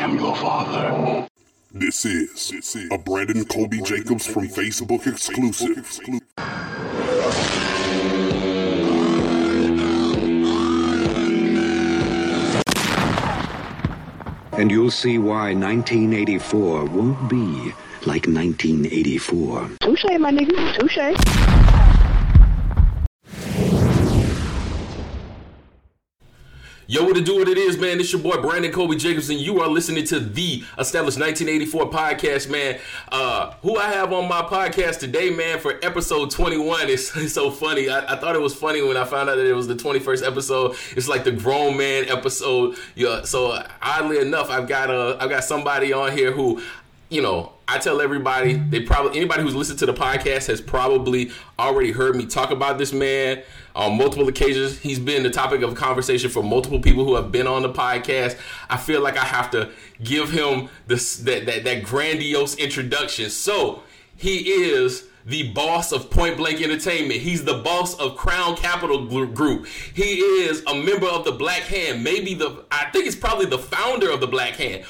am your father. This is, this is a Brandon Kolby Jacobs from Facebook exclusive. And you'll see why 1984 won't be like 1984. Touche, my nigga. Touche. Yo, what to do what it is, man. It's your boy Brandon Kolby Jacobson. you are listening to the Established 1984 podcast, man. Uh, who I have on my podcast today, man, for episode 21. It's, it's so funny. I, I, thought it was funny when I found out that it was the 21st episode. It's like the grown man episode. Yeah. So oddly enough, I've got a I've got somebody on here who you know, I tell everybody, they probably anybody who's listened to the podcast has probably already heard me talk about this man on multiple occasions. He's been the topic of conversation for multiple people who have been on the podcast. I feel like I have to give him this that that, that grandiose introduction. So he is the boss of Point Blank Entertainment. He's the boss of Crown Capital Group. He is a member of the Black Hand. Maybe the I think it's probably the founder of the Black Hand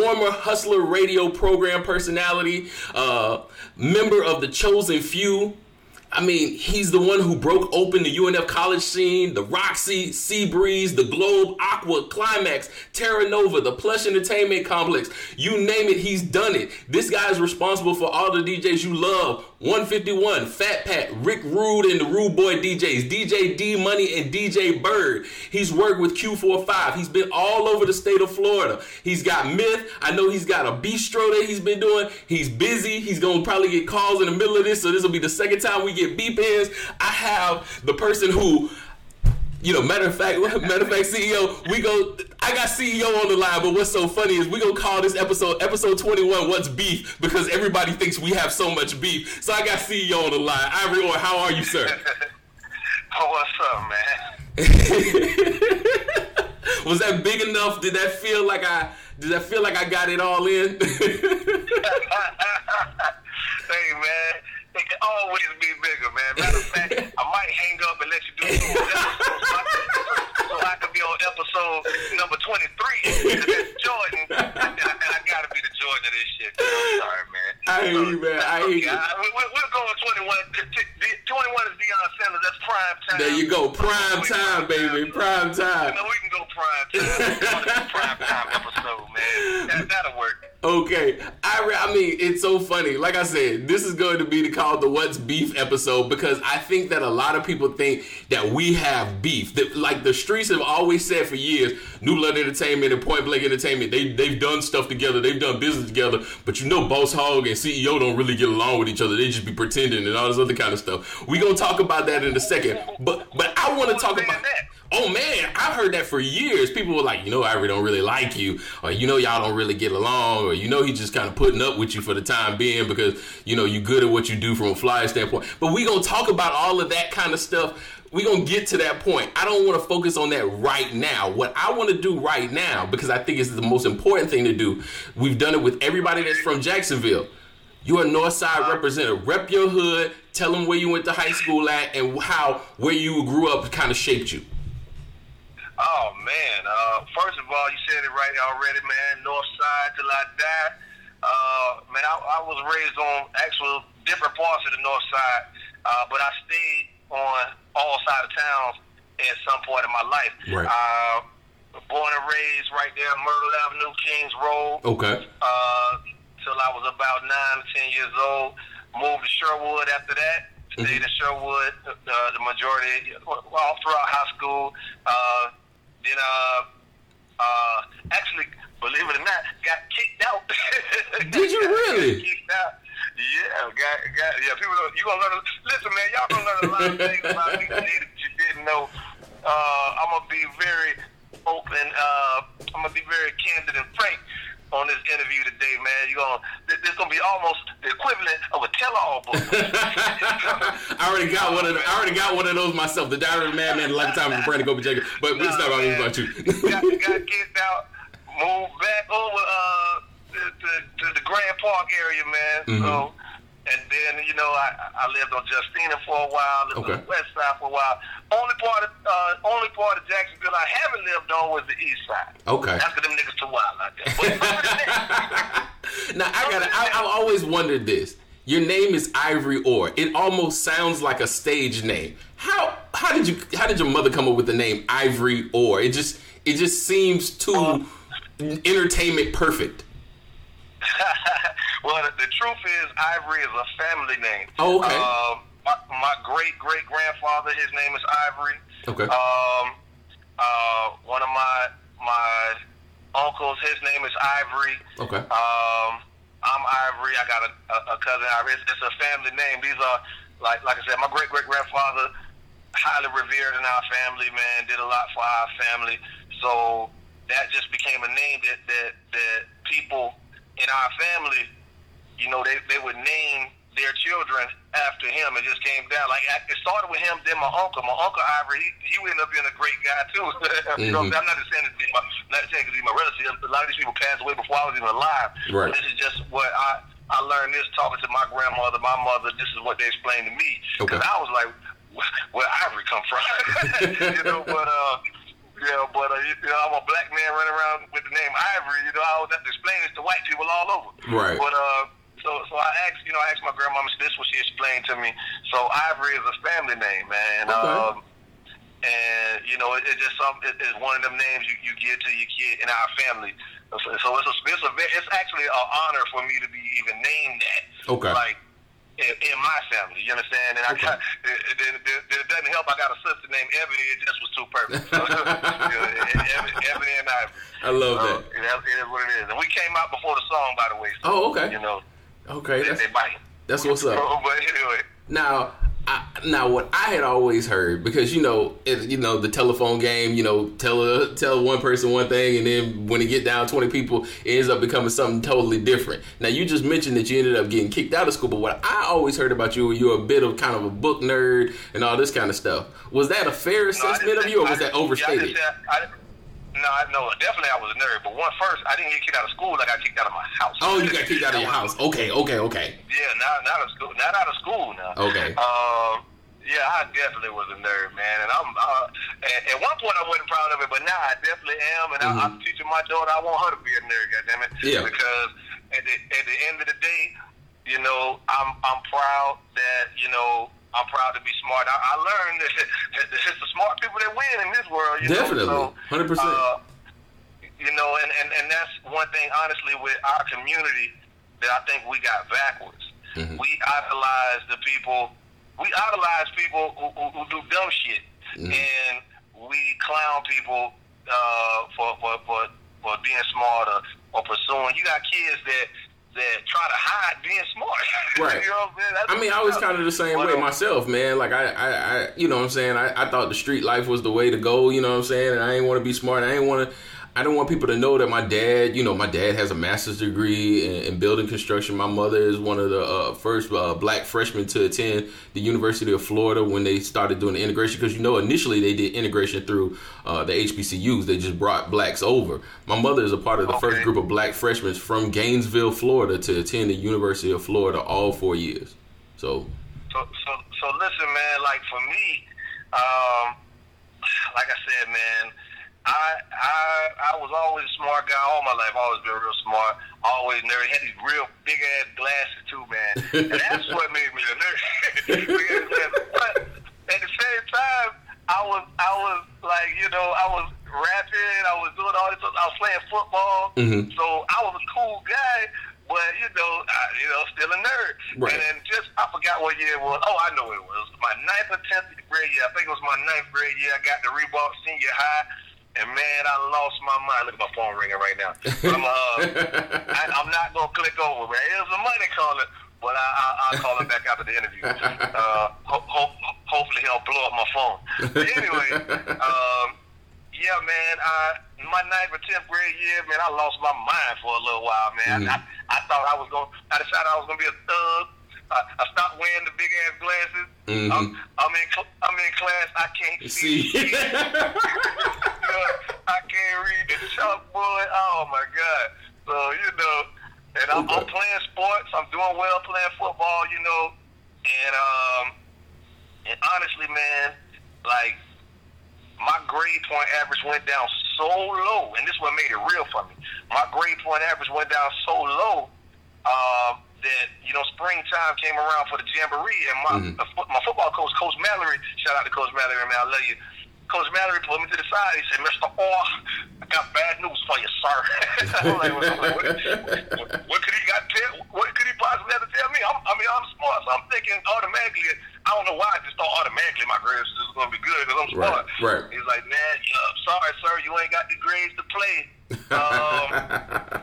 former Hustler radio program personality, uh, member of the Chosen Few. I mean, he's the one who broke open the UNF college scene, the Roxy, Sea Breeze, the Globe, Aqua, Climax, Terra Nova, the Plush Entertainment Complex. You name it, he's done it. This guy is responsible for all the DJs you love 151, Fat Pat, Rick Rude, and the Rude Boy DJs, DJ D Money and DJ Bird. He's worked with Q45. He's been all over the state of Florida. He's got Myth. I know he's got a bistro that he's been doing. He's busy. He's gonna probably get calls in the middle of this, so this will be the second time we get beep ins. I have the person who you know, matter of fact, matter of fact, CEO, we go. I got CEO on the line, but what's so funny is we gonna call this episode episode twenty one. What's beef? Because everybody thinks we have so much beef. So I got CEO on the line. Ivory, Orr how are you, sir? oh, what's up, man? Was that big enough? Did that feel like I? Did that feel like I got it all in? hey, man it can always be bigger, man. Matter of fact, I might hang up and let you do two episodes so I, so I can be on episode number 23. That's Jordan, and I, I gotta be the Jordan of this shit. I'm sorry, man. I hear you, man. I hear you. we, we're going 21. 21 is Deion Sanders. That's prime time. There you go. Prime time, baby. Prime time. You know, we can go prime time. prime time episode, man. That, that'll work. Okay, I I mean it's so funny. Like I said, this is going to be the called the "What's Beef" episode because I think that a lot of people think that we have beef. That like the streets have always said for years, New Blood Entertainment and Point Blank Entertainment, they they've done stuff together, they've done business together. But you know, Boss Hogg and CEO don't really get along with each other. They just be pretending and all this other kind of stuff. We gonna talk about that in a second. But but I want to talk about. Oh man, I've heard that for years. People were like, you know, Ivory don't really like you, or you know, y'all don't really get along, or you know, he's just kind of putting up with you for the time being because you know you're good at what you do from a flyer standpoint. But we gonna talk about all of that kind of stuff. We gonna get to that point. I don't want to focus on that right now. What I want to do right now, because I think it's the most important thing to do. We've done it with everybody that's from Jacksonville. You're a North Side representative. Rep your hood. Tell them where you went to high school at and how where you grew up kind of shaped you. Man! Uh, first of all, you said it right already, man. North Side till I die. Uh, man, I, I was raised on actual different parts of the North Side, uh, but I stayed on all sides of town at some point in my life. Right. Uh, born and raised right there, Myrtle Avenue, Kings Road. Okay. Uh, till I was about nine, ten years old. Moved to Sherwood after that. Stayed in Sherwood uh, the majority, all throughout high school. Uh, then, uh, uh, actually, believe it or not, got kicked out. Did you really? kicked out. Yeah, got, got, yeah. People, you gonna learn. Listen, man, y'all gonna learn a lot of things about me today that you didn't know. Uh, I'm gonna be very open. Uh, I'm gonna be very candid and frank on this interview today, man. You gonna this gonna be almost the equivalent of a tell-all book. I already got one of the, I already got one of those myself. The Diary of a Madman, the Lifetime of Brandon Kolby Jacob. But nah, it's not about, about you. got, got kicked out, moved back over uh, to, to, to the Grand Park area, man. Mm-hmm. So. And then, you know, I, I lived on Justina for a while, lived Okay. on the west side for a while. Only part of uh, only part of Jacksonville I haven't lived on was the east side. Okay. 'cause them niggas too wild out there. Now I gotta. I, I've always wondered this. Your name is Ivory Orr. It almost sounds like a stage name. How how did you how did your mother come up with the name Ivory Orr? It just it just seems too entertainment perfect. well, the, the truth is, Ivory is a family name. Oh, okay. Um, my, my great great grandfather, his name is Ivory. Okay. Um, uh, one of my my uncles, his name is Ivory. Okay. Um, I'm Ivory. I got a, a, a cousin Ivory. It's, it's a family name. These are like like I said, my great great grandfather, highly revered in our family. Man, did a lot for our family. So that just became a name that that that people in our family, you know, they they would name their children after him. It just came down like it started with him. Then my uncle, my uncle Ivory, he, he ended up being a great guy too. you know, I'm not just saying be my not saying because he's my relative. A lot of these people passed away before I was even alive. Right. This is just what I I learned this talking to my grandmother, my mother. This is what they explained to me. Okay. I was like, where, where Ivory come from? you know, but uh. Yeah, but uh, you know, I'm a black man running around with the name Ivory. You know, I always have to explain this to white people all over. Right. But uh, so so I asked, you know, I asked my grandmama. This is what she explained to me. So Ivory is a family name, man. Okay. Um, and you know, it, it's just some. It, it's one of them names you, you give to your kid in our family. So, so it's a, it's a it's actually an honor for me to be even named that. Okay. Like in, in my family, you understand? And I got it, doesn't help. I got a sister named Ebony. It just was too perfect. So, Ebony, and Ivory. I love that. it, it is what it is. And we came out before the song, by the way. So, Oh, okay. You know, Okay, they, that's, they bite. that's what's up. but anyway, Now, I, now what I had always heard because you know it, you know the telephone game. You know, tell a, tell one person one thing, and then when it get down twenty people, it ends up becoming something totally different. Now, you just mentioned that you ended up getting kicked out of school, but what I always heard about you, you're a bit of kind of a book nerd and all this kind of stuff. Was that a fair assessment didn't of you, or was that overstated? Yeah, no, no, definitely I was a nerd. But one first, I didn't get kicked out of school. Like I got kicked out of my house. oh, you got kicked out of your house. Okay, okay, okay. Yeah, not not out of school. Not out of school now. Okay. Um. Yeah, I definitely was a nerd, man, and I'm. Uh, at, at one point, I wasn't proud of it, but now I definitely am, and I, I'm teaching my daughter. I want her to be a nerd, goddammit. Mm-hmm. Yeah. Because at the at the end of the day, you know, I'm I'm proud that you know I'm proud to be smart. I, I learned that, that it's the smart people that win in this world. You Definitely. know? So, 100%. Uh, you know, and, and, and that's one thing, honestly, with our community that I think we got backwards. Mm-hmm. We idolize the people, we idolize people who, who, who do dumb shit, Mm-hmm. and we clown people uh, for, for, for, for being smart or, or pursuing. You got kids that that try to hide being smart. Right. you know what I'm saying? I mean, I was kind of the same But, way um, myself, man. Like I, I, I you know what I'm saying? I, I thought the street life was the way to go, you know what I'm saying? And I didn't want to be smart. I didn't want to I don't want people to know that my dad, you know, my dad has a master's degree in, in building construction. My mother is one of the uh, first uh, black freshmen to attend the University of Florida when they started doing the integration. Because you know, initially they did integration through uh, the HBCUs. They just brought blacks over. My mother is a part of the first group of black freshmen from Gainesville, Florida, to attend the University of Florida all four years. So So, so, so listen, man. Like for me, um, like I said, man, I, I, I was always a smart guy all my life. Always been real smart. Always nerd. Had these real big ass glasses too, man. And that's what made me a nerd. Big ass glasses. but at the same time, I was, I was like, you know, I was rapping. I was doing all this. I was playing football. Mhm. So I was a cool guy. But you know, I, you know, still a nerd. Right. And then just I forgot what year it was. Oh, I know it was my ninth or tenth grade year. I think it was my ninth grade year. I got the Ribault Senior High, and man, I lost my mind. Look at my phone ringing right now. I'm uh, I, I'm not gonna click over, man. It was a money calling, but I, I, I'll call him back after the interview. Uh, ho- ho- hopefully he'll blow up my phone. But anyway, um, yeah, man. I, my ninth or tenth grade year, man, I lost my mind for a little while, man. I, I thought I was gonna. I decided I was going to be a thug. I, I stopped wearing the big ass glasses. Mhm. I'm, I'm in. I'm in class. I can't see. see, I can't read the chalkboard. Oh my god! So you know, and I'm, I'm playing sports. I'm doing well playing football. You know, and um, and honestly, man, like my grade point average went down so low, and this is what made it real for me. My grade point average went down so low uh, that you know springtime came around for the jamboree, and my Mhm. uh, my football coach, Coach Mallory, shout out to Coach Mallory, man, I love you. Coach Mallory pulled me to the side. He said, "Mr. Orr, I got bad news for you, sir." I'm like, what, what, what, what could he got tell? What could he possibly have to tell me? I'm, I mean, I'm smart, so I'm thinking automatically. I don't know why I just thought automatically my grades is going to be good because I'm Right, smart. right. He's like, man, uh, sorry, sir, you ain't got the grades to play. Um,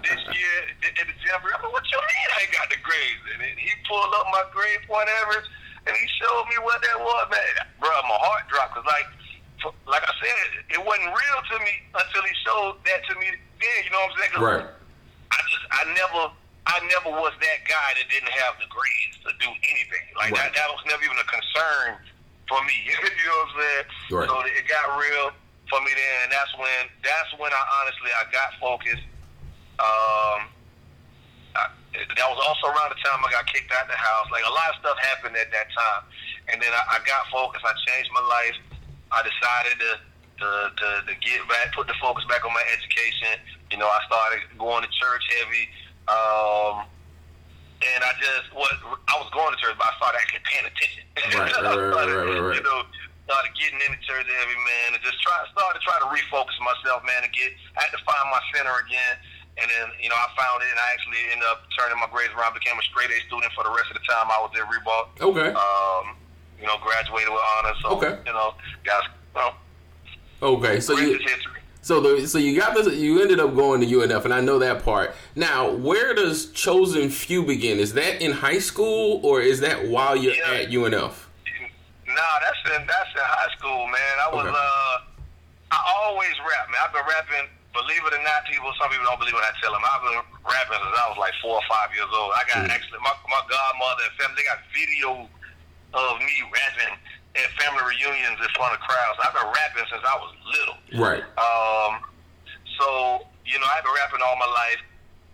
this year at the jamboree. I'm what you mean I ain't got the grades? And then he pulled up my grade point average and he showed me what that was, man. Bro, my heart dropped because, like, like I said, it wasn't real to me until he showed that to me then. You know what I'm saying? Right. I just, I never, I never was that guy that didn't have the grades to do anything. Like Right. that, that was never even a concern for me. you know what I'm saying? Right. So it got real for me then, and that's when, that's when I honestly, I got focused. Um, I, that was also around the time I got kicked out of the house. Like a lot of stuff happened at that time, and then I, I got focused. I changed my life. I decided to, to to to get back, put the focus back on my education. You know, I started going to church heavy. Um, and I just what I was going to church, but I started actually paying attention. Right, right, right, right, right, right. You know, started getting into church heavy, man, and just try started to try to refocus myself, man, to get I had to find my center again. And then, you know, I found it, and I actually ended up turning my grades around, became a straight A student for the rest of the time I was at Ribault. Okay. Um, you know, graduated with honors. So, Okay. you know, guys, well, Okay. So you. rest is history. So the so you got this. You ended up going to UNF, and I know that part. Now, where does chosen few begin? Is that in high school, or is that while you're Yeah. at UNF? Nah, that's in that's in high school, man. I was Okay. uh I always rap, man. I've been rapping, believe it or not, people some people don't believe when I tell them. I've been rapping since I was like four or five years old. I got Mm. actually my my godmother and family they got video of me rapping at family reunions in front of crowds. I've been rapping since I was little. Right. Um, so you know, I've been rapping all my life,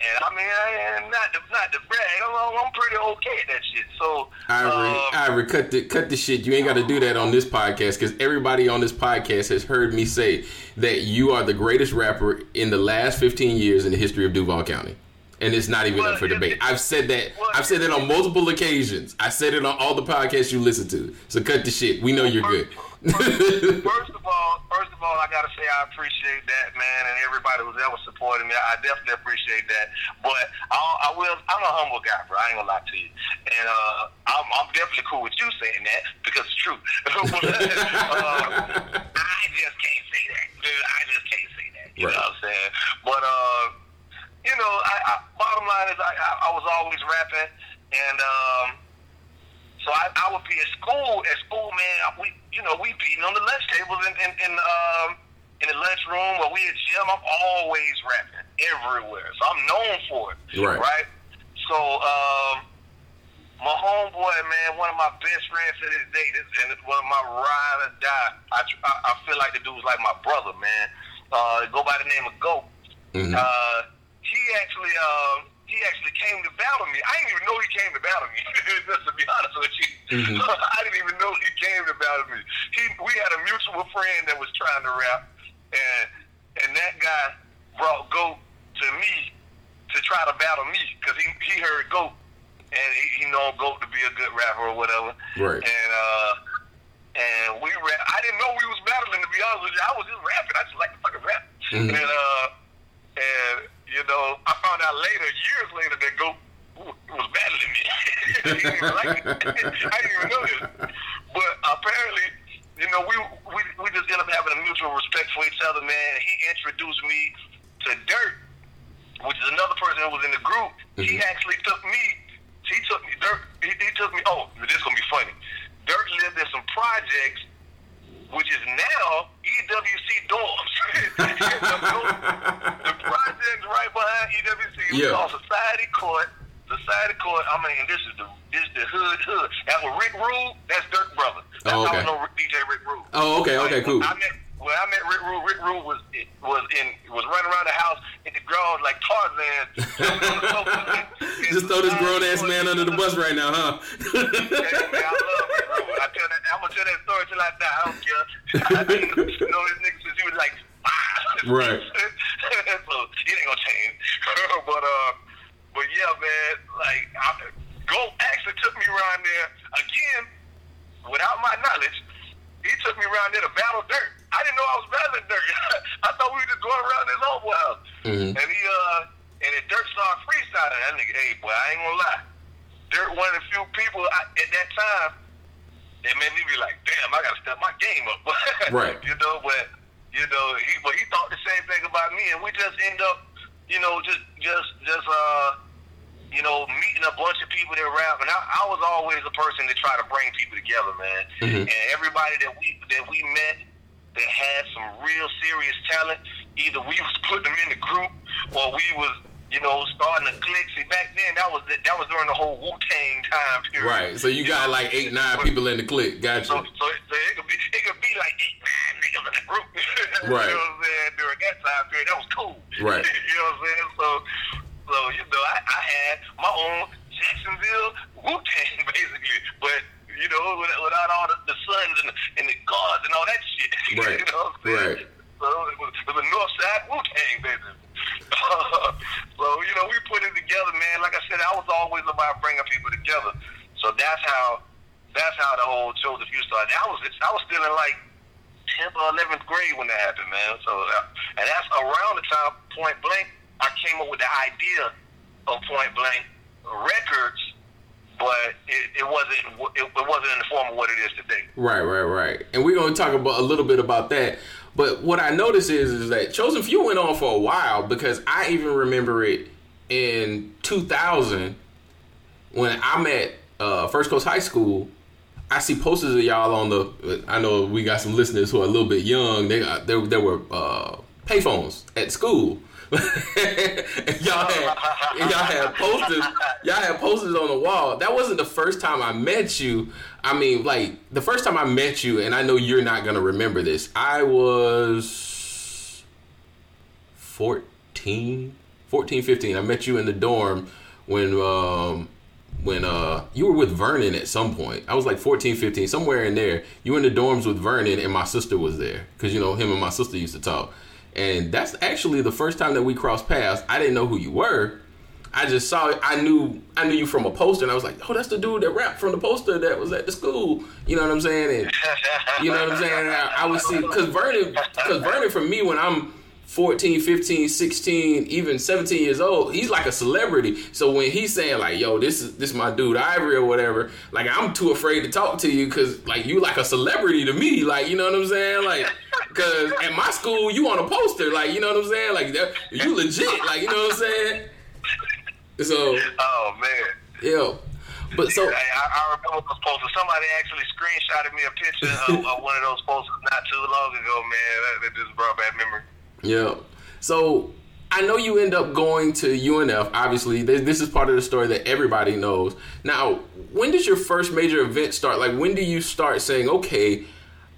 and I mean, I am not to, not to brag. I'm, I'm pretty okay at that shit. So, Ivory, um, Ivory, cut the cut the shit. You ain't got to do that on this podcast because everybody on this podcast has heard me say that you are the greatest rapper in the last 15 years in the history of Duval County, and it's not even Well, up for debate. I've said that. well, I've said that on multiple occasions. I said it on all the podcasts you listen to. So cut the shit. We know you're good. First of all, first of all, I gotta say I appreciate that, man, and everybody who's ever supported me. I definitely appreciate that. But I, I will. I'm a humble guy, bro. I ain't gonna lie to you, and uh, I'm, I'm definitely cool with you saying that because it's true. uh, I just can't say that, dude. I just can't say that. You Right. know what I'm saying? But uh, you know, I, I, bottom line is I, I, I was always rapping, and um, so I, I would be at school. At school, man, we you know we beating on the lunch tables in in, in um in the lunchroom or we at gym. I'm always rapping everywhere, so I'm known for it. Right. Right. So um, my homeboy, man, one of my best friends to this day, this, and it's one of my ride or die. I, tr- I I feel like the dude's like my brother, man. Uh, go by the name of Goat. Mhm. Uh, he actually, um, he actually came to battle me. I didn't even know he came to battle me. Just to be honest with you, Mhm. I didn't even know he came to battle me. He, we had a mutual friend that was trying to rap, and and that guy brought Goat to me to try to battle me because he he heard Goat and he, he know Goat to be a good rapper or whatever. Right. And uh, and we rap. I didn't know we was battling. To be honest with you, I was just rapping. I just like to fucking rap. Mhm. And uh, and you know, I found out later, years later, that Goat was battling me. I didn't even like. I didn't even know this. But apparently, you know, we we we just ended up having a mutual respect for each other, man. He introduced me to Dirt, which is another person that was in the group. He Mhm. actually took me. He took me. Dirt. He, he took me. Oh, this is gonna be funny. Dirt lived in some projects, which is now EWC dorms. the projects right behind EWC. It was Yeah. called Society Court. Society Court. I mean, this is the this is the hood hood. That was Rick Rude. That's Dirt brother. That's Oh, how okay. I know DJ Rick Rude. Oh, okay, okay, Like, cool. I met when I met Rick Rude. Rick Rude was was in was running around the house in the ground like Tarzan. Just throw this grown ass man under the bus right now, huh? Man, I love Rick Rude. I tell that, I'm gonna tell that story till I don't care. I didn't know this nigga since he was like five. Right. so it ain't gonna change. but uh, but yeah, man, like I, Go actually took me around there again without my knowledge. He took me around there to battle dirt. I didn't know I was battling dirt. I thought we were just going around his old house. Mhm. And he uh and then Dirt started freestyling. That nigga, hey boy, I ain't gonna lie. Dirt one of the few people I, at that time that made me be like, damn, I gotta step my game up. Right. you know, but you know, he but he thought the same thing about me, and we just end up, you know, just just just uh, you know, meeting a bunch of people that rap. And I, I was always a person to try to bring people together, man. Mhm. And everybody that we that we met that had some real serious talent, either we was putting them in the group or we was. You know, starting to click. See, back then that was that was during the whole Wu Tang time period. Right. So you got like eight, nine people in the clique. So, Gotcha. so, so it could be it could be like eight, nine niggas in the group. Right. you know what I'm saying? During that time period, that was cool. Right. you know what I'm saying? So, so you know, I, I had my own Jacksonville Wu Tang basically, but you know, without, without all the, the sons and the, and the guards and all that shit. Right. you know what I'm saying? Right. So it was, it was a North Side Wu Tang basically. so you know, we put it together, man. Like I said, I was always about bringing people together. So that's how that's how the whole a Few started. I was I was still in like tenth or eleventh grade when that happened, man. So uh, and that's around the time Point Blank I came up with the idea of Point Blank Records, but it, it wasn't it, it wasn't in the form of what it is today. Right, right, right. And we're gonna talk about a little bit about that. But what I noticed is is that Chosen Few went on for a while because I even remember it in 2000 when I'm at uh, First Coast High School. I see posters of y'all on the. I know we got some listeners who are a little bit young. They got there. There were uh, payphones at school. Y'all had y'all had posters. Y'all had posters on the wall. That wasn't the first time I met you. I mean, like the first time I met you, and I know you're not gonna remember this. I was 14, 14, 15. I met you in the dorm when um when uh you were with Vernon at some point. I was like 14, 15, somewhere in there. You were in the dorms with Vernon and my sister was there cuz you know him and my sister used to talk. And that's actually the first time that we crossed paths. I didn't know who you were. I just saw. I knew I knew you from a poster and I was like, "Oh, that's the dude that rapped from the poster that was at the school." You know what I'm saying? And you know what I'm saying? I, I would see cuz Vernon cuz Vernon for me when I'm 14, 15, 16, even 17 years old, he's like a celebrity. So when he's saying like, "Yo, this is this is my dude Ivory or whatever," like I'm too afraid to talk to you because like you like a celebrity to me. Like you know what I'm saying? Like because at my school you on a poster. Like you know what I'm saying? Like that, you legit. Like you know what I'm saying? So oh man. yeah, but so I, I I remember those posters. Somebody actually screenshotted me a picture of, of one of those posters not too long ago, man. That, that just brought back memory. Yeah. So I know you end up going to UNF. Obviously, this, is part of the story that everybody knows. Now, when does your first major event start? Like, when do you start saying, okay,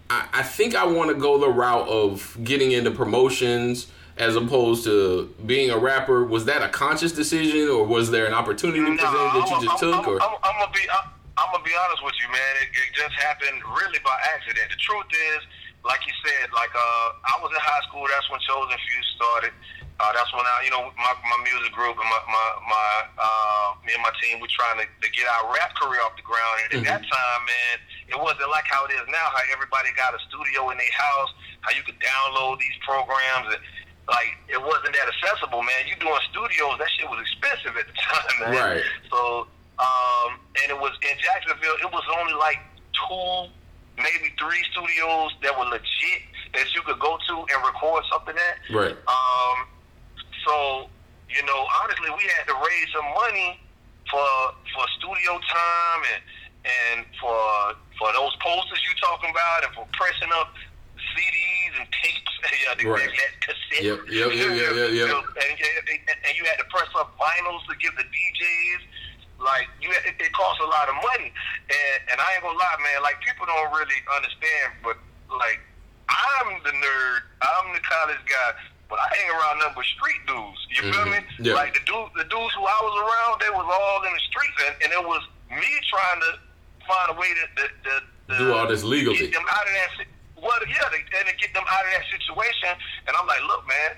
I, I think I want to go the route of getting into promotions as opposed to being a rapper? Was that a conscious decision, or was there an opportunity presented that you I'm, just I'm, took? Or I'm, I'm, gonna be I'm, I'm gonna be honest with you, man. It, it just happened really by accident. The truth is, like you said, like uh, I was in high school. That's when Chosen Few started. Uh, that's when I, you know, my, my music group and my my, my uh, me and my team, we trying to, to get our rap career off the ground. And at that time, man, it wasn't like how it is now. How everybody got a studio in their house, how you could download these programs and. Like it wasn't that accessible, man. You doing studios, that shit was expensive at the time, man. Right. So, um, and it was in Jacksonville. It was only like two, maybe three studios that were legit that you could go to and record something at. right, Um, so you know, honestly, we had to raise some money for for studio time and and for for those posters you talking about and for pressing up CDs and tapes. yeah, the Right. that cassette. Yep, yep, yep, yep, yep, yep. And, and, and you had to press up vinyls to give the DJs. Like you, it, it costs a lot of money, and and I ain't gonna lie, man. Like people don't really understand, but like I'm the nerd, I'm the college guy, but I hang around nothing but street dudes. You feel mm-hmm. me? Yeah. Like the dudes, the dudes who I was around, they was all in the streets, and, and it was me trying to find a way to, to, to, to Do all this legally. Get them out of that. Well, yeah, they, and to get them out of that situation. And I'm like, look, man,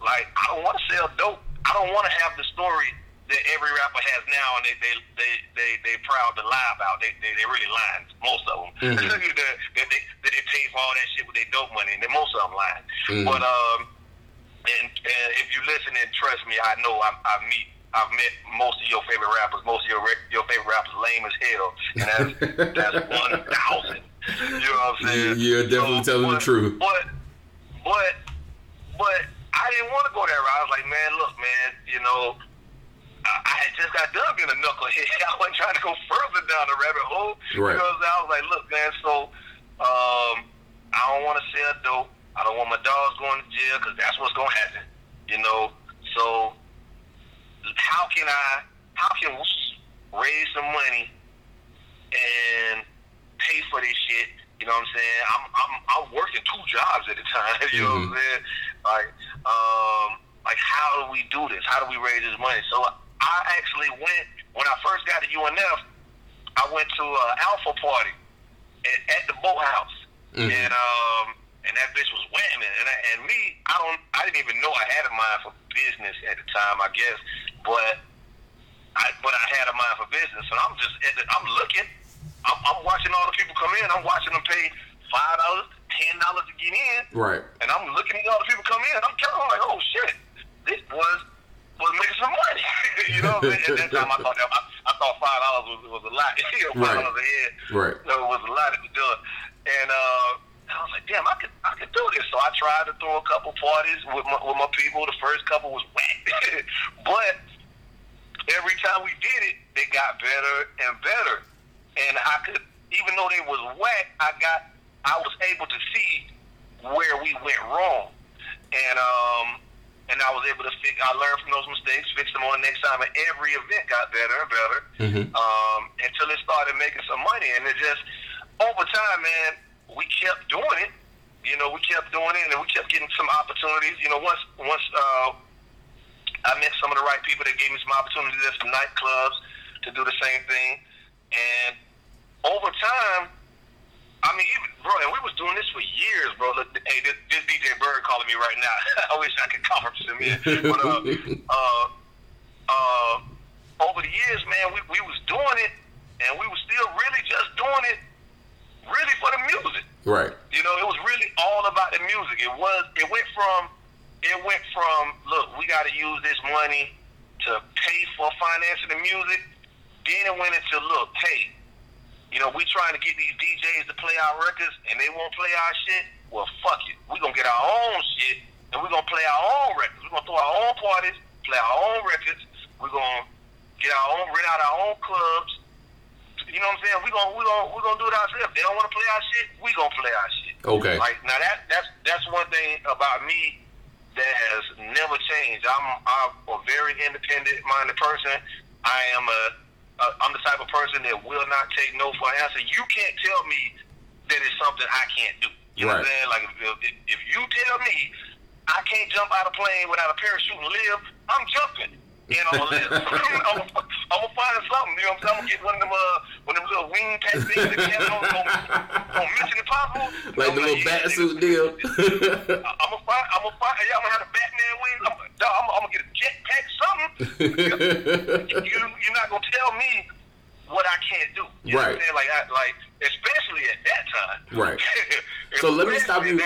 like I don't want to sell dope. I don't want to have the story that every rapper has now, and they they they they, they proud to lie about. They they, they really lying. Most of them. Mhm. that, that they that they pay for all that shit with their dope money, and most of them lying. Mhm. But um, and, and if you listen and trust me, I know I, I meet. I've met most of your favorite rappers. Most of your your favorite rappers lame as hell, and that's that's one thousand. You know what I'm saying? You- you're definitely telling the truth. But but but I didn't want to go that route. I was like, man, look, man, you know, I, had just got done being a knucklehead. I wasn't trying to go further down the rabbit hole. Right. Because I was like, look, man, so um, I don't want to sell dope. I don't want my dogs going to jail because that's what's going to happen. You know, so how can I, how can we raise some money and pay for this shit? You know what I'm saying? I'm I'm I'm working two jobs at a time. You know what I'm saying? Like um like how do we do this? How do we raise this money? So I actually went when I first got to UNF. I went to an alpha party at, at the boathouse, Mhm. and um and that bitch was whamming. And I, and me, I don't I didn't even know I had a mind for business at the time. I guess, but I but I had a mind for business, and I'm just at the, I'm looking. I'm, I'm watching all the people come in. I'm watching them pay five dollars, ten dollars to get in, Right. and I'm looking at all the people come in. I'm kind of like, oh shit, this was was making some money. you know, what I'm saying? at that time I thought that, I, I thought five dollars was, was a lot. you know, five Right. dollars a head. Right. No, it was a lot to be done. And uh, I was like, damn, I could I could do this. So I tried to throw a couple parties with my with my people. The first couple was whack, but every time we did it, they got better and better. And I could, even though they was whack, I got, I was able to see where we went wrong, and um, and I was able to fix. I learned from those mistakes, fix them on the next time, and every event got better and better Mhm. um, until it started making some money, and it just over time, man, we kept doing it. You know, we kept doing it, and we kept getting some opportunities. You know, once once uh, I met some of the right people that gave me some opportunities at some nightclubs to do the same thing. And over time, I mean, even bro, and we was doing this for years, bro. Look, hey, this, this DJ Bird calling me right now. I wish I could conference him in. But uh, uh, uh, over the years, man, we we was doing it, and we was still really just doing it, really for the music. Right. You know, it was really all about the music. It was. It went from. It went from look, we got to use this money to pay for financing the music. Then it went into look, hey, you know, we trying to get these DJs to play our records, and they won't play our shit. Well, fuck it. We gonna get our own shit, and we gonna play our own records. We gonna throw our own parties, play our own records. We gonna get our own, rent out our own clubs. You know what I'm saying? We gonna we gonna we gonna do it ourselves. They don't want to play our shit. We gonna play our shit. Okay. Like now that that's that's one thing about me that has never changed. I'm I'm a very independent minded person. I am a, a I'm the type of person that will not take no for an answer. You can't tell me that it's something I can't do. You know what I'm saying? Like if, if, if you tell me I can't jump out of a plane without a parachute and live, I'm jumping. And I'm gonna. I'm, I'm gonna find something. You know what I'm saying? I'm gonna get one of them, uh, one of them little wing pack things that they have on, on, on Mission Impossible. Like I'm the little yeah, bat suit deal. I'm gonna find. I'm gonna find. Yeah, I'm gonna have a Batman wing. I'm, I'm, I'm gonna get a jetpack, something. you, you're not gonna tell me what I can't do. You know what I'm Right. saying? Like, I, like, especially at that time. Right. So let me stop you-.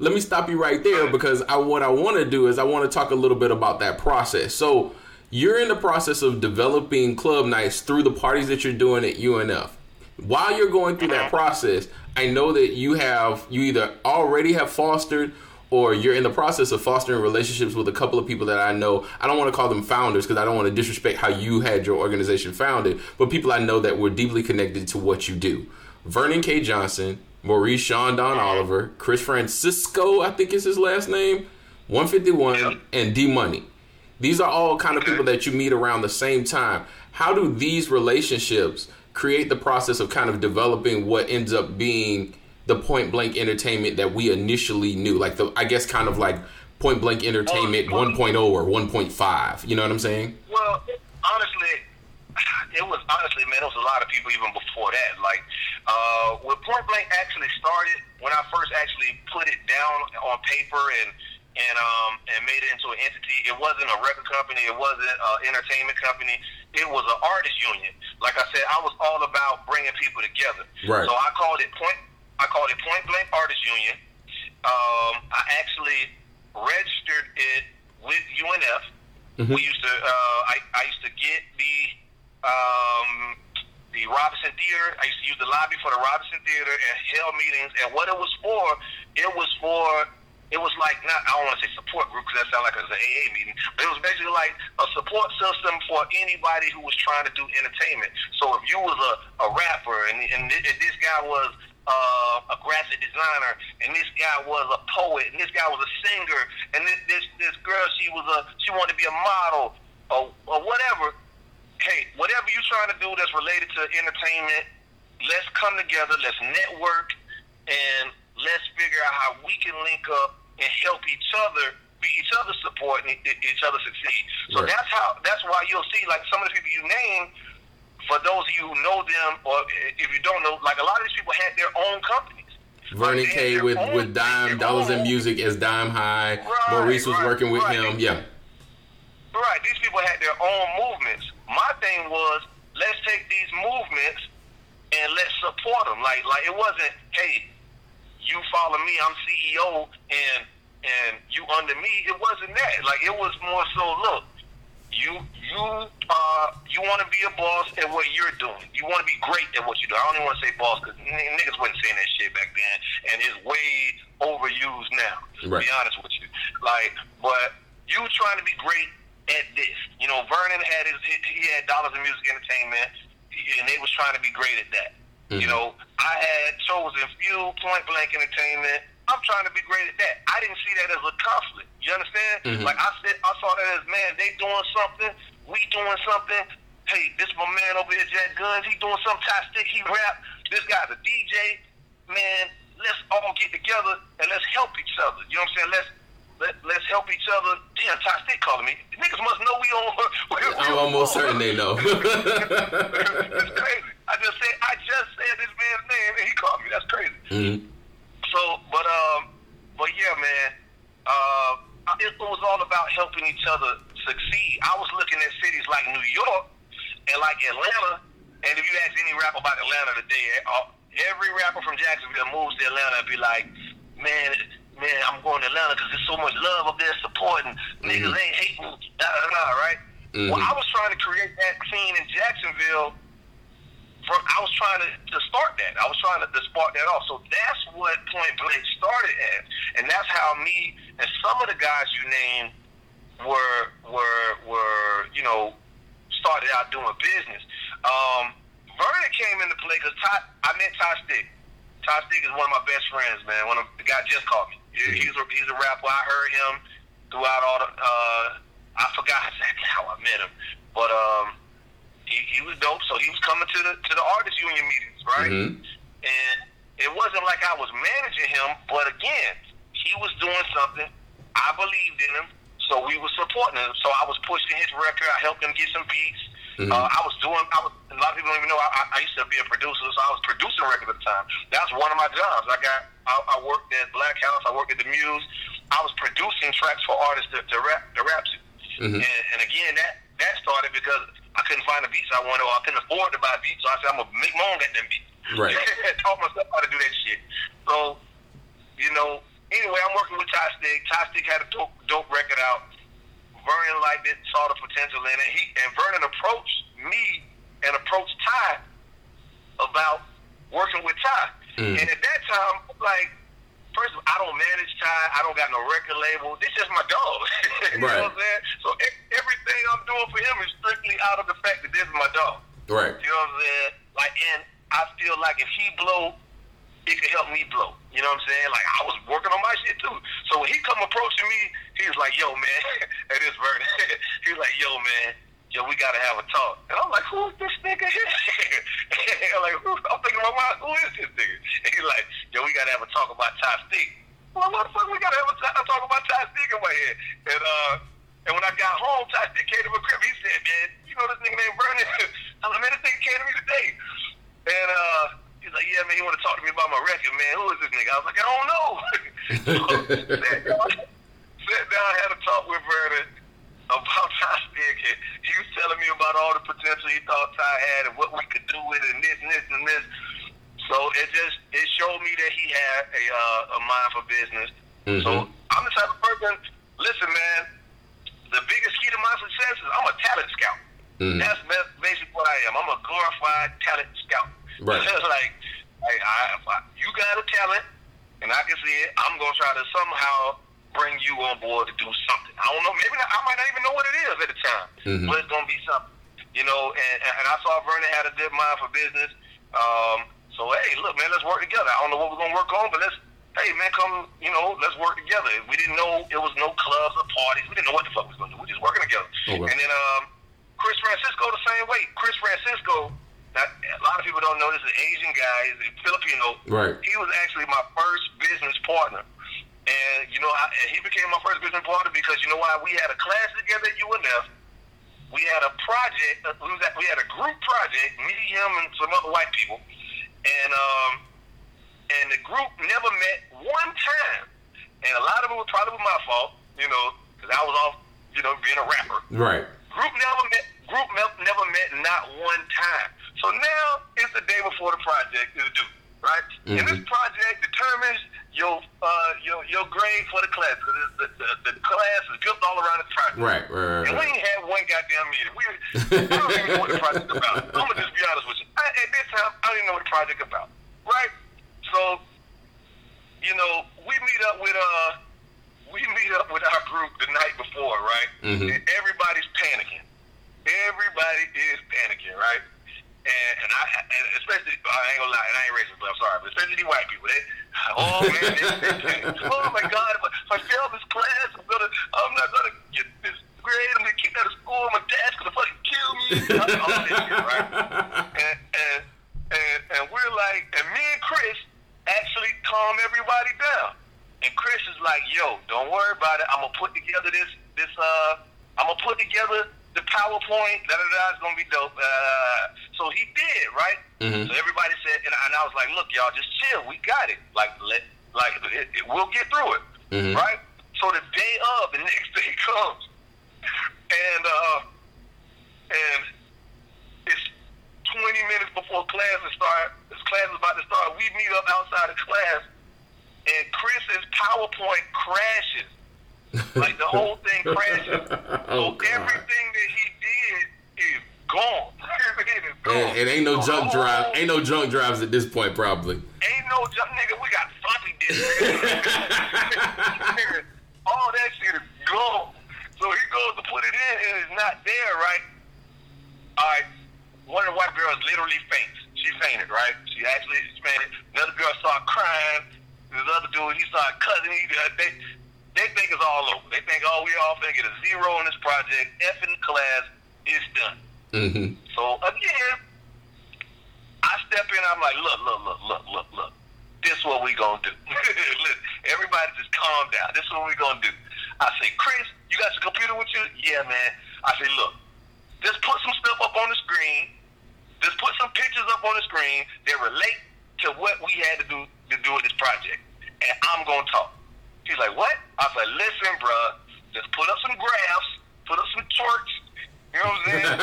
Let me stop you right there because I what I want to do is I want to talk a little bit about that process. So you're in the process of developing club nights through the parties that you're doing at UNF. While you're going through that process, I know that you have you either already have fostered or you're in the process of fostering relationships with a couple of people that I know. I don't want to call them founders because I don't want to disrespect how you had your organization founded, but people I know that were deeply connected to what you do. Vernon K. Johnson, Maurice Sean Don Oliver, Chris Francisco, I think is his last name, 151, and D Money. These are all kind of people that you meet around the same time. How do these relationships create the process of kind of developing what ends up being the point blank entertainment that we initially knew? Like the I guess kind of like point blank entertainment Well, 1.0 or 1.5. You know what I'm saying? Well, honestly, it was honestly, man, it was a lot of people even before that. Like, uh, when Point Blank actually started, when I first actually put it down on paper and and um and made it into an entity, it wasn't a record company, it wasn't an entertainment company, it was an artist union. Like I said, I was all about bringing people together. Right. So I called it Point. I called it Point Blank Artist Union. Um, I actually registered it with UNF. We used to. Uh, I, I used to get the um, the Robinson Theater. I used to use the lobby for the Robinson Theater and held meetings. And what it was for, it was for. It was like not. I don't want to say support group because that sounds like it was an AA meeting. But it was basically like a support system for anybody who was trying to do entertainment. So if you was a, a rapper and, and thi- this guy was uh, a graphic designer, and this guy was a poet, and this guy was a singer, and this this, this girl she was a she wanted to be a model or, or whatever. Hey, whatever you're trying to do that's related to entertainment, let's come together, let's network, and let's figure out how we can link up and help each other be each other's support and each other succeed. So Right. that's how that's why you'll see like some of the people you name for those of you who know them, or eh, if you don't know, like a lot of these people had their own companies. Vernon Like, K with, own- with Dime, Dollars in Music as Dime High. Right, Maurice was right, working with him. Yeah. Right, these people had their own movements. My thing was, let's take these movements and let's support them. Like, like it wasn't, hey, you follow me, I'm CEO, and and you under me. It wasn't that. Like, it was more so, look, you you uh you want to be a boss at what you're doing. You want to be great at what you do. I don't even want to say boss because niggas wasn't saying that shit back then, and it's way overused now. To be honest with you, like, but you trying to be great at this. You know, Vernon had his he he had Dollars in Music Entertainment, and they was trying to be great at that. You mm-hmm. know, I had chosen few Point Blank Entertainment. I'm trying to be great at that. I didn't see that as a conflict. You understand? Mm-hmm. Like I said, I saw that as man, they doing something, we doing something. Hey, this my man over here, Jack Guns. He doing some Ty Stick. He rap. This guy's a DJ. Man, let's all get together and let's help each other. You know what I'm saying? Let's let, let's help each other. Damn, Ty Stick calling me. Niggas must know we on. I'm almost certain they know. it's crazy. I just said I just said this man's name and he called me. That's crazy. Mm-hmm. So, but um, but yeah, man. Uh, it was all about helping each other succeed. I was looking at cities like New York and like Atlanta, and if you ask any rapper about Atlanta today, uh, every rapper from Jacksonville moves to Atlanta and be like, man. Man, I'm going to Atlanta because there's so much love up there, support, and niggas ain't hating, da da da, right? Well, I was trying to create that scene in Jacksonville for, I was trying to, to start that. I was trying to, to spark that off. So that's what Point Blank started as, and that's how me and some of the guys you named were were were you know started out doing business. Um, Vernon came into play because I met Ty Stick. Ty Stick is one of my best friends, man. One of the guy just called me. He- He's a he's a rapper. I heard him throughout all the. Uh, I forgot exactly how I met him, but um, he, he was dope. So he was coming to the to the artist union meetings, right? Mhm. And it wasn't like I was managing him, but again, he was doing something. I believed in him, so we were supporting him. So I was pushing his record. I helped him get some beats. Uh, I was doing. I was, a lot of people don't even know. I, I- used to be a producer, so I was producing records at the time. That's one of my jobs. I got. I, I worked at Black House. I worked at the Muse. I was producing tracks for artists to, to rap to rap to. And, and again, that that started because I couldn't find the beats I wanted, or I couldn't afford to buy beats. So I said, I'm gonna make my own goddamn beats. Right. Taught myself how to do that shit. So, you know, anyway, I'm working with Ty Stick. Ty Stick had a dope, dope record out. Vernon liked it, saw the potential in it. He and Vernon approached me and approached Ty about working with Ty. Mm. And at that time, like, first of all, I don't manage Ty. I don't got no record label. This is my dog. you Right. know what I'm saying? So e- everything I'm doing for him is strictly out of the fact that this is my dog. Right. You know what I'm saying? Like, and I feel like if he blow, it could help me blow. You know what I'm saying? Like, I was working on my shit too. So when he come approaching me, he was like, "Yo, man," and it is Vernon. he was like, "Yo, man." Yo, we gotta have a talk. And I'm like, who's this nigga here? I'm like, who, I'm thinking my mind, who is this nigga? And he's like, yo, we gotta have a talk about Ty Stick. Well, what the fuck we gotta have a t- a talk about Ty Stick in my head? And uh, And when I got home, Ty still came to my crib. He said, man, you know this nigga named Vernon. I was like, man, this nigga came to me today. And uh, he's like, yeah, man, he want to talk to me about my record, man. Who is this nigga? I was like, I don't know. so, sat, down, sat down, had a talk with Vernon about Ty Stickett. He was telling me about all the potential he thought Ty had and what we could do with it and this and this and this. So it just it showed me that he had a uh, a mind for business. So I'm the type of person. Listen, man. The biggest key to my success is I'm a talent scout. That's basically what I am. I'm a glorified talent scout. Right. like, like I, I, you got a talent, and I can see it. I'm gonna try to somehow bring you on board to do something. I don't know. Maybe not, I might not even know what it is at the time, but it's gonna be something. You know, and, and I saw Vernon had a good mind for business. Um, so hey, look, man, let's work together. I don't know what we're gonna work on, but let's. Hey man, come, you know, let's work together. We didn't know it was no clubs or parties. We didn't know what the fuck we was gonna do. We're just working together. Okay. And then um, Chris Francisco the same way. Chris Francisco, now, a lot of people don't know this is an Asian guy, he's a Filipino. Right. He was actually my first business partner. And you know, I, and he became my first business partner because you know why? We had a class together at UNF. We had a project. uh, We, was at, we had a group project. Me, him, and some other white people. And um, and the group never met one time. And a lot of it was probably my fault, you know, because I was off, you know, being a rapper. Right. Group never met. Group never met not one time. So now it's the day before the project is due, right? And this project determines your uh, your your grade for the class because the, the, the class is built all around the project. Right. Right. And we ain't had one goddamn meeting. We, I don't even know what the project about. I'm gonna just be honest with you. I, at this time, I don't even know what the project about. Right? So, you know, we meet up with uh, we meet up with our group the night before, right? Mhm. And everybody's panicking. Everybody is panicking, right? And, and I, and especially, I ain't gonna lie, and I ain't racist, but I'm sorry, but especially the white people, they, oh man, they, they, they, oh my God, if I, if I fail this class, I'm gonna, I'm not gonna get this grade, I'm gonna kick out of school, my dad's gonna fucking kill me, all this shit, right? And, and, and, and we're like, and me and Chris actually calm everybody down. And Chris is like, yo, don't worry about it. I'm gonna put together this this uh I'm gonna put together the PowerPoint, da da da it's gonna be dope. Uh so he did, right? Mhm. So everybody said and, and I was like, look, y'all just chill, we got it. Like let like it, it, we'll get through it. Mhm. Right? So the day of, the next day comes. And uh and it's 20 minutes before class is start. This class is about to start. We meet up outside of class, and Chris's PowerPoint crashes. Like the whole thing crashes. Oh, so God. everything that he did is gone. Is gone. And, and ain't no The jump drive. Ain't no jump drives at this point, probably. Ain't no junk, nigga. We got floppy disks. Nigga, All that shit is gone. So he goes to put it in, and it's not there, right? All right. One of the white girls literally faints. She fainted, right? She actually fainted. Another girl started crying. This other dude, he started cutting. He, uh, they, they think it's all over. They think, oh, we all think it's a zero in this project. F in class, is done. Mm-hmm. So again, I step in. I'm like, look, look, look, look, look, look. This is what we gonna do. look, everybody just calm down. This is what we gonna do. I say, Chris, you got your computer with you? Yeah, man. I say, look, just put some stuff up on the screen. Just put some pictures up on the screen that relate to what we had to do to do with this project, and I'm gonna talk. He's like, what? I was like, listen, bruh, just put up some graphs, put up some charts. You know what I'm saying?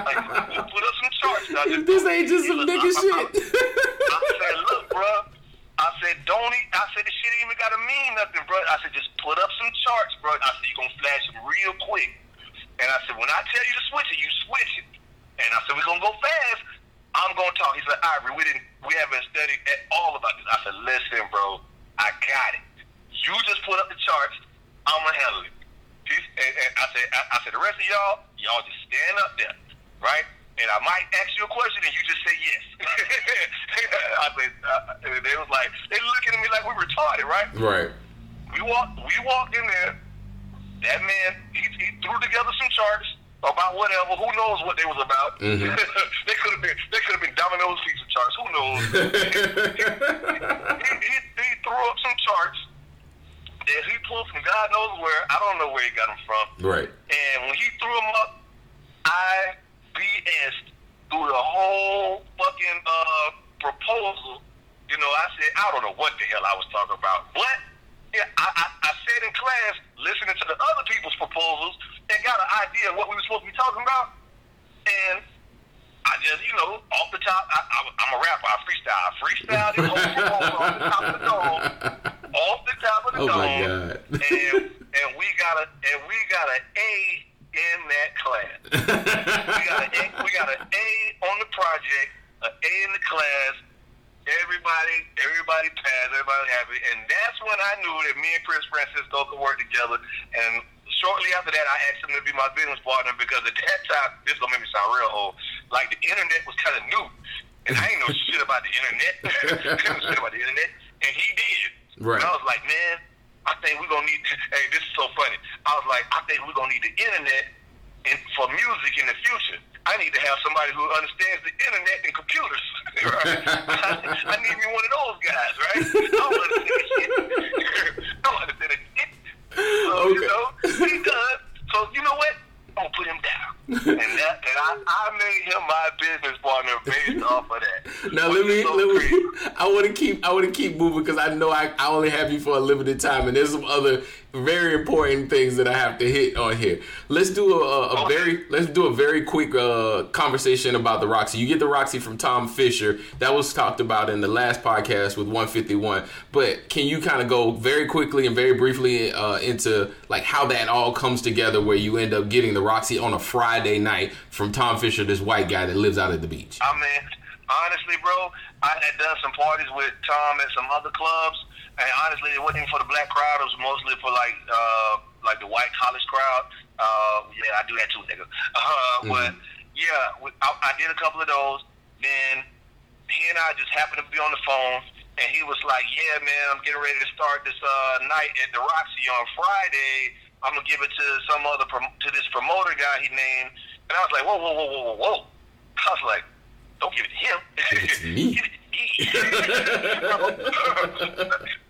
Like, just put up some charts. Now, just- This ain't just some nigga I- I- shit. I said, look, bruh. I said, don't. I said, the shit ain't even gotta mean nothing, bro. I said, just put up some charts, bro. I said, you gonna flash them real quick. And I said, when I tell you to switch it, you switch it. And I said, we're gonna go fast. I'm gonna talk. He said, Ivory, we didn't, we haven't studied at all about this. I said, listen, bro, I got it. You just put up the charts. I'm gonna handle it. And, and I said, I, I said, the rest of y'all, y'all just stand up there, right? And I might ask you a question, and you just say yes. I said, uh, they was like, they looking at me like we retarded, right? Right. We walked, we walked in there. That man, he, he threw together some charts about whatever. Who knows what they was about? Mhm. they could have been, they could have been Domino's pizza charts. Who knows? he, he, he threw up some charts that he pulled from God knows where. I don't know where he got them from. Right. And when he threw them up, I BS'd through the whole fucking uh, proposal. You know, I said, I don't know what the hell I was talking about. But yeah, I, I, I said in class, listening to the other people's proposals, and got an idea of what we were supposed to be talking about. And I just, you know, off the top, I, I, I'm a rapper. I freestyle. I freestyle the whole proposal off the top of the dome. Off the top of the Oh, dome. my God. and, and we got a and we got an A in that class. we got an A, we got an A on the project, an A in the class. Everybody, everybody passed. Everybody happy, and that's when I knew that me and Chris Francisco could work together. And shortly after that, I asked him to be my business partner because at that time, this gonna make me sound real old. Like the internet was kind of new, and I ain't know shit about the internet. I didn't know shit about the internet, and he did. Right. And I was like, man, I think we're gonna need. Hey, this is so funny. I was like, I think we're gonna need the internet in, for music in the future. I need to have somebody who understands the internet and computers. Right? I, need me one of those guys, right? I don't understand shit. I don't understand shit. So you know, does. So you know what? Gonna put him down, and that, and I, I made him my business partner based off of that. Now let me so let me. I want to keep I want to keep moving because I know I, I only have you for a limited time, and there's some other very important things that I have to hit on here. Let's do a, a, a Okay. very let's do a very quick uh, conversation about the Roxy. You get the Roxy from Tom Fisher. That was talked about in the last podcast with 151. But can you kind of go very quickly and very briefly uh, into like how that all comes together, where you end up getting the Roxy on a Friday night from Tom Fisher, this white guy that lives out at the beach. I mean, honestly, bro, I had done some parties with Tom at some other clubs, and honestly, it wasn't even for the black crowd. It was mostly for like uh, like the white college crowd. Uh, yeah, I do that too, nigga. Uh, But yeah, I, I did a couple of those. Then he and I just happened to be on the phone, and he was like, "Yeah, man, I'm getting ready to start this uh, night at the Roxy on Friday. I'm gonna give it to some other to this promoter guy he named." And I was like, "Whoa, whoa, whoa, whoa, whoa, whoa!" I was like, "Don't give it to him. Give it to me." Give it to me."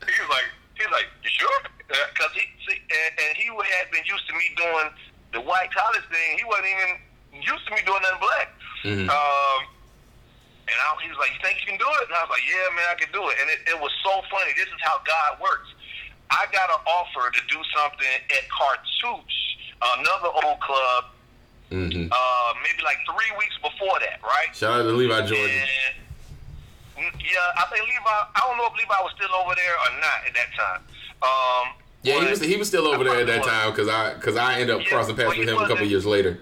he was like, "He was like, you sure?" Because he see, and, and he had been used to me doing the white college thing. He wasn't even used to me doing nothing black. Um, and I, he was like, "You think you can do it?" And I was like, "Yeah, man, I can do it." And it, it was so funny. This is how God works. I got an offer to do something at Cartouche, another old club, hmm uh, maybe like three weeks before that, right? Shout out to Levi Jordan. And mm, yeah, I think Levi. I don't know if Levi was still over there or not at that time. Um, Yeah, he was he was still over there at that time because I because I ended up Yeah, crossing paths with him a couple years later.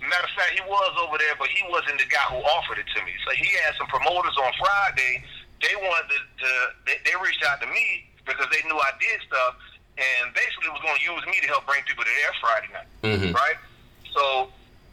Matter of fact, he was over there, but he wasn't the guy who offered it to me. So he had some promoters on Friday. They wanted to, to they, they reached out to me because they knew I did stuff, and basically was going to use me to help bring people to their Friday night, Mhm. right? So,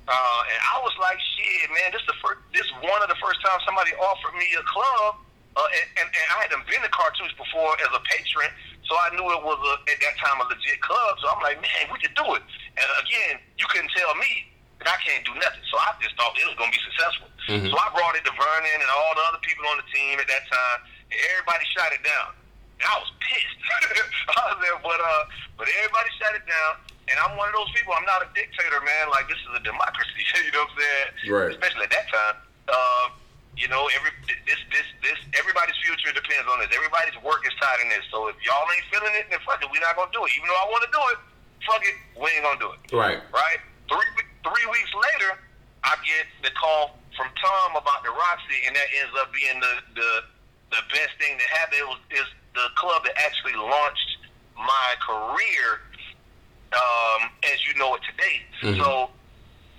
uh, and I was like, shit, man, this the first, this one of the first times somebody offered me a club, uh, and, and, and I hadn't been to cartouche before as a patron, so I knew it was a, at that time a legit club. So I'm like, man, we could do it. And again, you couldn't tell me that I can't do nothing. So I just thought it was going to be successful. Mhm. So I brought it to Vernon and all the other people on the team at that time, and everybody shot it down. I was pissed. I was there, but uh, but everybody shut it down. And I'm one of those people. I'm not a dictator, man. Like this is a democracy. you know what I'm saying? Right. Especially at that time. Uh, you know, every this this this everybody's future depends on this. Everybody's work is tied in this. So if y'all ain't feeling it, then fuck it. We're not gonna do it. Even though I want to do it, fuck it. We ain't gonna do it Right. right? Three three weeks later, I get the call from Tom about the Roxy, and that ends up being the the, the best thing that happened. It was is the club that actually launched my career, um, as you know it today. Mhm. So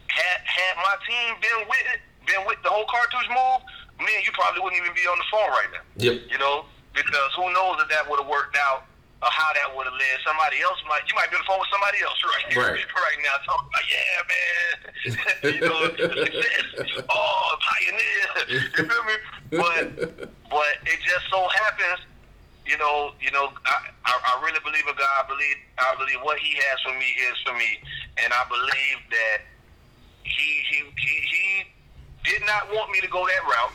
had had my team been with it, been with the whole cartouche move, man, you probably wouldn't even be on the phone right now Yep. you know, because who knows if that would have worked out or how that would have led. Somebody else might, you might be on the phone with somebody else right, Right. right now, talking about, yeah, man, you know, success, oh, pioneer, you feel me? But, but it just so happens, you know, you know, I, I, I really believe in God. I believe, I believe what He has for me is for me, and I believe that He, he, he, he did not want me to go that route.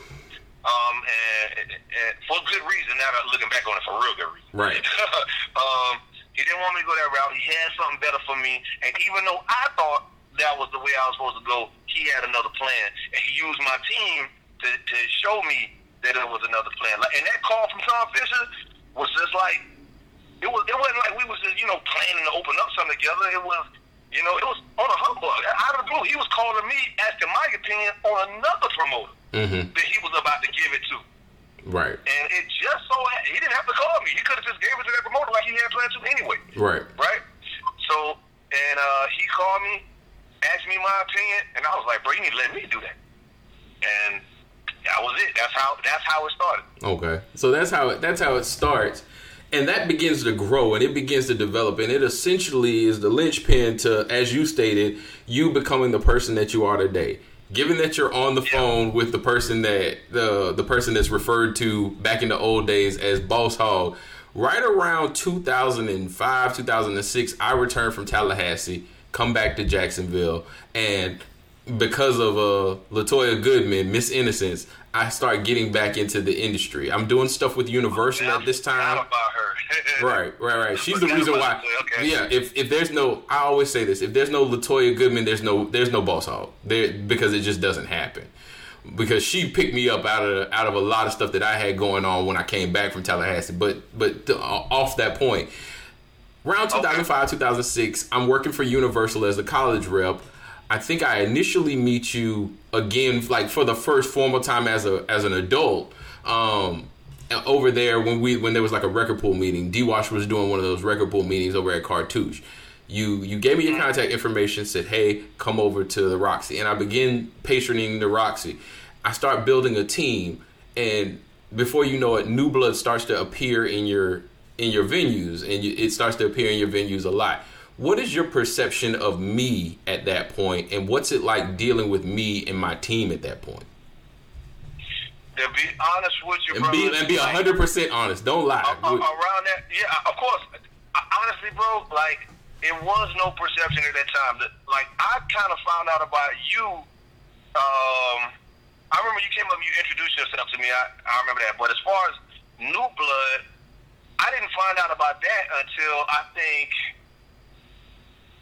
Um, and, and for good reason. Now that looking back on it, for real good reason. Right. um, he didn't want me to go that route. He had something better for me, and even though I thought that was the way I was supposed to go, he had another plan, and he used my team to to show me that it was another plan. Like, and that call from Tom Fisher was just like it was. It wasn't like we was just you know planning to open up something together. It was. You know, it was on a humbug. Out of the blue, he was calling me, asking my opinion on another promoter Mm-hmm. that he was about to give it to. Right. And it just so he didn't have to call me. He could have just gave it to that promoter like he had planned to anyway. Right. Right? So and uh he called me, asked me my opinion, and I was like, bro, you need to let me do that. And that was it. That's how that's how it started. Okay. So that's how it, that's how it starts. And that begins to grow and it begins to develop and it essentially is the linchpin to as you stated, you becoming the person that you are today. Given that you're on the Yeah. phone with the person that the the person that's referred to back in the old days as Boss Hogg, right around 2005, 2006, I returned from Tallahassee, come back to Jacksonville, and because of uh Latoya Goodman, Miss Innocence, I start getting back into the industry. I'm doing stuff with Universal at this time. about her. Right, right, right. She's the reason why. Okay. Yeah, if if there's no, I always say this: if there's no Latoya Goodman, there's no there's no Boss Hogg. There because it just doesn't happen. Because she picked me up out of out of a lot of stuff that I had going on when I came back from Tallahassee. But but to, off that point, around 2005 2006 i'm working for universal as a college rep i think i initially meet you again like for the first formal time as a as an adult um over there when we when there was like a record pool meeting. D-wash was doing one of those record pool meetings over at cartouche. You you gave me your contact information said hey come over to the roxy. And i begin patroning the roxy. I start building a team and before you know it new blood starts to appear in your in your venues and you, it starts to appear in your venues a lot what is your perception of me at that point and what's it like dealing with me and my team at that point be honest with you, and bro. be and be 100% honest don't lie a- a- around that, yeah, of course. Honestly, bro, like it was no perception at that time. That, like I kind of found out about you. Um, I remember you came up, and you introduced yourself to me. I, I remember that. But as far as New Blood, I didn't find out about that until I think.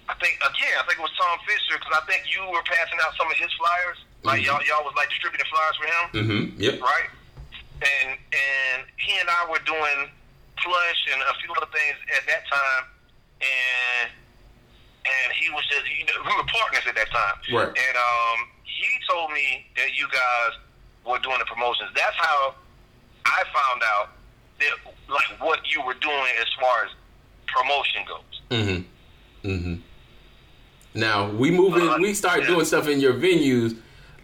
I think again, I think it was Tom Fisher because I think you were passing out some of his flyers. Like Mhm. y'all, y'all was like distributing flyers for him mm-hmm yep right? And and he and I were doing plush and a few other things at that time, and and he was just you know, we were partners at that time, Right. And um, he told me that you guys were doing the promotions. That's how I found out that like what you were doing as far as promotion goes. Mm-hmm. Mm-hmm. Now we move in. Uh, we start doing stuff in your venues,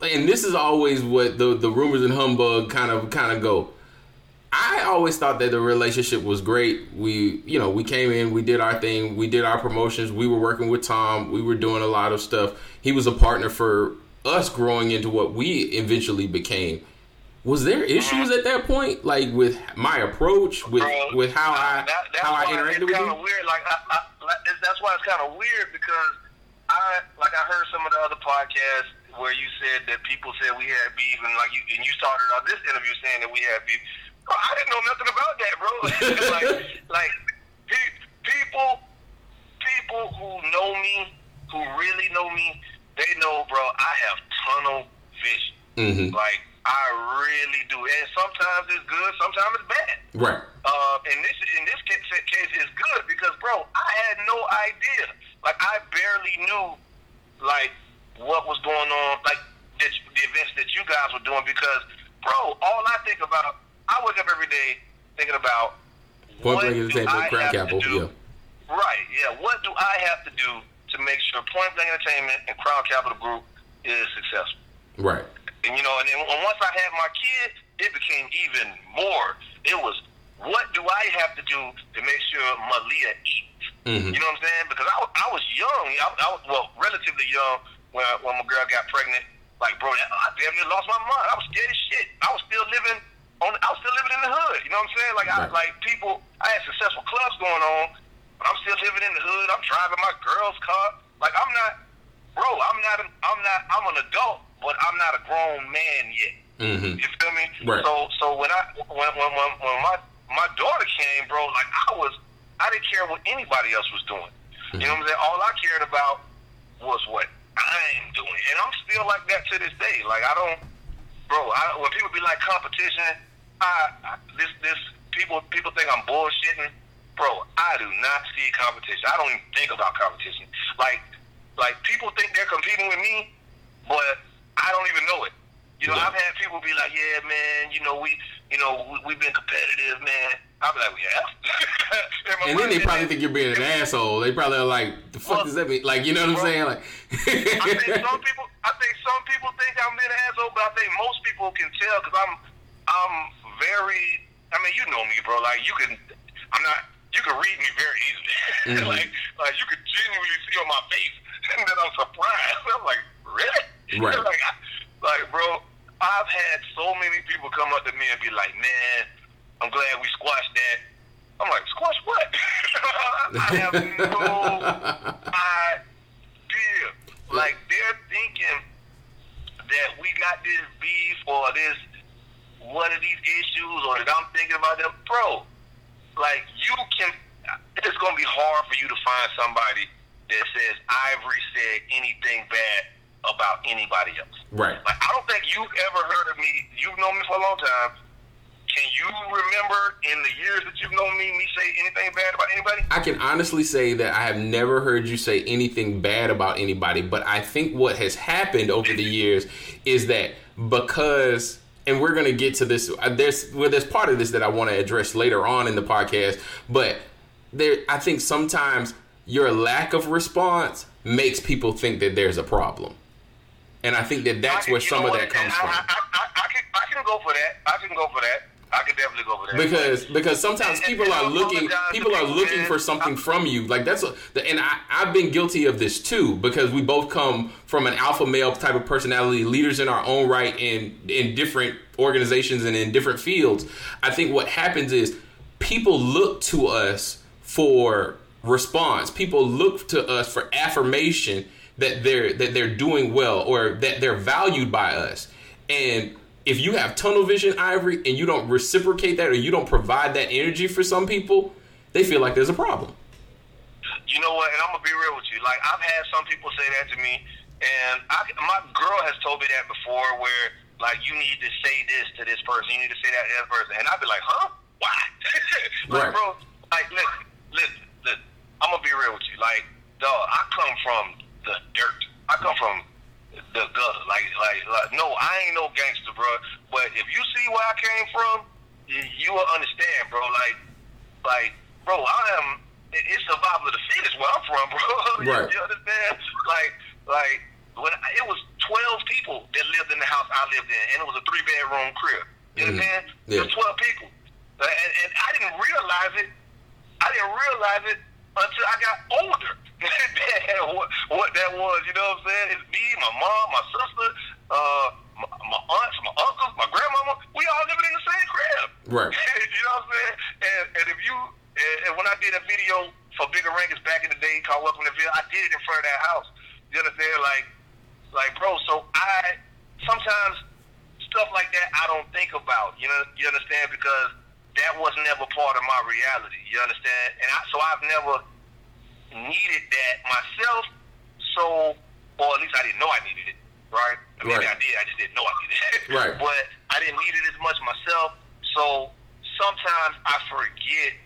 and this is always what the the rumors and humbug kind of kind of go. I always thought that the relationship was great. We, you know, we came in, we did our thing, we did our promotions. We were working with Tom. We were doing a lot of stuff. He was a partner for us growing into what we eventually became. Was there issues uh-huh. at that point, like with my approach, with Bro, with how I that, how I interacted with you? weird. Like, I, I, that's why it's kind of weird because I like I heard some of the other podcasts where you said that people said we had beef, and like you and you started out this interview saying that we had beef. Bro, I didn't know nothing about that, bro. like, like pe- people, people who know me, who really know me, they know, bro. I have tunnel vision. Mm-hmm. Like I really do, and sometimes it's good, sometimes it's bad. Right. Uh, in this in this case, case is good because, bro, I had no idea. Like I barely knew, like what was going on, like the, the events that you guys were doing. Because, bro, all I think about, I wake up every day thinking about Point what Blank do Entertainment, I have to do? yeah. Right, yeah. What do I have to do to make sure Point Blank Entertainment and Crown Capital Group is successful? Right. And you know, and then and once I had my kid, it became even more. It was, what do I have to do to make sure Malia eats? Mhm. You know what I'm saying? Because I, was- I was young. I, I was well, relatively young when when my girl got pregnant. Like, bro, I damn near lost my mind. I was scared as shit. I was still living on. I was still living in the hood. You know what I'm saying? Like, I Right. like people. I had successful clubs going on, but I'm still living in the hood. I'm driving my girl's car. Like, I'm not, bro. I'm not. I'm not. I'm an adult, but I'm not a grown man yet. Mm-hmm. You feel me? Right. So so when I when when when, when my my daughter came, bro, like I was I didn't care what anybody else was doing. You know what I'm saying? All I cared about was what I'm doing, and I'm still like that to this day. Like I don't, bro. I, when people be like competition, I, I this this people people think I'm bullshitting, bro. I do not see competition. I don't even think about competition. Like like people think they're competing with me, but I don't even know it. You know, Yeah. I've had people be like, "Yeah, man, you know, we, you know, we, we've been competitive, man." I'll be like, "Yeah." And then they probably think you're being an asshole. They probably are like, "The fuck does that mean?" Like, you know what I'm saying? Like, I think some people, I think some people think I'm being an asshole, but I think most people can tell because I'm, I'm very. I mean, you know me, bro. Like you can, I'm not. You can read me very easily. Mhm. like, like you can genuinely see on my face and that I'm surprised. I'm like, really? Right. like, I, like, bro. I've had so many people come up to me and be like, man, I'm glad we squashed that. I'm like, squash what? I have no idea. Like they're thinking that we got this beef or this one of these issues or that I'm thinking about them, bro. Like you can, it's gonna be hard for you to find somebody that says Ivory said anything bad about anybody else. right. Like I don't think you've ever heard of me. You've known me for a long time. Can you remember in the years that you've known me, me say anything bad about anybody? I can honestly say that I have never heard you say anything bad about anybody, but I think what has happened over the years is that because and we're going to get to this uh, there's well there's part of this that I want to address later on in the podcast, but there I think sometimes your lack of response makes people think that there's a problem. And I think that that's where some of that comes from. I, I, I, I can, I can go for that. I can go for that. I can definitely go for that. because because sometimes And- people and are I looking people are looking for something I- from you. Like that's a, and I, i've been guilty of this too because we both come from an alpha male type of personality leaders in our own right in in different organizations and in different fields. I think what happens is people look to us for response. People look to us for affirmation that they're that they're doing well or that they're valued by us. And if you have tunnel vision, Ivory, and you don't reciprocate that or you don't provide that energy for some people, they feel like there's a problem. you know what? And I'm gonna be real with you. Like I've had some people say that to me, and I, my girl has told me that before. Where like you need to say this to this person, you need to say that to that person, and I'd be like, huh? Why? like, Right. bro, like listen, listen, listen. I'm gonna be real with you. Like, dog, I come from the dirt. I come from the gutter. Like, like, like, no, I ain't no gangster, bro. But if you see where I came from, you, will understand, bro. Like, like, bro, I am. it- It's survival of the fittest where I'm from, bro. You- Right. You, understand? Like, like when I, it was twelve people that lived in the house I lived in, and it was a three bedroom crib. You Mhm. understand? Yeah. Was twelve people, and, and I didn't realize it. I didn't realize it until I got older. What, what that was, you know what I'm saying? It's me, my mom, my sister, uh, my, my aunts, my uncles, my grandmama. We all living in the same crib. Right. you know what I'm saying? And, and if you, and, and when I did a video for Bigga Rankin's back in the day called Welcome to the Ville, I did it in front of that house. You understand? Like, like, bro. So I sometimes stuff like that I don't think about. You know, you understand? Because that was never part of my reality. You understand? And I, so I've never needed that myself. So, or at least I didn't know I needed it. Right? Maybe Right. I did. I just didn't know I needed it. Right. But I didn't need it as much myself. So sometimes I forget.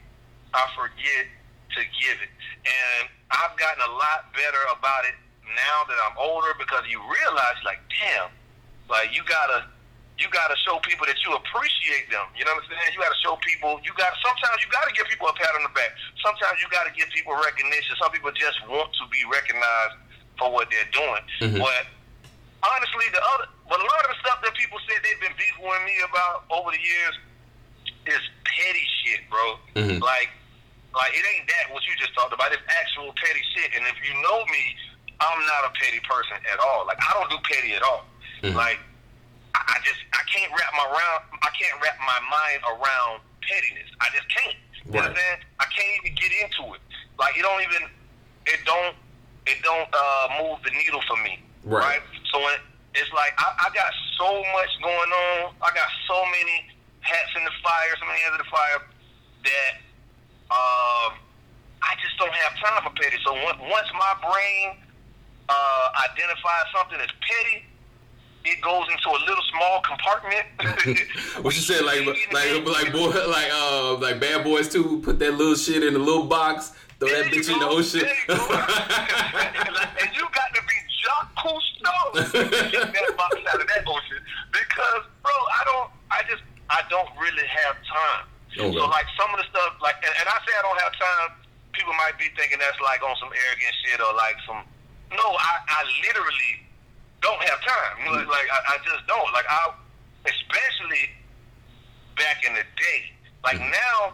I forget to give it, and I've gotten a lot better about it now that I'm older because you realize, like, damn, like you gotta you gotta show people that you appreciate them. You know what I'm saying? You gotta show people you got sometimes you gotta give people a pat on the back. Sometimes you gotta give people recognition. Some people just want to be recognized for what they're doing. Mhm. But honestly the other but a lot of the stuff that people said they've been beefing with me about over the years is petty shit, bro. Mhm. Like like it ain't that what you just talked about. It's actual petty shit. And if you know me, I'm not a petty person at all. Like I don't do petty at all. Mhm. Like I I just I can't wrap my around I can't wrap my mind around pettiness. I just can't. You Right. understand? I'm saying? I can't even get into it. Like it don't even it don't it don't uh move the needle for me. Right. right? So when it's like I, I got so much going on. I got so many hats in the fire, so many hands in the fire that um I just don't have time for petty. So on- once my brain uh, identifies something as petty, it goes into a little small compartment. What you said, like, like, like, boy, like, uh, like bad boys too. Put that little shit in a little box. Throw that There you bitch in the ocean. You go. and you got to be Jacques Cousteau to get that box out of that ocean. Because, bro, I don't, I just, I don't really have time. Okay. So, like, some of the stuff, like, and, and I say I don't have time, people might be thinking that's like on some arrogant shit or like some, no, I, I literally don't have time. You know, Mm. Like, I, I just don't. Like, I, especially back in the day. Like, Mm. now,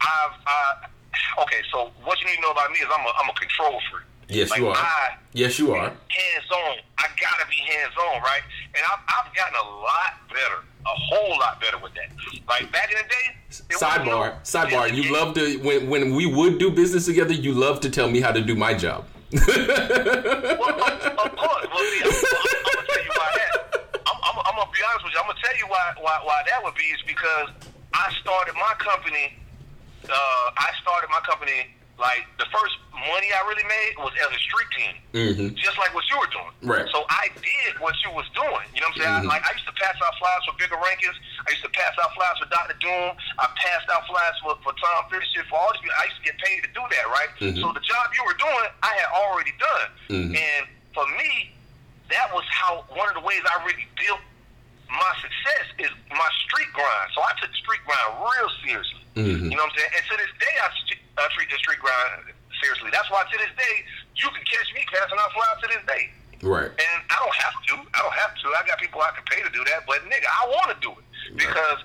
I've uh, okay. So what you need to know about me is I'm a I'm a control freak. Yes, like you are. I Yes, you are. hands on. I gotta be hands on, right? And I've I've gotten a lot better, a whole lot better with that. Like back in the day. Sidebar, sidebar. You love to when when we would do business together. You love to tell me how to do my job. Of, course. I'm gonna tell you why that. I'm, I'm, I'm gonna be honest with you. I'm gonna tell you why why why that would be is because I started my company. Uh, I started my company like the first money I really made was as a street team, Mhm. just like what you were doing. Right. So I did what you was doing. You know what I'm saying? Mhm. I, like I used to pass out flyers for bigga rankin's. I used to pass out flyers for Dr. Doom. I passed out flyers for, for Tom Fisher for all these people. I used to get paid to do that, right? Mhm. So the job you were doing, I had already done. Mhm. And for me, that was how one of the ways I really built my success is my street grind. So I took the street grind real seriously. Mhm. You know what I'm saying? And to this day, I, st- I treat the street grind seriously. That's why to this day, you can catch me passing out flyers to this day. Right. And I don't have to. I don't have to. I got people I can pay to do that. But nigga, I want to do it because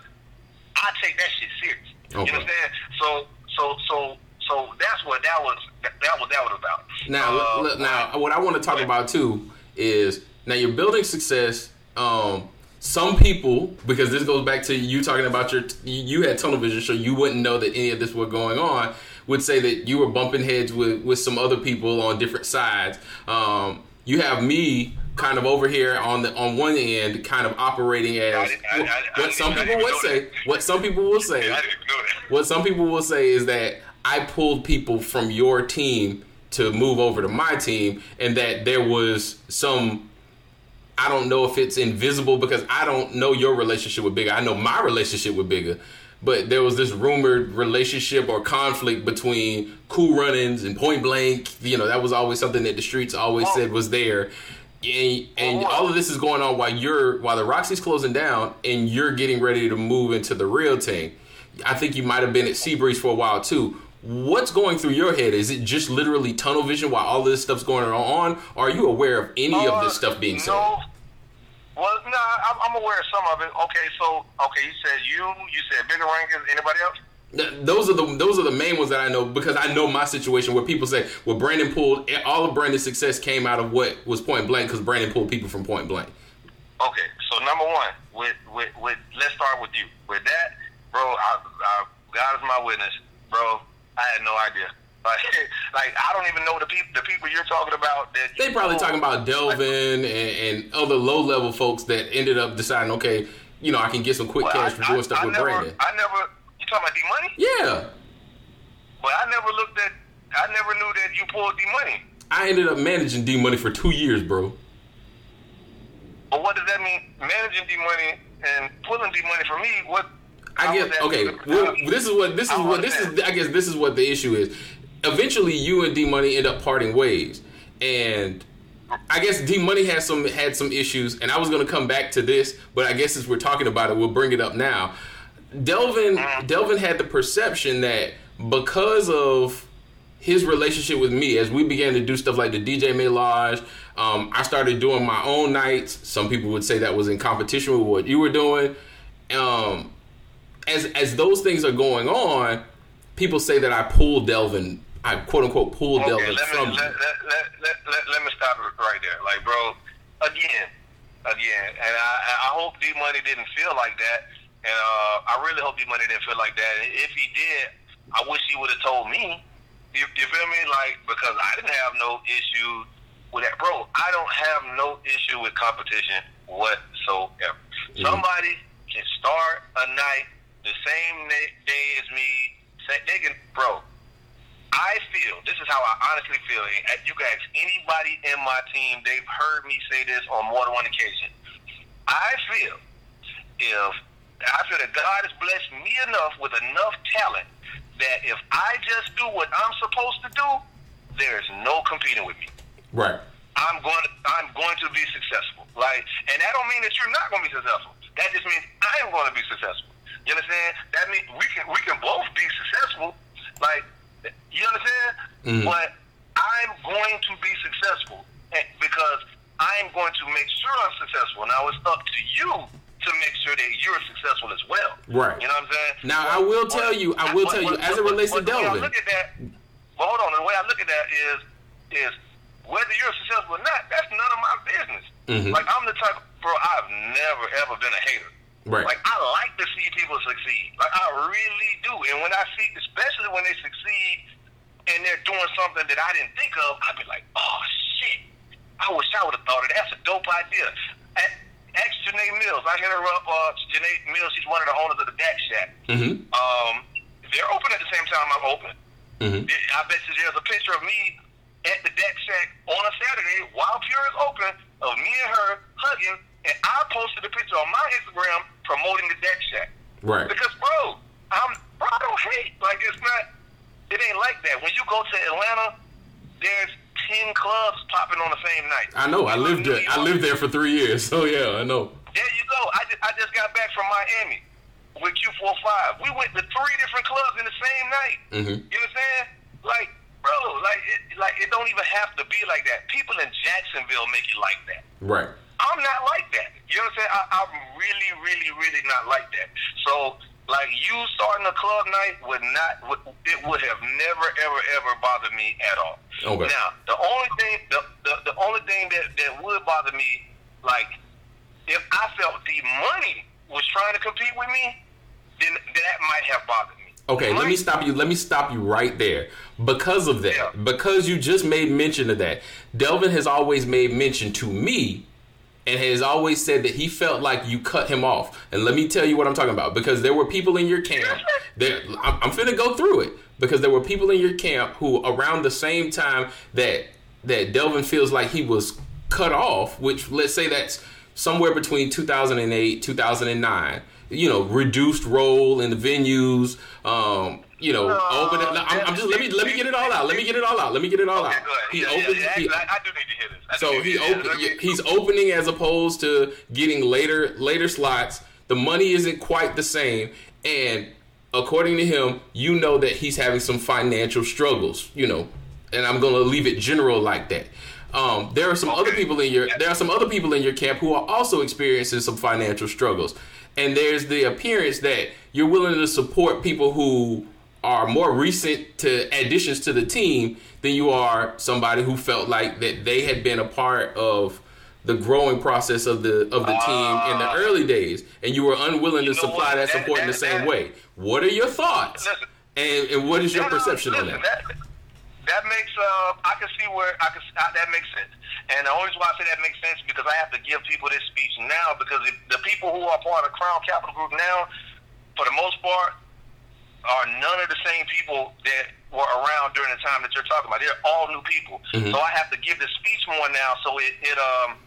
I take that shit serious. Okay. You understand? So, so, so, so that's what that was. That, that was that was about. Now, look, now, what I want to talk about too is now you're building success. Um, some people, because this goes back to you talking about your, you had tunnel vision, so you wouldn't know that any of this was going on. Would say that you were bumping heads with with some other people on different sides. Um, you have me kind of over here on the on one end, kind of operating as I I- I- what some people would say. What some people will say. I didn't even know that. What some people will say is that I pulled people from your team to move over to my team, and that there was some. I don't know if it's invisible because I don't know your relationship with Bigga. I know my relationship with Bigga, but there was this rumored relationship or conflict between Cool Runnings and Point Blank. You know, that was always something that the streets always said was there. And, and oh. all of this is going on while you're while the Roxy's closing down and you're getting ready to move into the real team. I think you might have been at Seabreeze for a while too. What's going through your head? Is it just literally tunnel vision while all this stuff's going on? Or are you aware of any of Uh, this stuff being said? No. Well, no, I'm, I'm aware of some of it. Okay, so okay, you said you, you said bigga rankin's. Anybody else? Those are the those are the main ones that I know because I know my situation where people say, "Well, Brandon pulled all of Brandon's success came out of what was Point Blank because Brandon pulled people from Point Blank." Okay, so number one, with with with let's start with you. With that, bro, I, I, God is my witness, bro. I had no idea. Like, like I don't even know the people the people you're talking about. That They probably talking about Delvin and, and other low level folks that ended up deciding, okay, you know, I can get some quick Well, cash for doing stuff I with never, Brandon. I never. You talking about D money? Yeah, But I never looked at. I never knew that you pulled D money. I ended up managing D Money for two years, bro. But what does that mean? Managing D money and pulling D money for me? What? I guess okay. Well, this is what this is what this is. I guess this is what the issue is. Eventually, you and D Money end up parting ways, and I guess D Money has some had some issues. And I was going to come back to this, but I guess since we're talking about it, we'll bring it up now. Delvin Mm-hmm. Delvin had the perception that because of his relationship with me, as we began to do stuff like the DJ Melage, um, I started doing my own nights. Some people would say that was in competition with what you were doing. Um, as as those things are going on, people say that I pulled Delvin, I quote unquote pulled Okay, Delvin let me from let, you. let, let, let, let, let me stop right there. Like, bro, again, again, and I, I hope D Money didn't feel like that, and uh, I really hope D Money didn't feel like that. And if he did, I wish he would have told me. You, you feel me? Like, because I didn't have no issue with that, bro. I don't have no issue with competition whatsoever. Somebody can start a night the same day as me. They can, bro. I feel this is how I honestly feel. and You can ask anybody in my team; they've heard me say this on more than one occasion. I feel if I feel that God has blessed me enough with enough talent that if I just do what I'm supposed to do, there's no competing with me. Right. I'm going to I'm going to be successful. Like, and that don't mean that you're not going to be successful. That just means I am going to be successful. You understand? That means we can we can both be successful. Like, you understand? Mhm. But I'm going to be successful because I'm going to make sure I'm successful. Now it's up to you to make sure that you're successful as well. Right. You know what I'm saying? Now, I will tell you- I will tell you, as it relates to but the way Delvin- I look at that. Well, hold on. The way I look at that is is whether you're successful or not. That's none of my business. Mhm. Like I'm the type, bro. I've never ever been a hater. Right. Like I like to see people succeed. Like I really do. And when I see, especially when they succeed and they're doing something that I didn't think of, I'd be like, oh shit. I wish I would have thought of that. That's a dope idea. A- Ask Janae Mills. I hit her up. Uh, Janae Mills. She's one of the owners of the Dak Shack. Mm-hmm. Um, they're open at the same time I'm open. Mm-hmm. I bet you there's a picture of me at the deck shack on a Saturday while Pure is open of me and her hugging, and I posted a picture on my Instagram promoting the deck shack. Right. Because, bro, I'm bro, I don't hate. Like it's not. It ain't like that. When you go to Atlanta, there's ten clubs popping on the same night. I know. I lived there. I lived there for three years. So yeah, I know. There you go. I just, I just got back from Miami with Q45. We went to three different clubs in the same night. Mhm. You understand? Like, bro, like it, like it don't even have to be like that. People in Jacksonville make it like that. Right. I'm not like that. You know what I'm saying? I, I'm really, really, really not like that. So, like, you starting a club night would not, would, it would have never, ever, ever bothered me at all. Okay. Now, the only thing, the, the, the only thing that, that would bother me, like, if I felt the money was trying to compete with me, then that might have bothered me. Okay, let me stop you. Let me stop you right there. Because of that, Yeah. because you just made mention of that, Delvin has always made mention to me and has always said that he felt like you cut him off. And let me tell you what I'm talking about. Because there were people in your camp. That I'm, I'm finna go through it. Because there were people in your camp who, around the same time that that Delvin feels like he was cut off, which let's say that's somewhere between 2008 2009 you know reduced role in the venues um you know No, open it, I'm, I'm just let me let me get it all out let me get it all out let me get it all Okay, out he yeah, opens yeah, yeah, he- I, I do need to hear this. So he open, me- he's opening as opposed to getting later later slots. The money isn't quite the same, and according to him, you know that he's having some financial struggles. You know, and I'm gonna leave it general like that. Um, there are some other people in your Yeah. there are some other people in your camp who are also experiencing some financial struggles, and there's the appearance that you're willing to support people who are more recent to additions to the team than you are somebody who felt like that they had been a part of the growing process of the of the team in the early days, and you were unwilling to You know supply that That- support in the same that- way. What are your thoughts? Listen. And and what is your No, no, perception on listen, that? That makes uh, I can see where I can uh, that makes sense, and the only reason why I say that makes sense because I have to give people this speech now because the people who are part of Crown Capital Group now, for the most part, are none of the same people that were around during the time that you're talking about. They're all new people, Mhm. so I have to give the speech more now, so it it um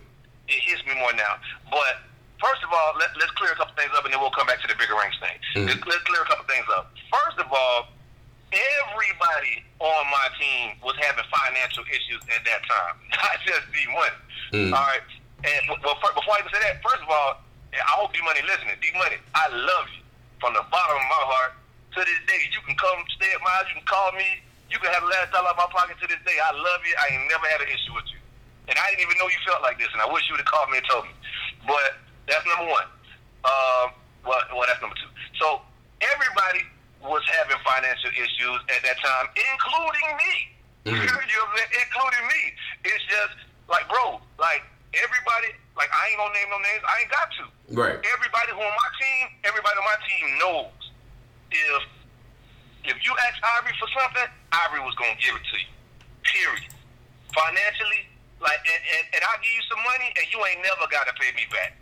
it hits me more now. But first of all, let, let's clear a couple things up, and then we'll come back to the bigger ranks thing. Mhm. Let's, let's clear a couple things up. First of all, everybody on my team was having financial issues at that time, not just D Money. Mm. All right, and well, before I even say that, first of all, I hope D Money listening. D Money, I love you from the bottom of my heart. To this day, you can come stay at my house. You can call me. You can have the last dollar out of my pocket. To this day, I love you. I ain't never had an issue with you, and I didn't even know you felt like this. And I wish you would have called me and told me. But that's number one. Um, well, well, that's number two. So everybody was having financial issues at that time, including me. You know what I'm? Including me. It's just like, bro, like everybody, like I ain't gonna name no names. I ain't got to. Right. Everybody who on my team, everybody on my team knows if if you ask Ivory for something, Ivory was gonna give it to you. Period. Financially, like, and, and, and I'll give you some money, and you ain't never gotta pay me back.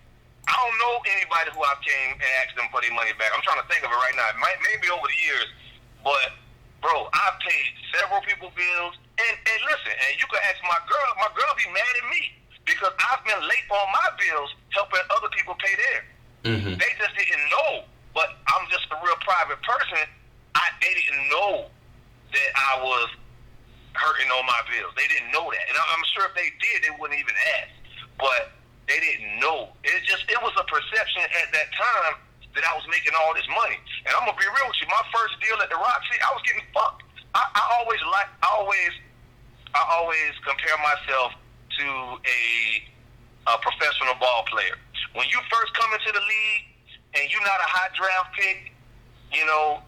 I don't know anybody who I've came and asked them for their money back. I'm trying to think of it right now. It might, maybe over the years, but bro, I've paid several people bills. And and listen, and you can ask my girl. My girl be mad at me because I've been late on my bills helping other people pay theirs. Mm-hmm. They just didn't know. But I'm just a real private person. I they didn't know that I was hurting on my bills. They didn't know that, and I'm sure if they did, they wouldn't even ask. But they didn't know. It just it was a perception at that time that I was making all this money. And I'm gonna be real with you. My first deal at the Roxy, I was getting fucked. I, I always like I always I always compare myself to a, a professional ball player. When you first come into the league and you're not a high draft pick, you know,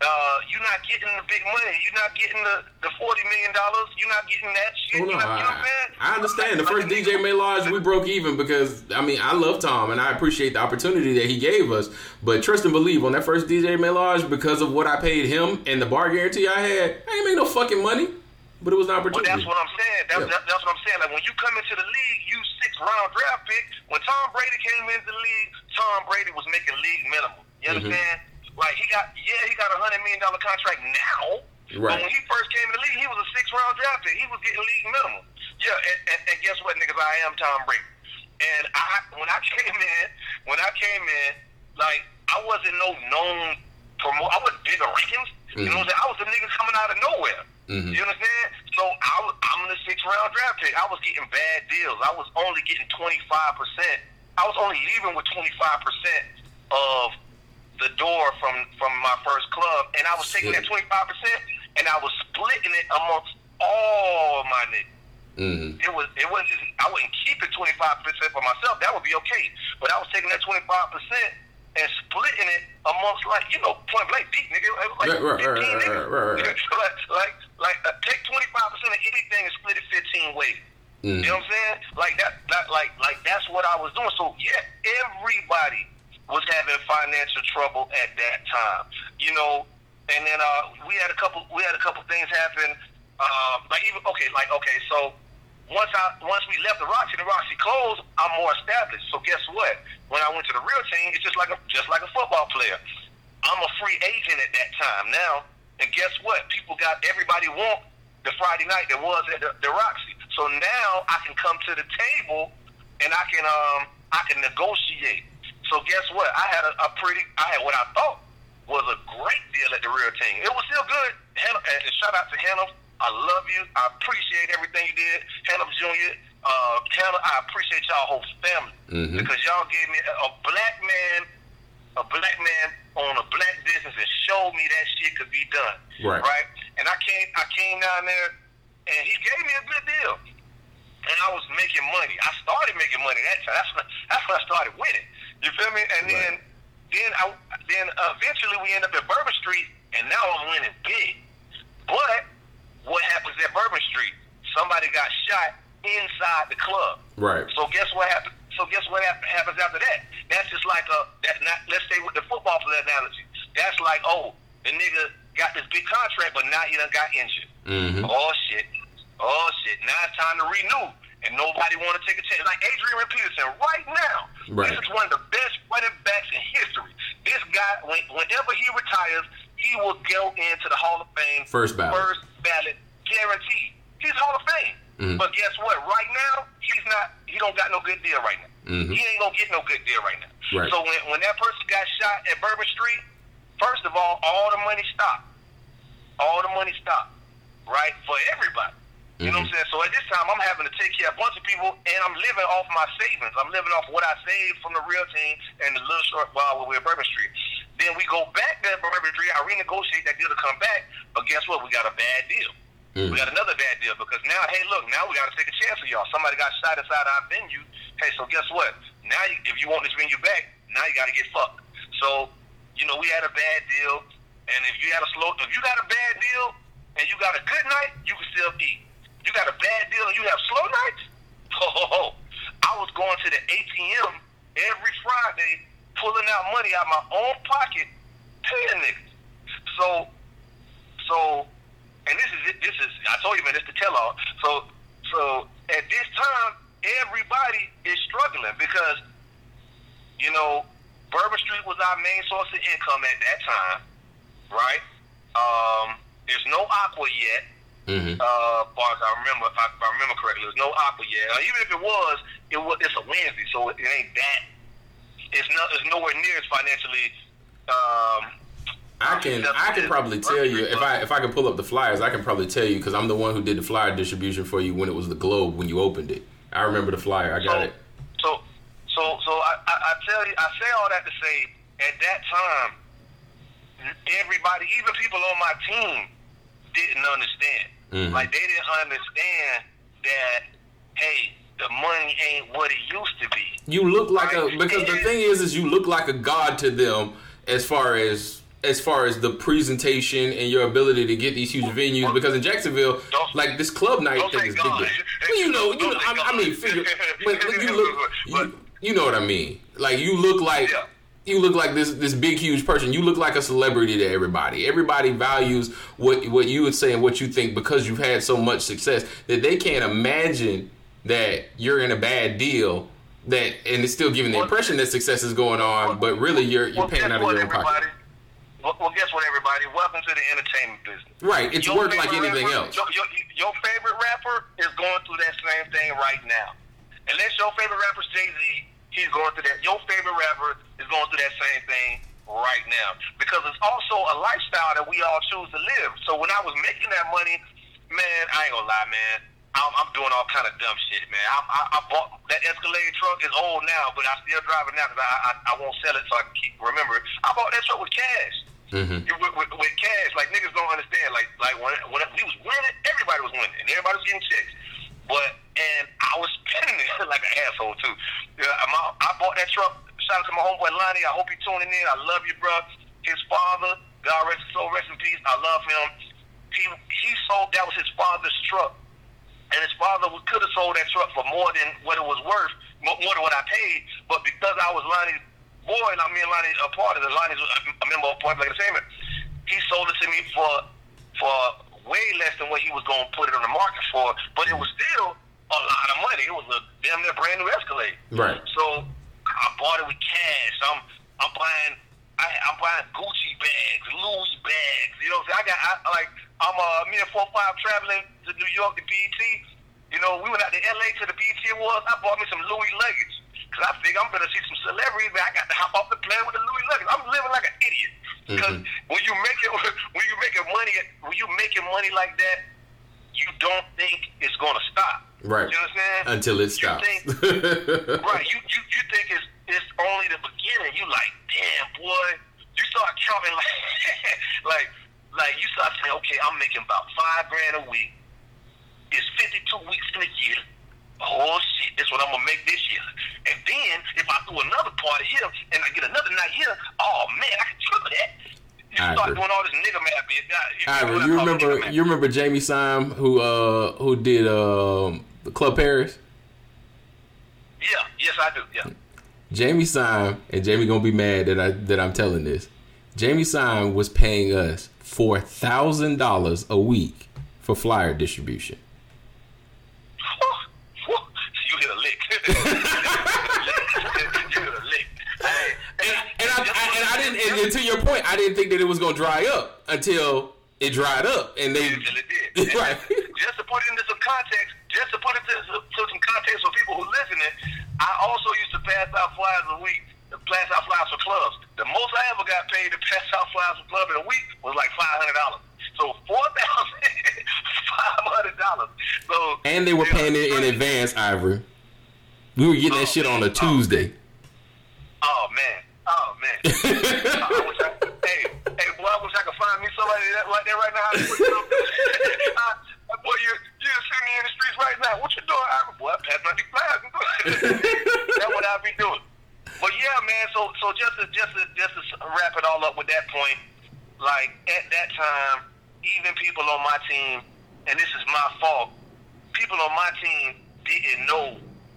uh, you're not getting the big money. You're not getting the, the forty million dollars. You're not getting that shit. Oh, no, you know, you know I. I understand. The first DJ Maylage, we broke even because I mean I love Tom and I appreciate the opportunity that he gave us. But trust and believe on that first DJ Maylage, because of what I paid him and the bar guarantee I had, I ain't make no fucking money. But it was an Well, opportunity. that's what I'm saying. That's, Yeah. that, that's what I'm saying. Like when you come into the league, you six round draft pick. When Tom Brady came into the league, Tom Brady was making league minimum. You Mm-hmm. understand? Like he got, yeah, he got a hundred million dollar contract now. Right. But when he first came in the league, he was a six round draft pick. He was getting league minimum. Yeah, and, and, and guess what, niggas? I am Tom Brady. And I, when I came in, when I came in, like I wasn't no known promote. I wasn't Bigga Rankin's. You know what I'm saying? I was the niggas coming out of nowhere. Mhm. You understand? So I I'm the six round draft pick. I was getting bad deals. I was only getting 25 percent. I was only leaving with 25 percent of the door from from my first club, and I was taking that 25 percent and I was splitting it amongst all my niggas. Mhm. It was it was just, I wouldn't keep it 25 percent for myself. That would be okay. But I was taking that 25 percent and splitting it amongst like you know point blank deep nigga. Like Right, right, 15 right, niggas. right, right. like like like uh, take 25 percent of anything and split it 15 ways. Mhm. You know what I'm saying? Like that, that like like that's what I was doing. So yeah, everybody was having financial trouble at that time. You know, and then uh, we had a couple we had a couple things happen. Uh, like even okay, like okay, so once I once we left the Roxy, the Roxy closed, I'm more established. So guess what? When I went to the real team, it's just like a just like a football player. I'm a free agent at that time now, and guess what? People got everybody want the Friday night that was at the, the Roxy. So now I can come to the table and I can um I can negotiate. So guess what? I had a, a pretty I had what I thought was a great deal at the real team. It was still good. And shout out to Hannah. I love you. I appreciate everything you did. Hannah Jr., uh, Hannah, I appreciate y'all whole family. Mhm. Because y'all gave me a, a black man, a black man on a black business and showed me that shit could be done. Right. Right? And I came I came down there and he gave me a good deal. And I was making money. I started making money that time. That's when, that's when I started winning. You feel me? And then then I then eventually we end up at Bourbon Street, and now I'm winning big. But what happens at Bourbon Street? Somebody got shot inside the club. Right. So guess what happened? So guess what hap- happens after that? That's just like a that. Not, let's say with the football player analogy. That's like oh the nigga got this big contract, but now he done got injured. Mhm. Oh shit. Oh shit. Now it's time to renew. And nobody want to take a chance. Like Adrian Peterson right now. Right. This is one of the best running backs in history. This guy, when, whenever he retires, he will go into the Hall of Fame. First ballot. First ballot, guaranteed. He's Hall of Fame. Mhm. But guess what? Right now, he's not. He don't got no good deal right now. Mhm. He ain't gonna get no good deal right now. Right. So when when that person got shot at Bourbon Street, first of all, all the money stopped. All the money stopped. Right for everybody. You know what I'm saying? So at this time, I'm having to take care of a bunch of people, and I'm living off my savings. I'm living off what I saved from the real team and the little short while we were at Bourbon Street. Then we go back to Bourbon Street. I renegotiate that deal to come back, but guess what? We got a bad deal. Mm. We got another bad deal because now, hey, look, now we got to take a chance with y'all. Somebody got shot inside our venue. Hey, so guess what? Now, you, if you want this venue back, now you got to get fucked. So, you know, we had a bad deal, and if you had a slow, if you got a bad deal and you got a good night, you can still eat. You got a bad deal and you have slow nights. Ho ho ho! I was going to the ATM every Friday, pulling out money out my own pocket, paying niggas. So, so, and this is it. This is I told you, man. This the tell all. So, so at this time, everybody is struggling because, you know, Bourbon Street was our main source of income at that time, right? Um, there's no aqua yet. Mm-hmm. Uh, as far as I remember, if I, if I remember correctly, there's no aqua yet. Uh, even if it was, it was it's a Wednesday, so it, it ain't that. It's not. It's nowhere near as financially. Um, I can I can probably tell you if I if I can pull up the flyers, I can probably tell you because I'm the one who did the flyer distribution for you when it was the Globe when you opened it. I remember the flyer. I got so, it. So, so, so I, I, I tell you, I say all that to say, at that time, everybody, even people on my team, didn't understand. Mhm. Like they didn't understand that, hey, the money ain't what it used to be. You look like a Right. because the And- thing is is you look like a god to them as far as as far as the presentation and your ability to get these huge venues because in Jacksonville like this club night thing is big Well, you know, you know I, I mean figure but you look you, you know what I mean. Like you look like Yeah. you look like this this big huge person. You look like a celebrity to everybody. Everybody values what what you would say and what you think because you've had so much success that they can't imagine that you're in a bad deal. That and it's still giving the impression that success is going on, but really you're you're paying out of your own pocket. Well, well, guess what, everybody? Welcome to the entertainment business. Right, it's Your work like anything rapper- else. Your, your, your favorite rapper is going through that same thing right now. Unless your favorite rapper is Jay Z, he's going through that. Your favorite rapper is going through that same thing right now because it's also a lifestyle that we all choose to live. So when I was making that money, man, I ain't gonna lie, man. I'm, I'm doing all kind of dumb shit, man. I, I, I bought that Escalade truck is old now, but I still drive it now because I, I I won't sell it so I can keep remember it. I bought that truck with cash. Mhm. You- With, with, with cash, like niggas don't understand. Like like when when we was winning, everybody was winning, and everybody was getting checks. But and I was spending it like an asshole too. Yeah, my, I bought that truck. Shout out to my homeboy Lonnie. I hope you're tuning in. I love you, bro. His father, God rest his soul, rest in peace. I love him. He he sold that was his father's truck, and his father could have sold that truck for more than what it was worth, more than what I paid. But because I was Lonnie's boy, and I mean Lonnie a part of it, Lonnie's a member of Point Blank Entertainment, he sold it to me for for way less than what he was going to put it on the market for. But it was still a lot of money. It was a damn near brand new Escalade. Right. So I bought it with cash. I'm I'm buying I, I'm buying Gucci bags, Louis bags. You know, what I'm saying? I got I, like I'm uh me and four five traveling to New York to BET. You know, we went out to LA to the BET Awards. I bought me some Louis luggage because I figure I'm gonna see some celebrities. I got to hop off the plane with the Louis luggage. I'm living like an idiot because when you make it when you making money when you making money like that, you don't think it's gonna stop. Right. You understand? Until it You stops. think- right. You, you you think it's it's only the beginning. You like, damn boy. You start counting like like like you start saying, okay, I'm making about five grand a week. It's 52 weeks in a year. Oh shit, this what I'm gonna make this year. And then if I do another party here and I get another night here, oh man, I can triple that. You I start agree. doing all this nigga math, bitch. You know Ivory, I you remember you remember Jamie Syme who uh who did um the Club Paris? Yeah, yes I do. Yeah. Jamie Syme and Jamie gonna be mad that I that I'm telling this. Jamie Syme was paying us four thousand dollars a week for flyer distribution. you hit a lick. you hit a lick. Hey, And, and, I, I, and I didn't. And to your point, I didn't think that it was gonna dry up until it dried up, and they Until it did. right. Just to put it into some context, just to put it into to some context for people who listening, I also used to pass out flyers a week. Pass out flyers for clubs. The most I ever got paid to pass out flyers for club in a week was like five hundred dollars. So four thousand five hundred dollars. So And they were paying it in advance, Ivory. We were getting that oh, shit on a oh, Tuesday. Oh man. Oh man. I wish I, hey, hey, boy, I wish I could find me somebody that, like that right now. I, boy, you you see me in the streets right now. What you doing? I, boy, I pass my these flyers. That's what I be doing. But yeah, man. So so just to just to just to wrap it all up with that point, like at that time, even people on my team, and this is my fault. People on my team didn't know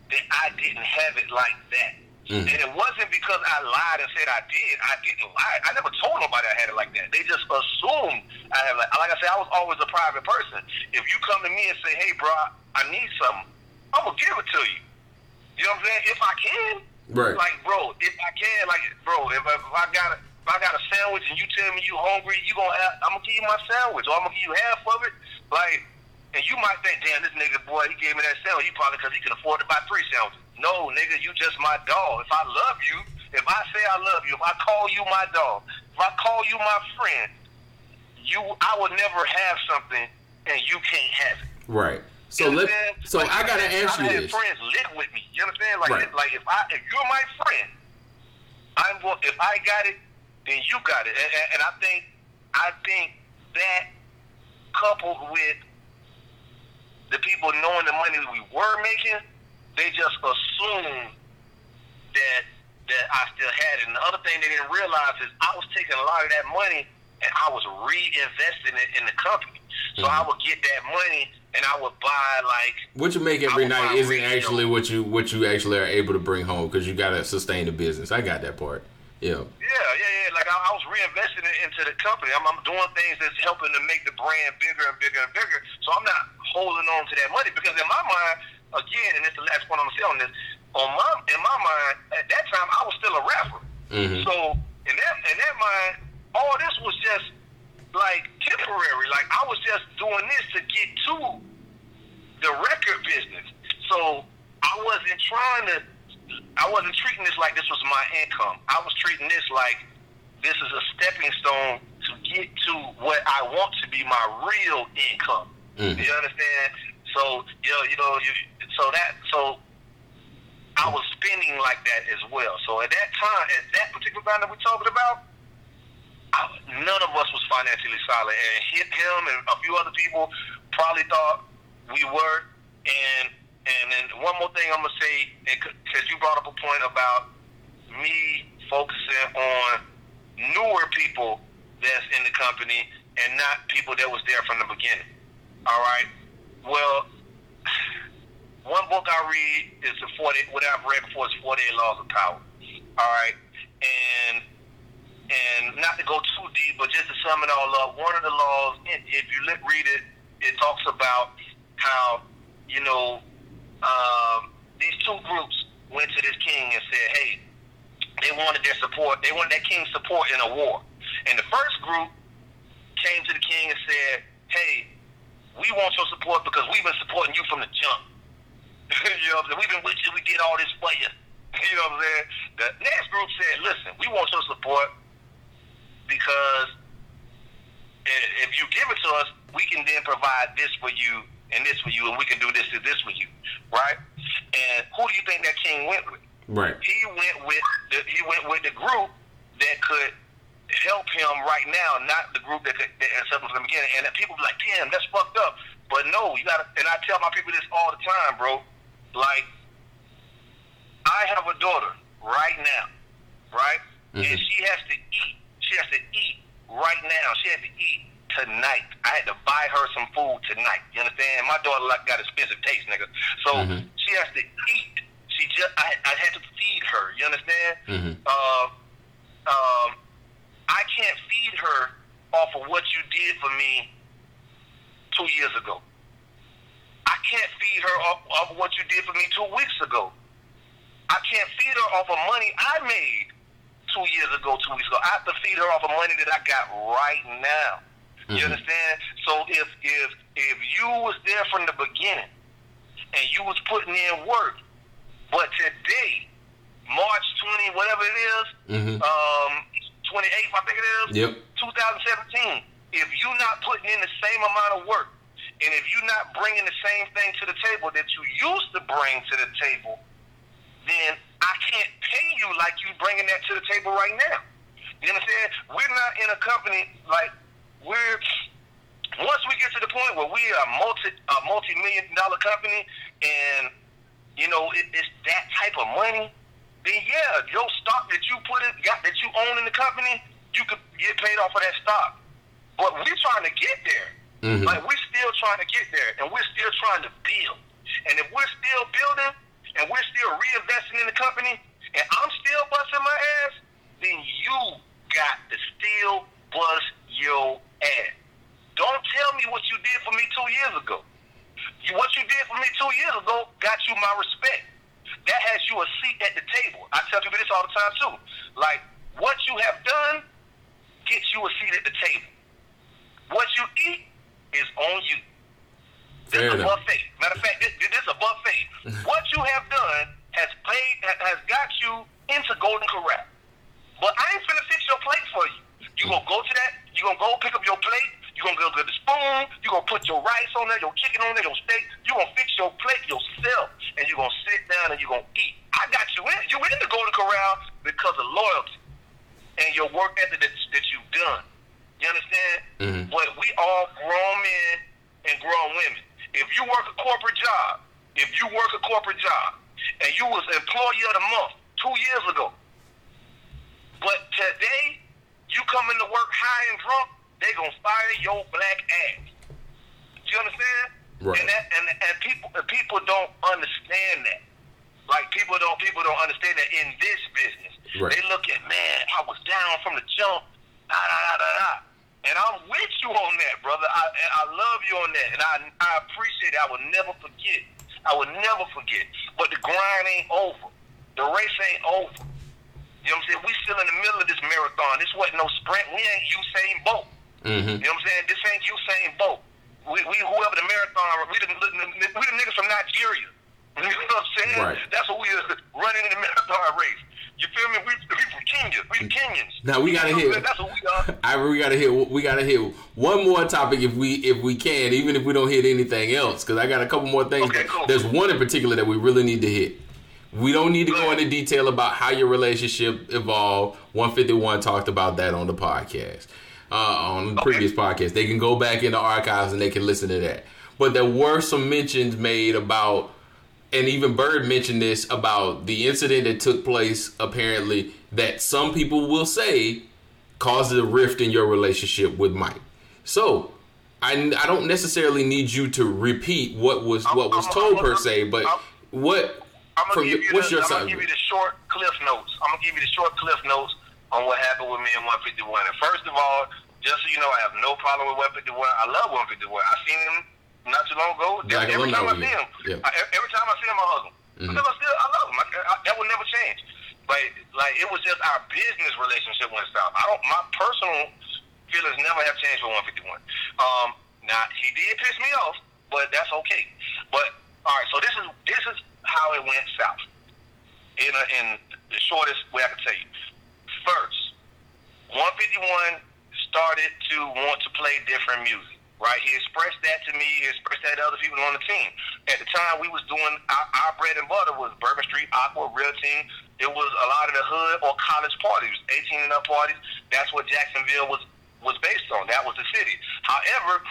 that I didn't have it like that. Mhm. And it wasn't because I lied and said I did. I didn't lie. I never told nobody I had it like that. They just assumed I have like like I said, I was always a private person. If you come to me and say, Hey bro, I need something, I'm gonna give it to you. You know what I'm saying? If I can. Right. Like, bro, if I can, like, bro, if I, if I got it, if I got a sandwich and you tell me you hungry, you gonna have, I'm gonna give you my sandwich, or I'm gonna give you half of it. Like, and you might think, damn, this nigga boy, he gave me that sandwich. He probably because he can afford to buy three sandwiches. No, nigga, you just my dog. If I love you, if I say I love you, if I call you my dog, if I call you my friend, you, I would never have something and you can't have it. Right. So let so Like, I gotta ask you had this. friends live with me. You understand? Like, Right. like if I, if you're my friend, I'm going. If I got it, then you got it. And, and, and I think, I think that coupled with the people knowing the money we were making, they just assumed that that I still had it. And the other thing they didn't realize is I was taking a lot of that money and I was reinvesting it in the company. So Mm-hmm. I would get that money and I would buy like What you make every night isn't radio. actually what you what you actually are able to bring home because you gotta sustain the business. I got that part. Yeah. Yeah, yeah, yeah. Like I, I was reinvesting it into the company. I'm, I'm doing things that's helping to make the brand bigger and bigger and bigger. So I'm not holding on to that money because in my mind, again, and it's the last point I'm on this. On my in my mind, at that time, I was still a rapper. Mhm. So in that in that mind, all this was just like temporary. Like I was just doing this to get to the record business. So I wasn't trying to. I wasn't treating this like this was my income. I was treating this like this is a stepping stone to get to what I want to be my real income. Mhm. You understand? So you know, you know, you, so that so I was spending like that as well. So at that time, at that particular time that we're talking about, none of us was financially solid, and hit him and a few other people probably thought we were. And and then one more thing I'm gonna say, because you brought up a point about me focusing on newer people that's in the company and not people that was there from the beginning. All right. Well, one book I read is the 40. What I've read before is 48 Laws of Power. All right, and and not to go too deep, but just to sum it all up, one of the laws, if you read it, it talks about how you know um, these two groups went to this king and said, "Hey, they wanted their support. They wanted that king's support in a war." And the first group came to the king and said, "Hey, we want your support because we've been supporting you from the jump. you know, what I'm saying? we've been with you. We did all this for you. You know what I'm saying? The next group said, "Listen, we want your support because if you give it to us, we can then provide this for you and this for you, and we can do this and this for you, right?" And who do you think that king went with? Right. he went with the, he went with the group that could help him right now, not the group that could that had something from the beginning. And people be like, "Damn, that's fucked up." But no, you gotta. And I tell my people this all the time, bro. Like, I have a daughter right now, right, and Mhm. she has to eat. She has to eat right now. She has to eat tonight. I had to buy her some food tonight. You understand? My daughter like got expensive taste, nigga. So Mhm. she has to eat. She just I, I had to feed her. You understand? Mhm. Uh, um, I can't feed her off of what you did for me two years ago. I can't feed her off, off of what you did for me two weeks ago. I can't feed her off of money I made two years ago, two weeks ago. I have to feed her off of money that I got right now. You Mhm. understand? So if if if you was there from the beginning and you was putting in work, but today, March twenty, whatever it is, Mhm. um, twenty eighth, I think it is. Yep. 2017. If you're not putting in the same amount of work, and if you're not bringing the same thing to the table that you used to bring to the table, then I can't pay you like you bringing that to the table right now. You understand? We're not in a company like we're. Once we get to the point where we are a multi a multi million dollar company, and you know it, it's that type of money, then yeah, your stock that you put in, got that you own in the company, you could get paid off of that stock. But we're trying to get there. Mhm. Like we're still trying to get there, and we're still trying to build. And if we're still building, and we're still reinvesting in the company, and I'm still busting my ass, then you got to still bust your ass. Don't tell me what you did for me two years ago. What you did for me two years ago got you my respect. That has you a seat at the table. I tell people this all the time too. Like what you have done get you a seat at the table. What you eat is on you. This is a buffet. Matter of fact, this, this is a buffet. what you have done has paid has got you into Golden Corral. But I ain't finna fix your plate for you. You gonna go to that, you gonna go pick up your plate, you gonna go get the spoon, you gonna put your rice on there, your chicken on there, your steak, you gonna fix your plate yourself, and you gonna sit down and you gonna eat. I got you in you in the Golden Corral because of loyalty and your work ethic that, that you've done. You understand? Mhm. But we all grown men and grown women. If you work a corporate job, if you work a corporate job, and you was employee of the month two years ago, but today you come into work high and drunk, they gonna fire your black ass. Do you understand? Right. And that and and people and people don't understand that. Like people don't people don't understand that in this business. Right. They look at man, I was down from the jump, da da da da da. And I'm with you on that, brother. I I love you on that, and I I appreciate it. I will never forget. I will never forget. But the grind ain't over. The race ain't over. You know what I'm saying? We still in the middle of this marathon. This wasn't no sprint. We ain't Usain Bolt. Mm-hmm. You know what I'm saying? This ain't Usain Bolt. We, we whoever the marathon, we the, we the niggas from Nigeria. You know what I'm saying? Right. That's what we are running in the marathon race. You feel me? We, we from Kenya. We Kenyans. Now we gotta hit- That's what we are. I we gotta hit we gotta hit one more topic if we if we can, even if we don't hit anything else, because I got a couple more things. Okay, cool. There's one in particular that we really need to hit. We don't need to go Go into detail about how your relationship evolved. 151 talked about that on the podcast, uh, on the Okay. previous podcast. They can go back in the archives and they can listen to that. But there were some mentions made about, and even Bird mentioned this about the incident that took place. Apparently, that some people will say caused a rift in your relationship with Mike. So, I, I don't necessarily need you to repeat what was I'm- what was I'm- told I'm- per se, but I'm- what I'm gonna from give your- you what's the, your I'm side? gonna give you the short cliff notes. I'm gonna give you the short cliff notes on what happened with me and 151. And first of all, just so you know, I have no problem with 151. I love 151. I've seen him not too long ago. Black every time I see him, Yeah. I, every time I see him, I hug him Mhm. because I still I love him. I, I, that will never change. But like it was just our business relationship went south. I don't. My personal feelings never have changed with 151. Um, now he did piss me off, but that's okay. But all right, so this is this is how it went south. In a, in the shortest way I can tell you. First, 151 started to want to play different music. Right, he expressed that to me. He expressed that to other people on the team. At the time, we was doing our, our bread and butter was Bourbon Street Aqua Real Team. It was a lot of the hood or college parties, 18 and up parties. That's what Jacksonville was was based on. That was the city. However,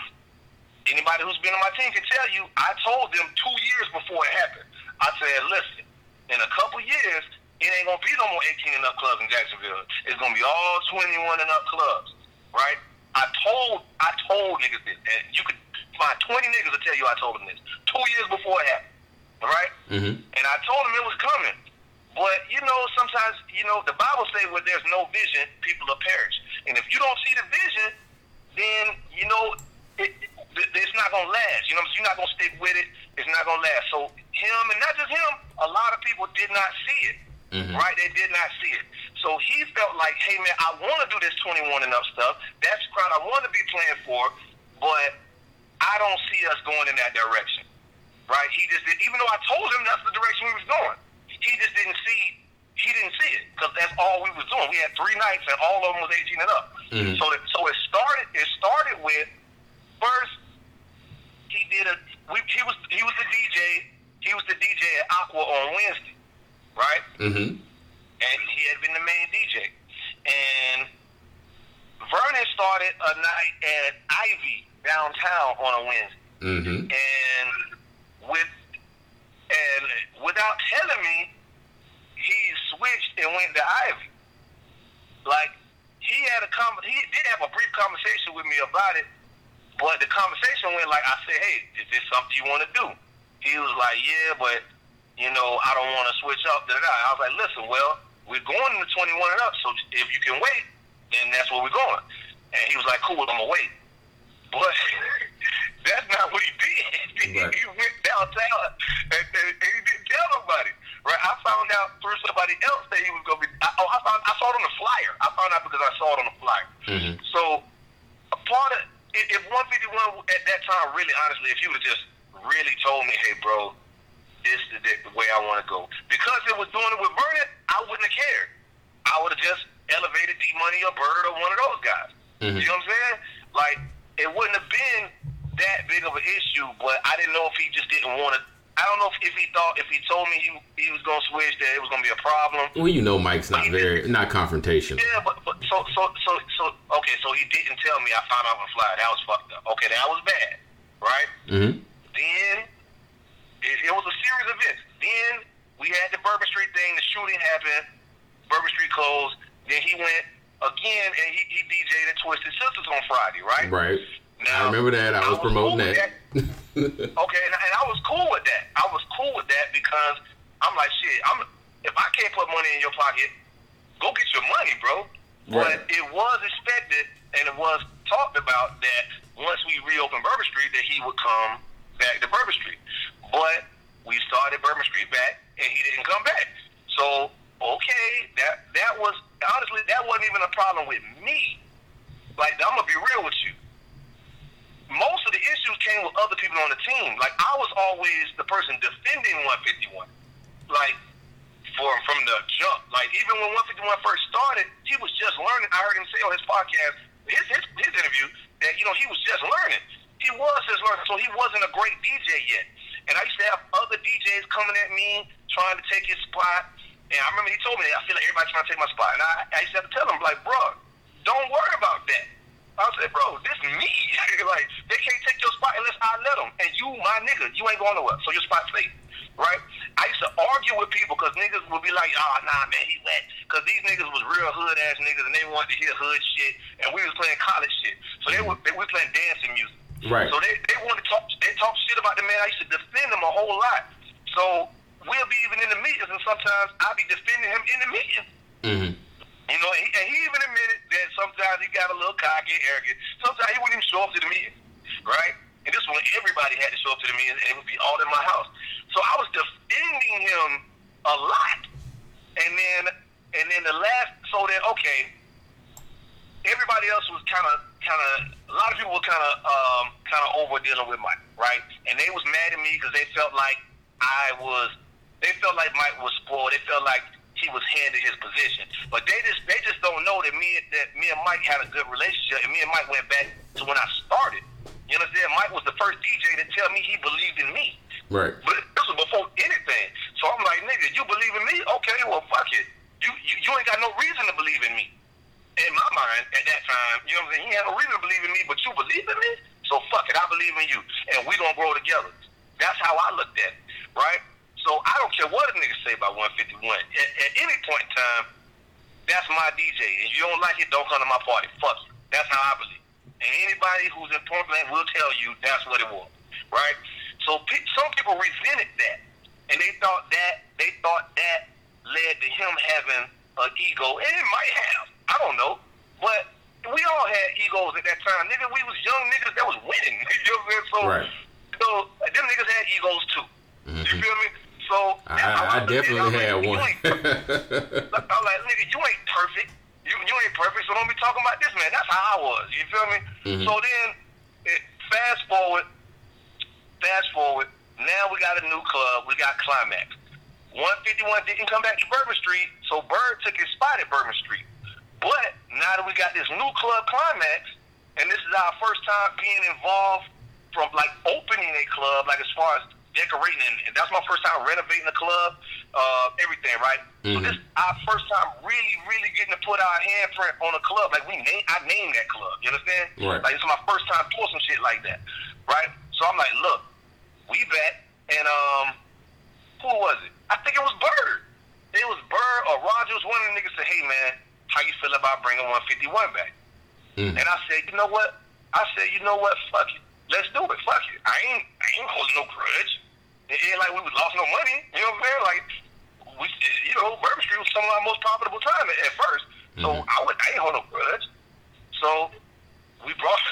anybody who's been on my team can tell you, I told them two years before it happened. I said, listen, in a couple years, it ain't gonna be no more 18 and up clubs in Jacksonville. It's gonna be all 21 and up clubs, right? I told, I told niggas this, and you could find 20 niggas to tell you I told them this two years before it happened, all right? Mhm. And I told them it was coming. But you know, sometimes you know the Bible says where there's no vision, people will perish. And if you don't see the vision, then you know it, it, it's not gonna last. You know, you're not gonna stick with it. It's not gonna last. So him, and not just him, a lot of people did not see it. Mhm. Right? They did not see it. So he felt like, hey man, I want to do this 21 and up stuff. That's the crowd I want to be playing for, but I don't see us going in that direction. Right? He just did, even though I told him that's the direction we was going, he just didn't see. He didn't see it because that's all we was doing. We had three nights and all of them was 18 and up. Mhm. So, so it started. It started with first he did a. We, he was he was the DJ. He was the DJ at Aqua on Wednesday, right? Mm-hmm. and he had been the main DJ. And Vernon started a night at Ivy downtown on a Wednesday, Mhm. and with and without telling me, he switched and went to Ivy. Like he had a com- he did have a brief conversation with me about it, but the conversation went like I said, "Hey, is this something you want to do?" He was like, "Yeah, but you know, I don't want to switch up." Da, da, da. I was like, "Listen, well, we're going to 21 and up, so if you can wait, then that's where we're going." And he was like, "Cool, I'm gonna wait." But that's not what he did. Right. he went downtown and, and, and he didn't tell nobody. right? I found out through somebody else that he was gonna be. I, oh, I found I saw it on the flyer. I found out because I saw it on the flyer. Mhm. So a part of if if 151 at that time, really honestly, if you would just really told me, hey, bro, this is the, the way I want to go, because it was doing it with Vernon, I wouldn't have cared. I would have just elevated D Money or Bird or one of those guys. Mhm. You know what I'm saying? Like it wouldn't have been that big of an issue, but I didn't know if he just didn't want to. I don't know if, if he thought if he told me he he was gonna switch that it was gonna be a problem. Well, you know, Mike's not very not confrontational. Yeah, but, but so so so so okay, so he didn't tell me I found out on the fly. That was fucked up. Okay, that was bad, right? Mm-hmm. Then it, it was a series of events. Then we had the Bourbon Street thing. The shooting happened. Bourbon Street closed. Then he went again and he, he DJ'd at Twisted Sisters on Friday, right? Right. Now, I remember that. I was promoting cool with that. Okay, and, and I was cool with that. I was cool with that because I'm like, shit. I'm if I can't put money in your pocket, go get your money, bro. Right. But it was expected and it was talked about that once we reopened Bourbon Street, that he would come back to Bourbon Street. But we started Bourbon Street back, and he didn't come back. So okay, that that was honestly that wasn't even a problem with me. Like I'm gonna be real with you most of the issues came with other people on the team. Like I was always the person defending 151. Like for from the jump. Like even when 151 first started, he was just learning. I heard him say on his podcast, his his, his interview, that you know he was just learning. He was just learning, so he wasn't a great DJ yet. And I used to have other DJs coming at me trying to take his spot. And I remember he told me, I feel like everybody trying to take my spot. And I, I used to have to tell him, like, bro, don't worry about that. I said, bro, this me. like, they can't take your spot unless I let them. And you, my nigga, you ain't going nowhere. So your spot's safe. Right? I used to argue with people because niggas would be like, oh, nah, man, he wet. Because these niggas was real hood ass niggas and they wanted to hear hood shit. And we was playing college shit. So they mm-hmm. were, they were playing dancing music. Right. So they, they wanted to talk, talk shit about the man. I used to defend him a whole lot. So we'll be even in the meetings and sometimes I'll be defending him in the meeting. Mm-hmm. You know, and he, and he even admitted that sometimes he got a little cocky, arrogant. Sometimes he wouldn't even show up to the meeting, right? And this is when everybody had to show up to the meeting, and it would be all in my house. So I was defending him a lot, and then and then the last, so then okay, everybody else was kind of kind of a lot of people were kind of um, kind of over dealing with Mike, right? And they was mad at me because they felt like I was, they felt like Mike was spoiled. They felt like he was handed his position. But they just they just don't know that me that me and Mike had a good relationship, and me and Mike went back to when I started. You understand? Mike was the first DJ to tell me he believed in me. Right. But this was before anything. So I'm like, nigga, you believe in me? Okay, well, fuck it. You you, you ain't got no reason to believe in me. In my mind, at that time, you know what I'm saying? He had no reason to believe in me, but you believe in me? So fuck it, I believe in you. And we gonna grow together. That's how I looked at it, right? So I don't care what a nigga say about 151. At, at any point in time, that's my DJ. If you don't like it, don't come to my party. Fuck you. That's how I believe. And anybody who's in Point Blank will tell you that's what it was, right? So pe- some people resented that, and they thought that they thought that led to him having an ego, and it might have. I don't know, but we all had egos at that time. Nigga, we was young niggas that was winning. you know what I'm saying? So, Right. so them niggas had egos too. You feel me? So I, I looked at it. definitely I'm like, had you one. I'm like, nigga, you ain't perfect. You you ain't perfect, so don't be talking about this, man. That's how I was. You feel me? Mhm. So then, it, fast forward, fast forward. Now we got a new club. We got Climax. 151 didn't come back to Bourbon Street, so Bird took his spot at Bourbon Street. But now that we got this new club Climax, and this is our first time being involved from like opening a club, like as far as decorating, and, that's my first time renovating the club, uh, everything, right? So Mhm. this our first time really, really getting to put our handprint on a club. Like we name, I named that club. You understand? Right. Like it's my first time doing some shit like that, right? So I'm like, look, we back, and um, who was it? I think it was Bird. It was Bird or Rogers. One of the niggas said, "Hey man, how you feel about bringing 151 back?" Mhm. And I said, "You know what?" I said, "You know what? Fuck it. Let's do it. Fuck it. I ain't, I ain't holding no grudge. It ain't like we lost no money. You know what I'm saying? Like, we, you know, Bourbon Street was some of our most profitable time at, at first. So Mhm. I would, I ain't holding no grudge. So we brought,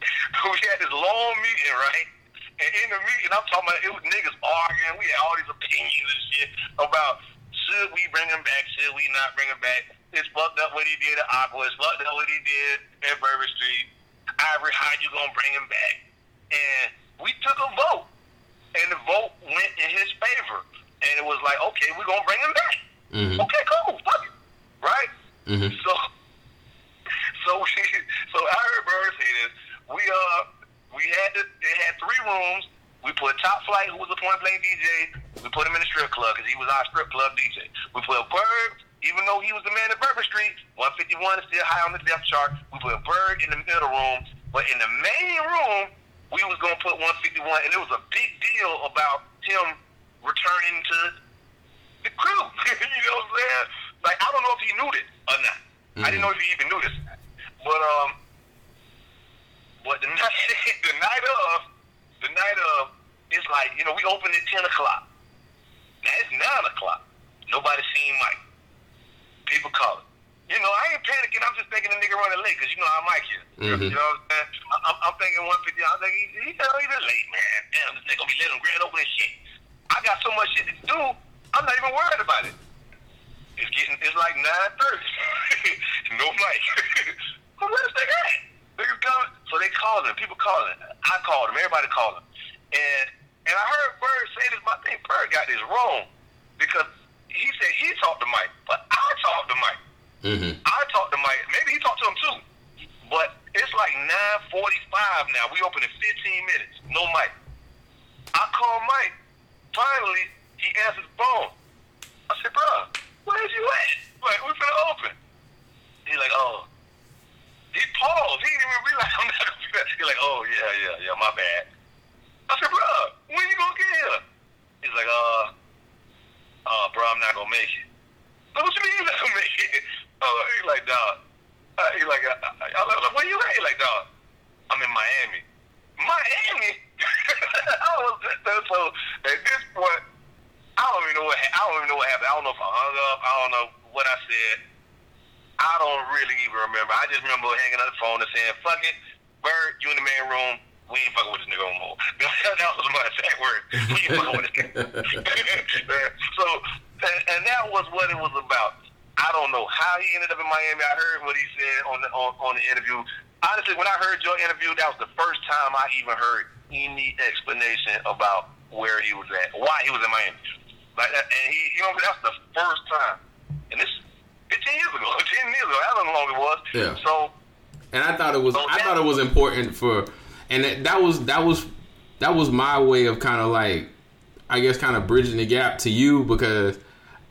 we had this long meeting, right? And in the meeting, I'm talking about it was niggas arguing. We had all these opinions and shit about should we bring him back, should we not bring him back. It's fucked up what he did at Aqua. It's fucked up what he did at Bourbon Street. Ivory, how you gonna bring him back? And we took a vote, and the vote went in his favor. And it was like, okay, we're gonna bring him back. Mhm. Okay, cool, fuck it, right? Mhm. So, so we, so I heard Bird say this. We uh, we had they had three rooms. We put Top Flight, who was a point blank DJ. We put him in the strip club because he was our strip club DJ. We put Bird, even though he was the man at Bourbon Street, 151 is still high on the depth chart. We put Bird in the middle room, but in the main room, we was gonna put 151, and it was a big deal about him returning to the crew. you know what I'm saying? Like I don't know if he knew this or not. I didn't know if he even knew this. But um, but the night the night of the night of it's like you know we opened at ten o'clock. Now it's nine o'clock. Nobody seen Mike. People calling. You know, I ain't panicking. I'm just thinking the nigga running late because you know how Mike is. Mhm. You know what I'm saying? I'm, I'm thinking 150. I'm thinking, you know, he's late, man. Damn, this nigga gonna be late on grand opening shit. I got so much shit to do. I'm not even worried about it. It's getting, it's like 9:30. no Mike. well, where's the nigga at? Niggas coming. So they calling him. People calling him. I called him. Everybody called him. And and I heard Bird say this, but I think Bird got this wrong because he said he talked to Mike, but I talked to Mike. Mhm. I talked to Mike. Maybe he talked to him too. But it's like 9:45 now. We open in 15 minutes. No Mike. I called Mike. Finally, he answered the phone. I said, bro, where's you at? Like, we finna open. He's like, oh. He paused. He didn't even realize I'm not gonna be back. He's like, oh, yeah, yeah, yeah, my bad. I said, bro, when you gonna get here? He's like, uh, uh, bro, I'm not gonna make it. What you mean you're not gonna make it? Oh, he's like, dog. Uh, he's like, uh, uh, I'm like, where you at? He's like, dog, I'm in Miami. Miami? I was, so at this point, I don't even know what I don't even know what happened. I don't know if I hung up. I don't know what I said. I don't really even remember. I just remember hanging up the phone and saying, "Fuck it, Bird, you in the main room. We ain't fucking with this nigga no more." that was my exact word. We ain't fucking with this nigga. so, and, and that was what it was about. I don't know how he ended up in Miami. I heard what he said on the on, on the interview. Honestly, when I heard your interview, that was the first time I even heard any explanation about where he was at, why he was in Miami. Like that, and he, you know, that's the first time, and this 15 years ago, 10 years ago, how long it was. Yeah. So and I thought it was So I that- thought it was important for and that, that was that was that was my way of kind of like I guess kind of bridging the gap to you because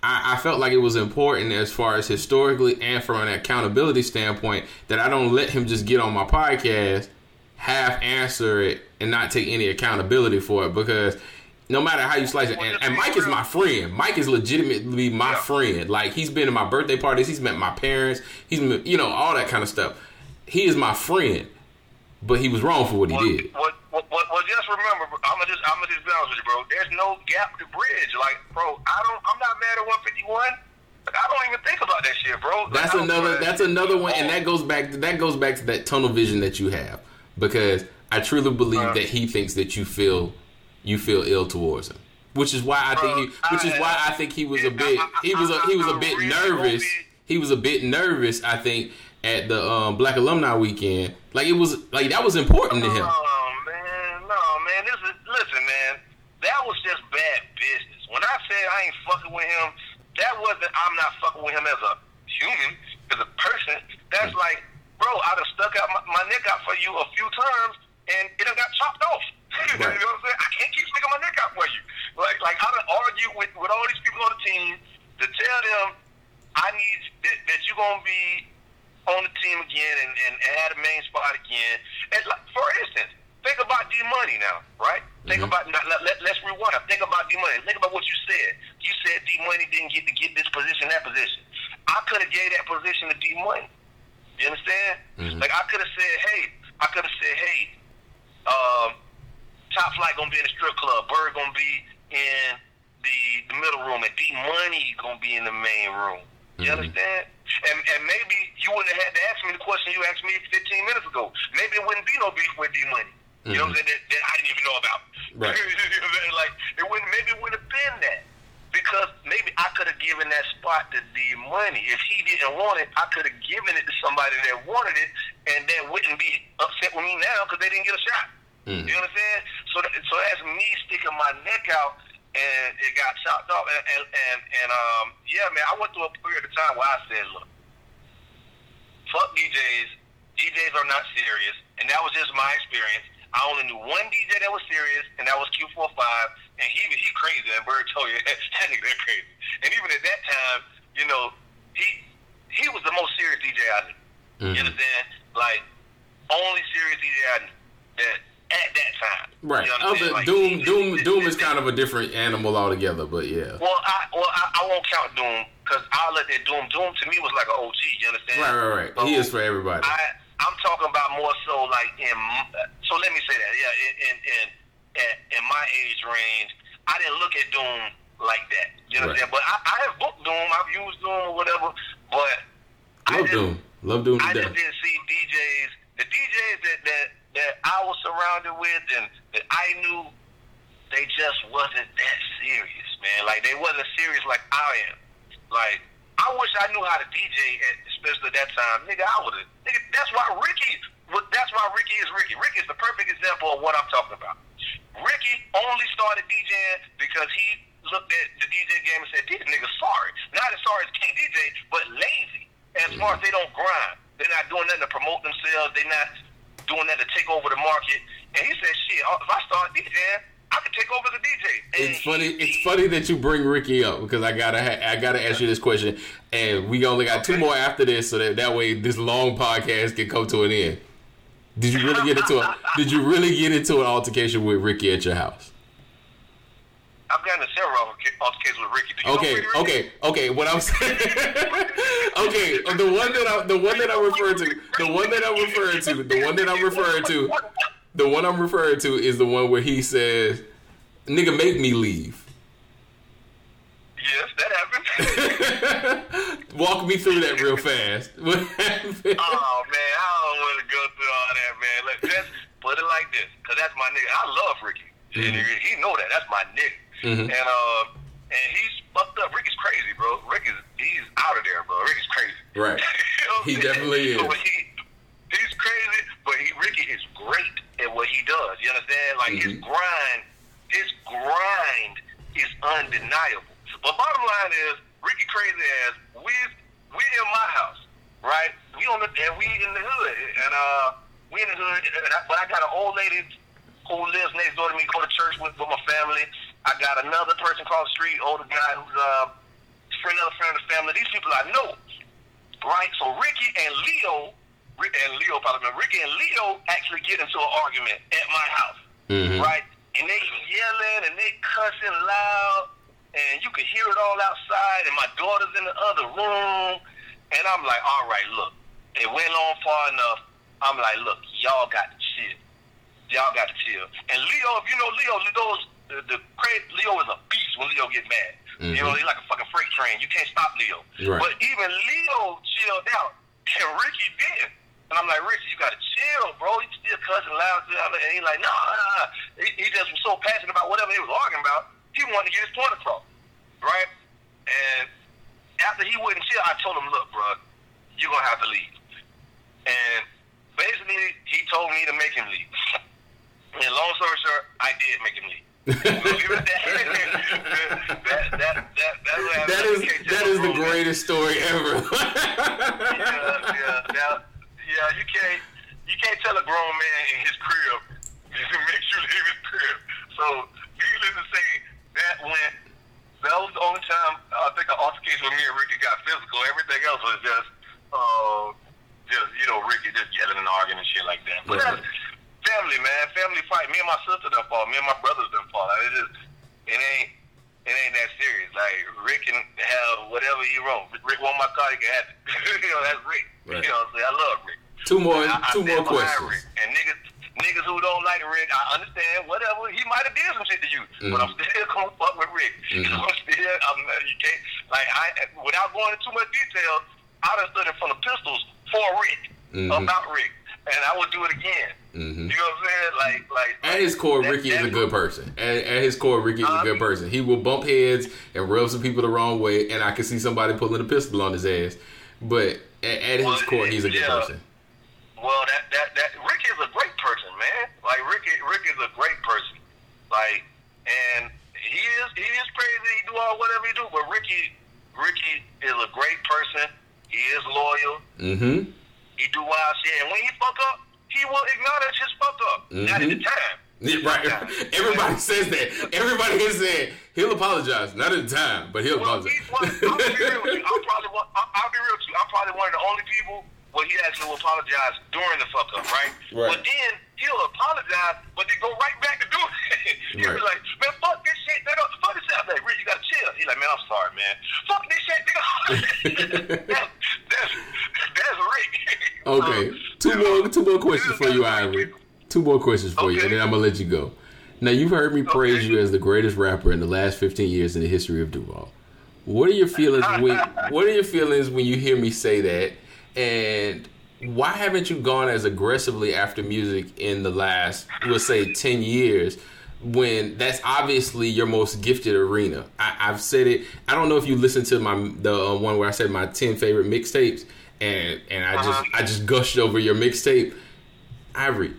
I, I felt like it was important as far as historically and from an accountability standpoint that I don't let him just get on my podcast half answer it and not take any accountability for it because no matter how you slice it and, and Mike is my friend. Mike is legitimately my Yeah. friend. Like he's been to my birthday parties he's met my parents he's met, you know all that kind of stuff. He is my friend but he was wrong for what he Well, did What, what, what, well, just remember, I'm gonna just, I'm gonna just be honest with you, bro. There's no gap to bridge. Like, bro, I don't, I'm not mad at 151. Like, I don't even think about that shit, bro. Like, That's I another. That's another one, and that goes back. That goes back to that tunnel vision that you have, because I truly believe Uh. that he thinks that you feel you feel ill towards him, which is why I think he. Which is why I think he was a bit. He was a he was a bit nervous. He was a bit nervous. I think at the um, Black Alumni Weekend, like it was like that was important to him. Oh man, no man. This is listen, man. That was just bad business. When I said I ain't fucking with him, that wasn't. I'm not fucking with him as a human, as a person. That's like, bro, I done stuck out my, my neck out for you a few times, and it done got chopped off. you know what I'm saying? I can't keep sticking my neck out for you. Like, like I done argued with with all these people on the team to tell them I need that, that you're gonna be on the team again and, and, and have a main spot again. And like, for instance, think about D Money now, right? Think about let, let, let's rewind. Think about D Money. Think about what you said. You said D Money didn't get to get this position, that position. I could have gave that position to D Money. You understand? Like I could have said, hey, I could have said, hey, um, Top Flight gonna be in the strip club. Bird gonna be in the the middle room, and D Money gonna be in the main room. You understand? And and maybe you wouldn't have had to ask me the question you asked me 15 minutes ago. Maybe it wouldn't be no beef with D Money. You know what I'm saying? That, that I didn't even know about. Right. You know what I'm saying? like it wouldn't maybe it would have been that. Because maybe I could have given that spot to D Money. If he didn't want it, I could have given it to somebody that wanted it, and that wouldn't be upset with me now because they didn't get a shot. Mm. You know what I'm saying? So, that, so that's me sticking my neck out, and it got chopped off. And and and, and um, yeah, man, I went through a period of time where I said, look, fuck DJs. DJs are not serious, and that was just my experience. I only knew one DJ that was serious, and that was Q45, and he he crazy. And Bird told you that nigga crazy. And even at that time, you know, he he was the most serious DJ I knew. You Mhm. understand? Like only serious DJ I knew that at that time. Right. You Other, understand? Like, Doom, he- Doom, he- Doom is kind of a different animal altogether. But yeah. Well, I well I, I won't count Doom because I'll let that Doom. Doom to me was like an OG. You understand? Right, right, right. He is for everybody. I I'm talking about more so like in. So let me say that. Yeah, in in in, in, in my age range, I didn't look at Doom like that. You know what I'm saying? But I, I have booked Doom. I've used Doom or whatever. But I Love just, Doom. Love Doom to I just didn't see DJs, the DJs that, that that I was surrounded with and that I knew, they just wasn't that serious, man. Like they wasn't serious like I am. Like I wish I knew how to DJ, at, especially at that time, nigga. I would have. Nigga, that's why Ricky. That's why Ricky is Ricky. Ricky is the perfect example of what I'm talking about. Ricky only started DJing because he looked at the DJ game and said, "These niggas sorry. Not as sorry as can't DJ, but lazy. As far as they don't grind, they're not doing nothing to promote themselves. They're not doing that to take over the market." And he said, "Shit, if I start DJing, I could take over the DJ." And It's funny. he- It's funny that you bring Ricky up because I gotta. Ha- I gotta ask you this question, and we only got two more after this, so that that way this long podcast can come to an end. Did you really get into a? Did you really get into an altercation with Ricky at your house? I've gotten in several alterca- altercations with Ricky. Do you know Okay, okay, okay. What I'm saying, okay, the one that I, the one that I'm referring to, the one that I'm referring to, the one that I'm referring to, the one I'm referring to is the one where he says, "Nigga, make me leave." Yes, that happened. Walk me through that real fast. What happened? Oh man, I don't want to go through all that, man. Let's just put it like this, cause that's my nigga. I love Ricky. Mm-hmm. he, he know that. That's my nigga. Mhm. And uh, and he's fucked up. Ricky's crazy, bro. Ricky's he's out of there, bro. Ricky's crazy. Right. You know He definitely is. But he, he's crazy, but he Ricky is great at what he does. You understand? Like his Mhm. grind, his grind is undeniable. But bottom line is, Ricky crazy as we we in my house, right? We on the and we in the hood, and uh, we in the hood. And I, but I got an old lady who lives next door to me, go to church with, with my family. I got another person across the street, older guy who's uh, friend of the friend of the family. These people I know, right? So Ricky and Leo, Rick and Leo probably, Ricky and Leo actually get into an argument at my house Mhm. right? And they yelling and they cussing loud, and you can hear it all outside. And my daughter's in the other room, and I'm like, all right, look, it went on far enough. I'm like, look, y'all got to chill. Y'all got to chill. And Leo, if you know Leo, Leo's the, the Leo is a beast when Leo get mad. You know, mm-hmm. he's like a fucking freight train. You can't stop Leo. Right. But even Leo chilled out, and Ricky did. And I'm like, Ricky, you gotta chill, bro. He's still cussing loud. And he's like, no, nah, nah. He, he just was so passionate about whatever he was arguing about. He wanted to get his point across, right? And after he wouldn't chill, I told him, look, bro, you're gonna have to leave. And basically, he told me to make him leave. And long story short, I did make him leave. That, is that is the greatest story ever. yeah, yeah, now, yeah. You can't, you can't tell a grown man in his crib to make you leave his crib. So, needless to say, that went. That was the only time I think the altercation with me and Ricky got physical. Everything else was just, uh, just you know, Ricky just yelling and arguing and shit like that. But that's family, man. Family fight. Me and my sister done fought. Me and my brothers done fought. Like, it just, it ain't. It ain't that serious. Like Rick can have whatever he wrote. Rick want my car, he can have it. you know, that's Rick. Right. You know, what I'm saying? I love Rick. two more, I, I two more questions. Rick. And niggas, niggas who don't like Rick, I understand. Whatever, he might have did some shit to you, but I'm still gonna fuck with Rick. Mhm. I'm still, I'm, you can't like I without going into too much detail. I done stood in front of pistols for Rick Mhm. about Rick. And I would do it again. Mhm. You know what I'm saying? Like, like At his core, that- Ricky is a good person. At, at his core, Ricky is a good person. He will bump heads and rub some people the wrong way, and I can see somebody pulling a pistol on his ass. But at, at his Well, core, he's a good yeah. person. Well, that that that Rick is a great person, man. Like Rick, Rick is a great person. Like, and he is he is crazy. He do all whatever he do, but Ricky, Ricky is a great person. He is loyal. Mm-hmm. He do wild shit, and when he fuck up, he will acknowledge his fuck up. Not at the mm-hmm. time. Yeah, right. Everybody says that. Everybody is saying he'll apologize. Not at the time, but he'll Well, apologize. he, well, I'll be real with you. I'm probably one, I'll, I'll be real with you. I'm probably one of the only people where he actually will apologize during the fuck up, right? Right. But then he'll apologize, but then go right back to doing it. He'll Right. be like, man, fuck this shit. Nigga. Fuck this shit. I'm like, Rick, you gotta chill. He's like, man, I'm sorry, man. Fuck this shit, nigga. that's, that's, that's Rick. Okay, Um, two more two more questions for you, Ivory. Two more questions for you, and then I'm gonna let you go. Now you've heard me praise Okay. you as the greatest rapper in the last 15 years in the history of Duval. What are your feelings when What are your feelings when you hear me say that? And why haven't you gone as aggressively after music in the last, let's say, 10 years? When that's obviously your most gifted arena. I, I've said it. I don't know if you listened to my the uh, one where I said my 10 favorite mixtapes, and and I just Uh-huh. I just gushed over your mixtape. Ivory,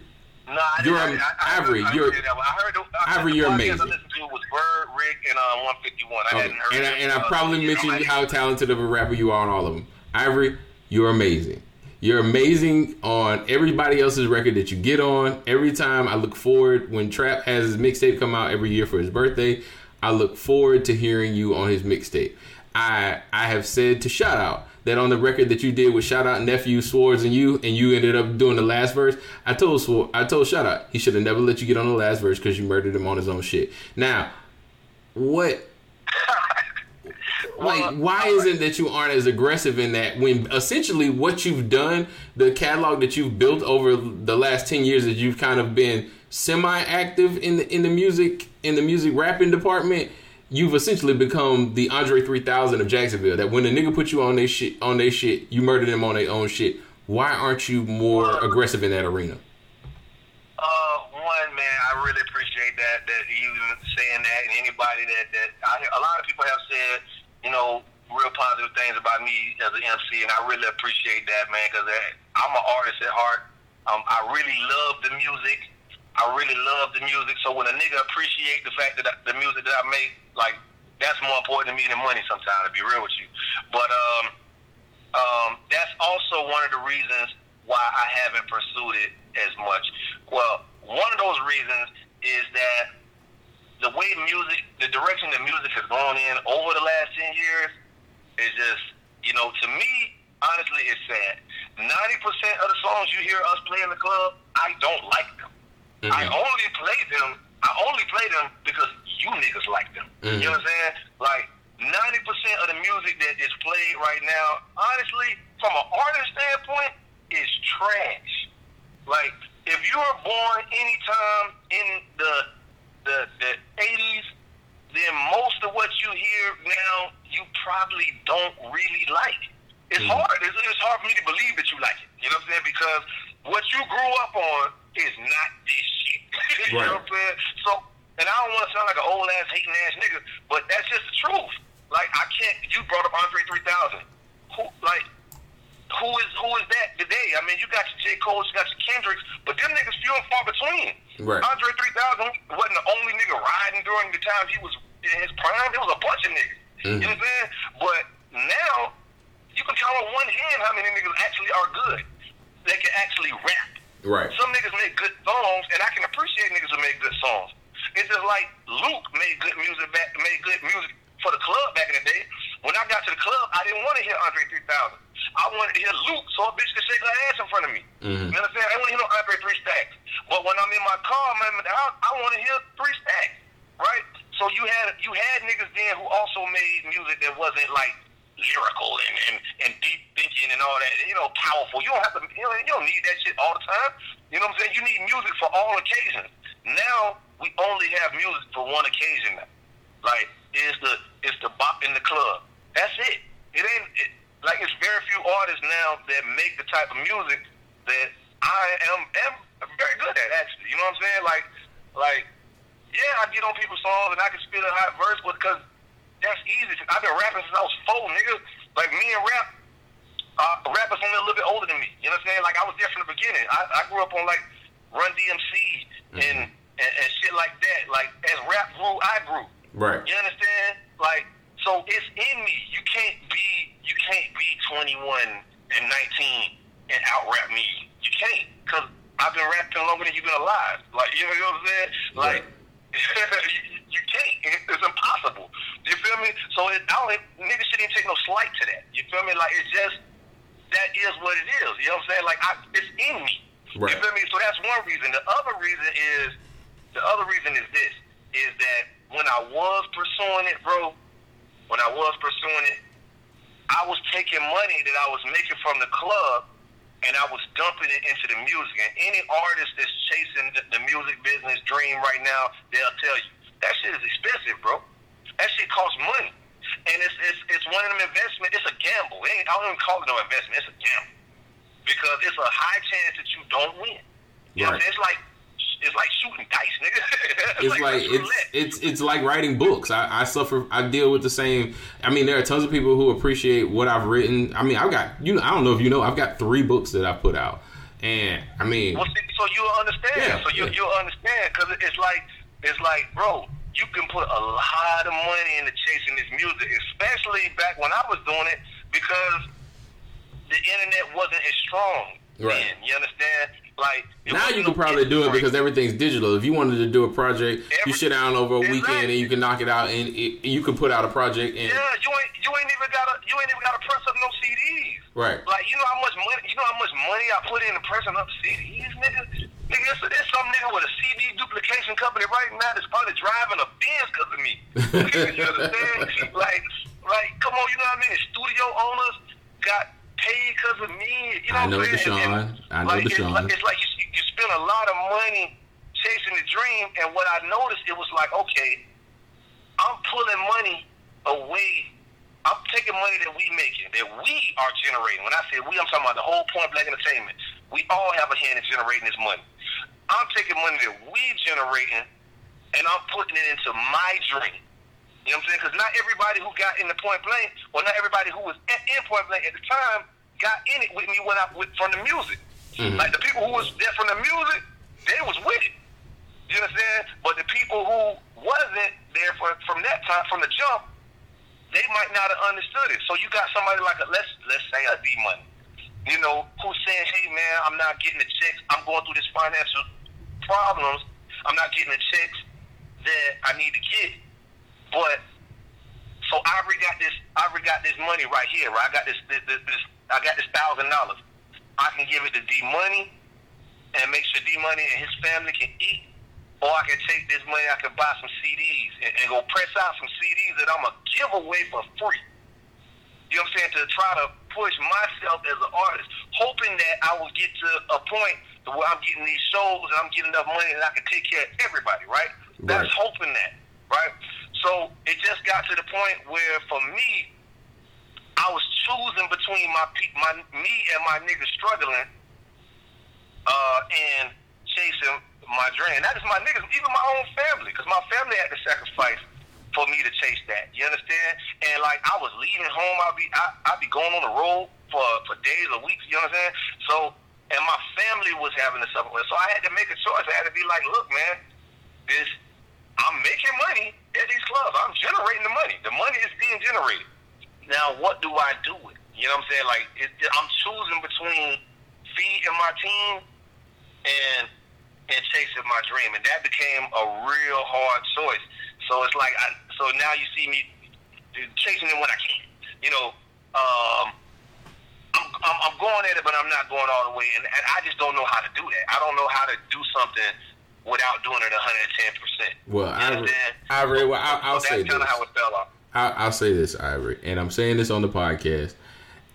No, I You're didn't. I, I, Ivory, I, I, you're- heard. I heard. I, Ivory, you're amazing. I listened to was Bird, Rick, and uh, 151. I hadn't heard. and I, and I Uh, probably mentioned how talented of a rapper you are on all of them. Ivory, you're amazing. You're amazing on everybody else's record that you get on. Every time I look forward when Trap has his mixtape come out every year for his birthday, I look forward to hearing you on his mixtape. I I have said to Shout Out that on the record that you did with Shout Out Nephew Swords and you, and you ended up doing the last verse. I told Swor- I told Shout Out he should have never let you get on the last verse because you murdered him on his own shit. Now, what like why is it that you aren't as aggressive in that when essentially what you've done the catalog that you've built over the last 10 years that you've kind of been semi-active in the in the music in the music rapping department you've essentially become the Andre 3000 of Jacksonville. That when a nigga put you on their shit on their shit you murder them on their own shit. Why aren't you more aggressive in that arena? Uh, one man, I really appreciate that that you saying that, and anybody that that I, a lot of people have said, you know, real positive things about me as an MC, and I really appreciate that, man, because I'm an artist at heart. Um, I really love the music. I really love the music. So when a nigga appreciate the fact that I, the music that I make, like that's more important to me than money. Sometimes, to be real with you, but um, um, that's also one of the reasons why I haven't pursued it as much. Well, one of those reasons is that the way music, the direction that music has gone in over the last 10 years is just, you know, to me, honestly, it's sad. 90% of the songs you hear us play in the club, I don't like them. I only play them, I only play them because you niggas like them. Mhm. You know what I'm saying? Like, 90% of the music that is played right now, honestly, from an artist standpoint, is trash. Like, if you were born anytime in the the the eighties, then most of what you hear now you probably don't really like. It's mm-hmm. hard. It's, it's hard for me to believe that you like it. You know what I'm saying? Because what you grew up on is not this shit. you Right. know what I'm saying? So, and I don't want to sound like an old ass hating ass nigga, but that's just the truth. Like I can't. You brought up Andre 3000. Who like? Who is who is that today? I mean, you got your J. Cole, you got your Kendricks, but them niggas few and far between. Right. Andre 3000 wasn't the only nigga riding during the time he was in his prime. There was a bunch of niggas. Mhm. You know what I'm saying? But now, you can count on one hand how many niggas actually are good. They can actually rap. right Some niggas make good songs, and I can appreciate niggas who make good songs. It's just like Luke made good music back, made good music for the club back in the day. When I got to the club, I didn't want to hear Andre 3000. I wanted to hear Luke, so a bitch could shake her ass in front of me. Mhm. You understand? I'm saying? I want to hear no Andre three stacks. But when I'm in my car, I'm I want to hear three stacks, right? So you had you had niggas then who also made music that wasn't like lyrical and, and, and deep thinking and all that, you know, powerful. You don't have to, you, know, you don't need that shit all the time. You know what I'm saying? You need music for all occasions. Now we only have music for one occasion. Now. Like it's the it's the bop in the club. That's it. It ain't it, like it's very few artists now that make the type of music that I am am very good at actually. You know what I'm saying? Like, like, yeah, I get on people's songs and I can spit a hot verse, but because that's easy. I've been rapping since I was four, nigga. Like me and rap, uh, rappers only a little bit older than me. You know what I'm saying? Like I was there from the beginning. I, I grew up on like Run DMC and, and and shit like that. Like as rap grew, I grew. Right. You understand? Like, so it's in me. You can't be, you can't be 21 and 19 and out rap me. You can't, cause I've been rapping longer than you've been alive. Like, you know what I'm saying? Like, you, you can't. It's impossible. You feel me? So it, I don't, niggas shouldn't even take no slight to that. You feel me? Like, it's just that is what it is. You know what I'm saying? Like, I, it's in me. Right. You feel me? So that's one reason. The other reason is, the other reason is this, is that when I was pursuing it, bro, when I was pursuing it, I was taking money that I was making from the club and I was dumping it into the music. And any artist that's chasing the, music business dream right now, they'll tell you that shit is expensive, bro. That shit costs money, and it's it's it's one of them investment. It's a gamble. It I don't even call it no investment. It's a gamble because it's a high chance that you don't win. You know what I'm saying? It's like it's like shooting dice, nigga. it's like it's it's it's like writing books. I, I suffer. I deal with the same. I mean, there are tons of people who appreciate what I've written. I mean, I've got you know. I don't know if you know. I've got three books that I put out, and I mean, Well, see, so you'll understand. Yeah, so you, yeah. you'll understand because it's like it's like, bro, you can put a lot of money into chasing this music, especially back when I was doing it because the internet wasn't as strong. Right. Then, you understand? Like now you can probably do it because everything's digital. If you wanted to do a project, you sit down over a weekend and you can knock it out, and it, you can put out a project. And Yeah, you ain't you ain't even gotta you ain't even gotta press up no CDs. Right. Like you know how much money you know how much money I put into pressing up CDs, nigga. Nigga, there's, there's some nigga with a CD duplication company right now that's probably driving a Benz because of me. you understand? Like, like, come on, you know what I mean? Studio owners got paid because of me. You know I what know I'm saying? Deshaun. And- I know like, it's Deshaun. like- It's like you, you spend a lot of money chasing the dream, and what I noticed, it was like, okay, I'm pulling money away. I'm taking money that we making, that we are generating. When I say we, I'm talking about the whole Point Blank Entertainment. We all have a hand in generating this money. I'm taking money that we generating, and I'm putting it into my dream. You know what I'm saying? Because not everybody who got in the Point Blank, or not everybody who was at, in Point Blank at the time, got in it with me when I with, from the music. Mm-hmm. Like the people who was there from the music, they was with it. You understand? But the people who wasn't there for, from that time, from the jump, they might not have understood it. So you got somebody like a let's let's say a D money, you know, who's saying, "Hey man, I'm not getting the checks. I'm going through this financial problems. I'm not getting the checks that I need to get." But so I already got this. I already got this money right here. Right? I got this. This. this, this I got this thousand dollars. I can give it to D Money and make sure D Money and his family can eat. Or I can take this money, I can buy some CDs and, and go press out some CDs that I'm going to give away for free. You know what I'm saying? To try to push myself as an artist, hoping that I will get to a point where I'm getting these shows and I'm getting enough money that I can take care of everybody, right? That's hoping that, right? So it just got to the point where for me, I was choosing between my my me and my niggas struggling uh, and chasing my dream. That is my niggas, even my own family, because my family had to sacrifice for me to chase that. You understand? And like I was leaving home, I'd be I, I'd be going on the road for for days or weeks. You know what I'm saying? So and my family was having to suffer. So I had to make a choice. I had to be like, look, man, this I'm making money at these clubs. I'm generating the money. The money is being generated. Now, what do I do with it? You know what I'm saying? Like, it- I'm choosing between feeding my team and and chasing my dream, and that became a real hard choice. So it's like, I, so now you see me chasing it when I can. You know, um, I'm, I'm, I'm going at it, but I'm not going all the way, and, and I just don't know how to do that. I don't know how to do something without doing it 110 percent. Well, Ivory, Ivory well, I, I'll so say that's kind this. of how it fell off. I, I'll say this, Ivory, and I'm saying this on the podcast,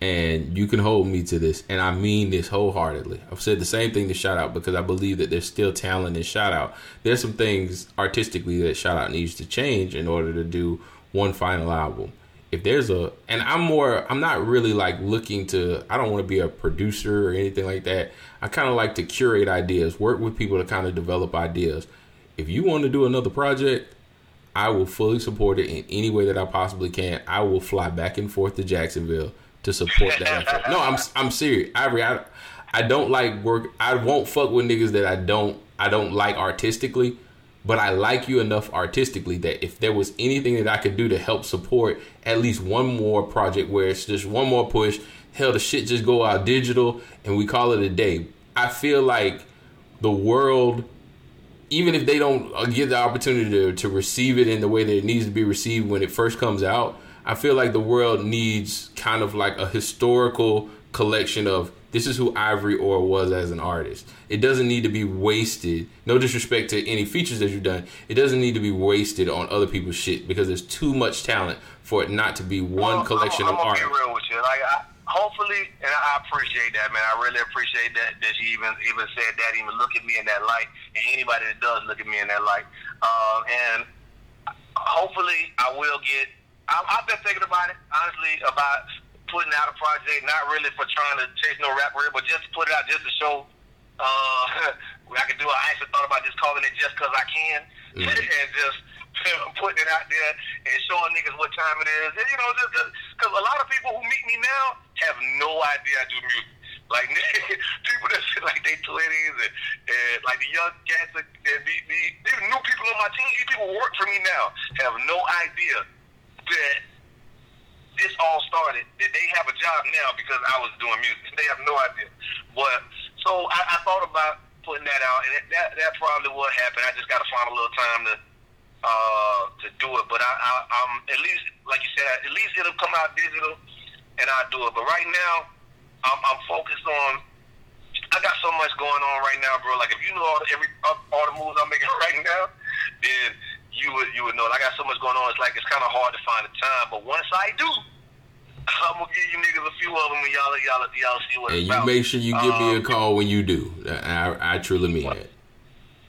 and you can hold me to this, and I mean this wholeheartedly. I've said the same thing to Shout Out because I believe that there's still talent in Shout Out. There's some things artistically that Shout Out needs to change in order to do one final album. If there's a and I'm more I'm not really like looking to I don't want to be a producer or anything like that. I kind of like to curate ideas, work with people to kind of develop ideas. If you want to do another project, I will fully support it in any way that I possibly can. I will fly back and forth to Jacksonville to support that effort. No, I'm I'm serious. Ivory, I I don't like work. I won't fuck with niggas that I don't I don't like artistically but I like you enough artistically that if there was anything that I could do to help support at least one more project where it's just one more push, hell, the shit just go out digital and we call it a day. I feel like the world, even if they don't uh, get the opportunity to, to receive it in the way that it needs to be received when it first comes out, I feel like the world needs kind of like a historical collection of this is who Ivory Orr was as an artist. It doesn't need to be wasted. No disrespect to any features that you've done. It doesn't need to be wasted on other people's shit because there's too much talent for it not to be one Well, collection I'm, of I'm art. gonna be real with you. Like, I, hopefully, and I appreciate that, man. I really appreciate that that you even even said that, even look at me in that light, and anybody that does look at me in that light. Um, and hopefully, I will get. I, I've been thinking about it honestly about putting out a project, not really for trying to chase no rap career, but just to put it out just to show. Uh, I can do. I actually thought about just calling it just because I can, Mm. and just putting it out there and showing niggas what time it is. And, you know, just because a lot of people who meet me now have no idea I do music. Like people that feel like they twenties and, and like the young cats that that be, be even new people on my team, these people who work for me now have no idea that this all started. That they have a job now because I was doing music. They have no idea. But so I, I thought about putting that out, and that that probably will happen. I just got to find a little time to uh to do it. But I, I I'm at least like you said, at least it'll come out digital, and I'll do it. But right now, I'm, I'm focused on. I got so much going on right now, bro. Like if you know all the, every all the moves I'm making right now, then you would you would know. I got so much going on. It's like it's kind of hard to find the time. But once I do, I'm gonna give you niggas a few of them, and y'all y'all y'all see what And you about. make sure you give me a Um, call when you do. I, I truly mean that.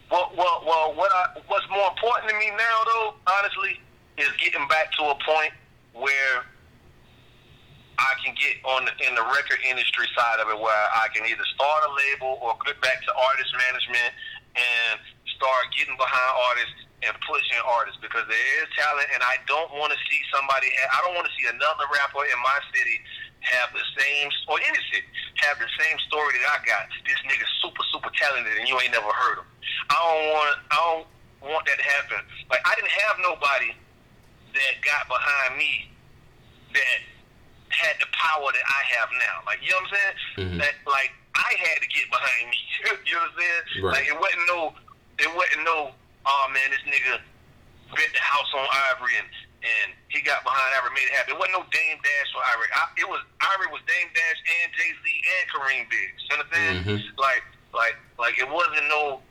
Well, well, well. What I, what's more important to me now, though, honestly, is getting back to a point where I can get on the, in the record industry side of it, where I can either start a label or get back to artist management and start getting behind artists and pushing artists because there is talent, and I don't want to see somebody. I don't want to see another rapper in my city have the same or any city have the same story that I got. This nigga super super talented, and you ain't never heard him. I don't want. I don't want that to happen. Like I didn't have nobody that got behind me that had the power that I have now. Like you know what I'm saying? Mhm. That like I had to get behind me. you know what I'm saying? Right. Like it wasn't no it wasn't no oh man, this nigga bet the house on Ivory and and he got behind Ivory made it happen. It wasn't no Dame Dash for Ivory. I, it was Ivory was Dame Dash and Jay Z and Kareem Biggs. You understand? Mhm. Like like like it wasn't no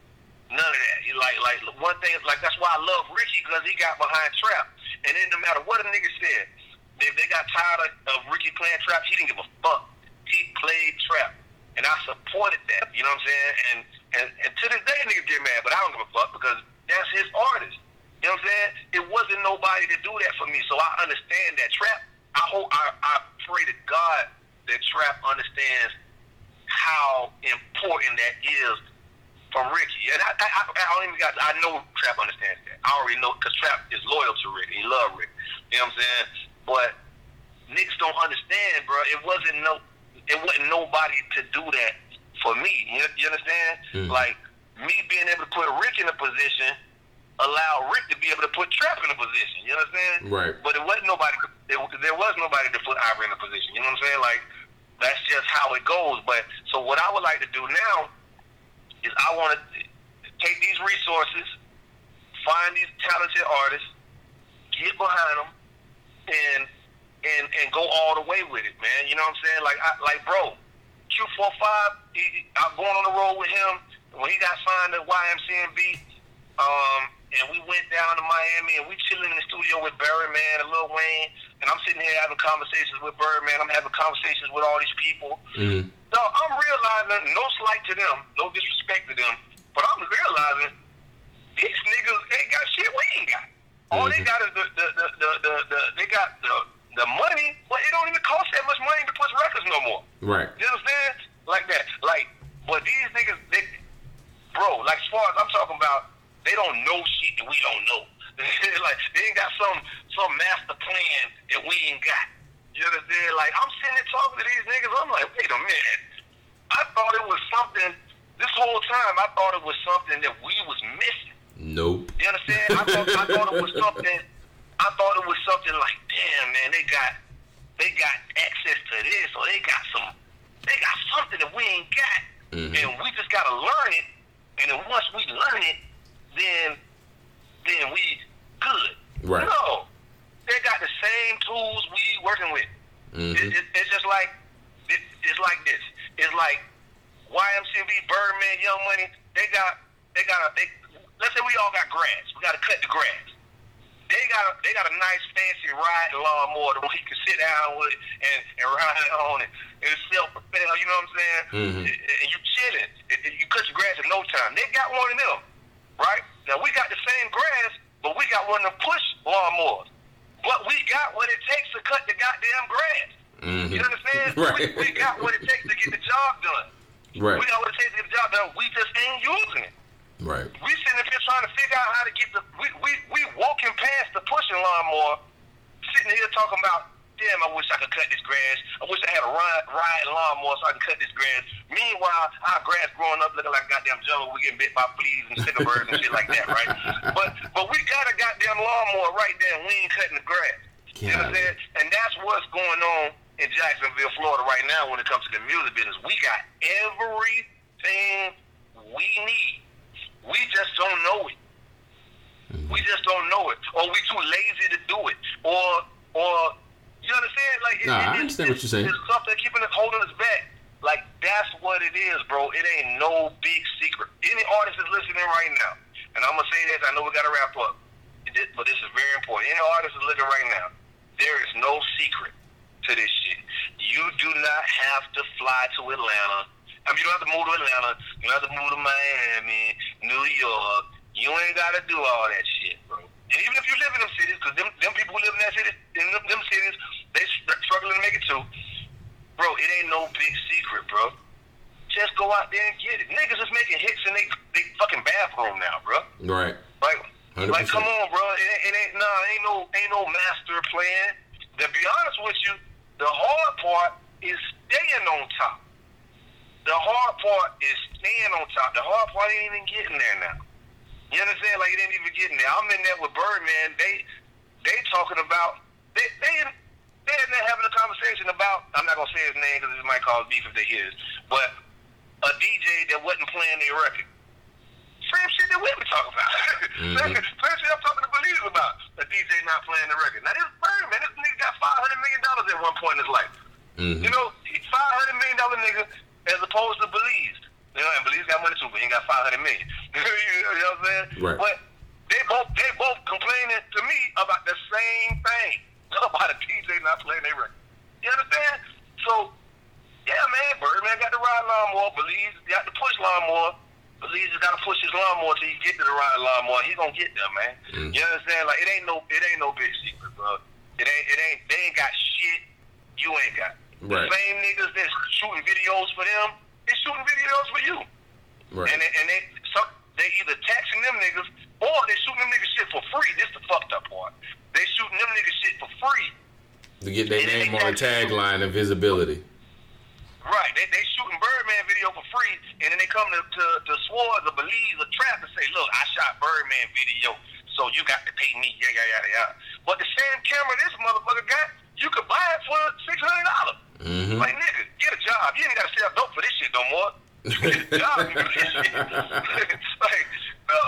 none of that. You like like one thing is like that's why I love Ricky because he got behind trap. And then no matter what a nigga said, if they got tired of, of Ricky playing trap, he didn't give a fuck. He played trap, and I supported that. You know what I'm saying? And and, and to this day, niggas get mad, but I don't give a fuck because that's his artist. You know what I'm saying? It wasn't nobody to do that for me, so I understand that trap. I hope I, I pray to God that trap understands how important that is from Ricky. And I, I, I, don't even got. I know Trap understands that. I already know because Trap is loyal to Ricky. He love Rick. You know what I'm saying? But niggas don't understand, bro. It wasn't no. It wasn't nobody to do that for me. You, you understand? Mm. Like me being able to put Rick in a position allowed Rick to be able to put Trap in a position. You understand? Right. But it wasn't nobody. There, there was nobody to put Ivory in a position. You know what I'm saying? Like that's just how it goes. But so what I would like to do now is I want to take these resources, find these talented artists, get behind them, and and and go all the way with it, man. You know what I'm saying? Like I, like bro, Q45, he, I'm going on the road with him when he got signed to YMCMB. Um, and we went down to Miami and we chilling in the studio with Birdman and Lil Wayne, and I'm sitting here having conversations with Birdman. I'm having conversations with all these people. Mhm. So I'm realizing, no slight to them, no disrespect to them, but I'm realizing these niggas ain't got shit we ain't got. All they Mhm. got is the the, the, the, the, the they got the the money, well, it don't even cost that much money to push records no more. Right. You understand? Like that. Like, but these niggas, they, bro, like as far as I'm talking about, they don't know shit that we don't know. like they ain't got some some master plan that we ain't got. You understand? Like I'm sitting there talking to these niggas, I'm like, wait a minute. I thought it was something. This whole time, I thought it was something that we was missing. Nope. You understand? I thought I thought it was something. I thought it was something like, damn man, they got they got access to this, or they got some, they got something that we ain't got, Mhm. and we just gotta learn it. And then once we learn it, then then we good. Right. No, they got the same tools we working with. Mhm. It, it, it's just like it, it's like this. It's like YMCB, Birdman, Young Money. They got they got a they. Let's say we all got grass. We got to cut the grass. They got a, they got a nice fancy ride lawnmower that we can sit down with and, and ride on it and self propel. You know what I'm saying? Mhm. And and you chilling. And- and You cut your grass in no time. They got one of them, right? Now we got the same grass, but we got one of them push lawnmowers. But we got what it takes to cut the goddamn grass. Mhm. You understand? Right. We, we got what it takes to get the job done. Right. We got what it takes to get the job done. We just ain't using it. Right. We sitting up here trying to figure out how to get the. We we we walking past the pushing lawnmower, sitting here talking about. Damn, I wish I could cut this grass. I wish I had a ride, ride lawnmower so I can cut this grass. Meanwhile, our grass growing up looking like goddamn jungle. We getting bit by fleas and sticker birds and shit like that, right? But but we got a goddamn lawnmower right there, and we ain't cutting the grass. You know what I'm saying? And that's what's going on in Jacksonville, Florida right now when it comes to the music business. We got everything we need. We just don't know it. We mm-hmm. just don't know it. Or we too lazy to do it. Or or you understand? Like it, Nah, I it- understand what you're saying. It's something keeping us holding us back. Like that's what it is, bro. It ain't no big secret. Any artist is listening right now, and I'm gonna say this. I know we gotta wrap up, but this is very important. Any artist is looking right now. There is no secret to this shit. You do not have to fly to Atlanta. I mean, you don't have to move to Atlanta. You don't have to move to Miami, New York. You ain't got to do all that shit, bro. And even if you live in them cities, because them, them people who live in that city, in them, them cities, they str- struggling to make it too. Bro, it ain't no big secret, bro. Just go out there and get it. Niggas is making hits in they, they fucking bathroom now, bro. Right. Like, 100%. like, come on, bro. It, ain't- it ain't no, ain't no, ain't no master plan. To be honest with you, the hard part is staying on top. The hard part is staying on top. The hard part ain't even getting there now. You understand? Like it ain't even getting there. I'm in there with Birdman. They, they talking about they, they, they in there having a conversation about. I'm not gonna say his name because it might cause beef if they hear this, but a DJ that wasn't playing their record. Same shit that we been talking about. Mhm. Same shit I'm talking to believers about. A DJ not playing the record. Now this Birdman, this nigga got five hundred million dollars at one point in his life. Mhm. You know, he's five hundred million dollar nigga as opposed to Belize. You know, and Belize got money too, but he ain't got five hundred million. you know what I'm saying? Right. But they both they both complaining to me about the same thing about a DJ not playing their record. You understand? So yeah, man, Birdman got to ride lawnmower. Belize got to push lawnmower. Belize just got to push his lawnmower till he get to the ride lawnmower. He gonna get there, man. Mm. You understand? Like it ain't no, it ain't no big secret, bro. It ain't, it ain't. They ain't got shit. You ain't got. Right. The same niggas that's shooting videos for them, they shooting videos for you. Right. And they, and they, some, they either taxing them niggas or they shooting them niggas shit for free. This the fucked up part. They shooting them niggas shit for free. to get their name on a tagline and visibility. Right. They they shooting Birdman video for free, and then they come to to, to Swords or Belize or Trap and say, "Look, I shot Birdman video, so you got to pay me." Yeah, yeah, yeah, yeah. But the same camera this motherfucker got, you could buy it for six hundred dollars. Mm-hmm. Like nigga, get a job. You ain't got to sell dope for this shit no more. You get a job you this shit. like no,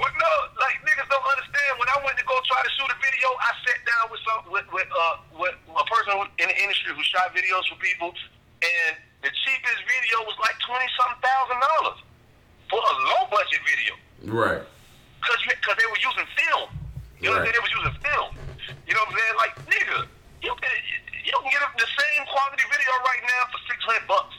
what no, like niggas don't understand. When I went to go try to shoot a video, I sat down with some with with uh with a person in the industry who shot videos for people, and the cheapest video was like twenty something thousand dollars for a low budget video Right. because because they were using film. You know what I'm saying? They was using film. You know what I'm saying? Like nigga, you can you can get up the same quality video right now for six hundred bucks.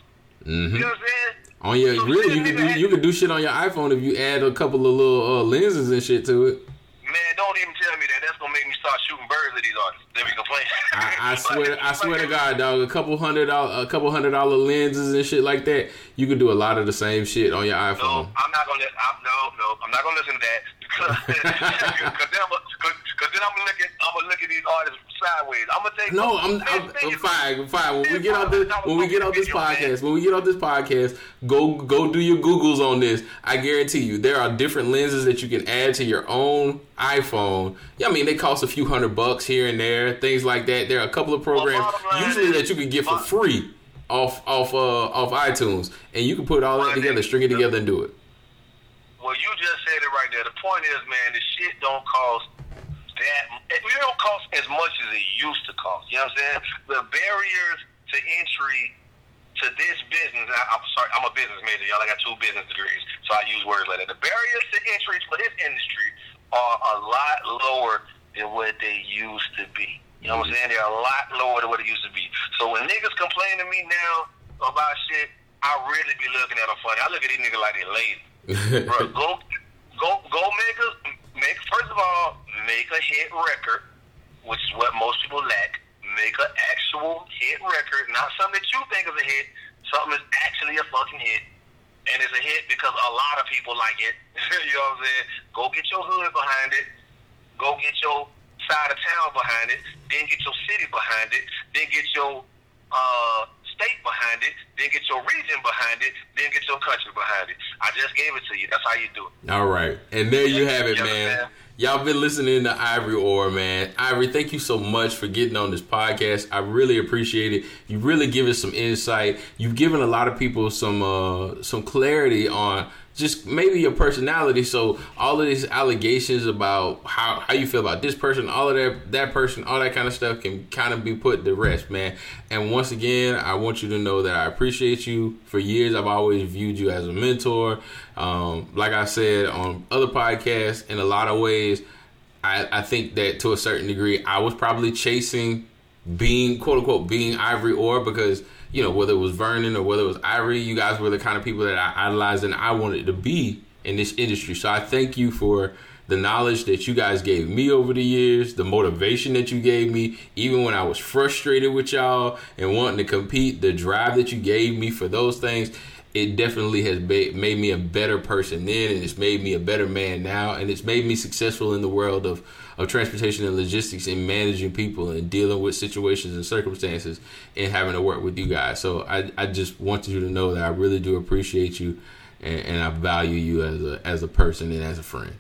Mm-hmm. You know what I'm saying? On your So really, you can do you can do shit on your iPhone if you add a couple of little uh, lenses and shit to it. Man, don't even tell me that. That's gonna make me start shooting birds at these artists. Them can't be complaining. I, I swear, I swear to God, dog. A couple hundred dollar, a couple hundred dollar lenses and shit like that. You can do a lot of the same shit on your No, iPhone. I'm not gonna. I'm, no, no, I'm not gonna listen to that because cause then I'm gonna then I'm look at I'm gonna look at these artists sideways. I'm gonna take No, I'm, I'm, I'm fine. it. Fine. When we get on about this, when we get on this podcast, when we get on this podcast, go go do your googles on this. I guarantee you, there are different lenses that you can add to your own iPhone. Yeah, I mean they cost a few hundred bucks here and there, things like that. There are a couple of programs usually that you can get for free off off uh off iTunes, and you can put all that together, string it together, and do it. Well, you just said it right there. The point is, man, the shit don't cost that. It don't cost as much as it used to cost. You know what I'm saying? The barriers to entry to this business. I, I'm sorry, I'm a business major, y'all. I got two business degrees, so I use words like that. The barriers to entry for this industry are a lot lower than what they used to be. You know what I'm saying? They're a lot lower than what it used to be. So when niggas complain to me now about shit, I really be looking at them funny. I look at these niggas like they lazy. Bro, go, go, go make a make. First of all, make a hit record, which is what most people lack. Make an actual hit record, not something that you think is a hit. Something that's actually a fucking hit, and it's a hit because a lot of people like it. you know what I'm saying? Go get your hood behind it. Go get your side of town behind it. Then get your city behind it. Then get your uh, state behind it. Then get your region behind it. Then get your country behind it. I just gave it to you. That's how you do it. All right, and there you have it, man. Y'all been listening to Ivory Orr, man. Ivory, thank you so much for getting on this podcast. I really appreciate it. You really give us some insight. You've given a lot of people some uh, some clarity on just maybe your personality. So all of these allegations about how, how you feel about this person, all of that that person, all that kind of stuff can kind of be put to rest, man. And once again, I want you to know that I appreciate you. For years, I've always viewed you as a mentor. Um, like I said on other podcasts, in a lot of ways, I, I think that to a certain degree, I was probably chasing being quote unquote being Ivory Orr because you know whether it was Vernon or whether it was Ivory, you guys were the kind of people that I idolized and I wanted to be in this industry. So I thank you for the knowledge that you guys gave me over the years, the motivation that you gave me, even when I was frustrated with y'all and wanting to compete, the drive that you gave me for those things. It definitely has made me a better person then, and it's made me a better man now, and it's made me successful in the world of of transportation and logistics and managing people and dealing with situations and circumstances and having to work with you guys. So I, I just wanted you to know that I really do appreciate you and, and I value you as a as a person and as a friend.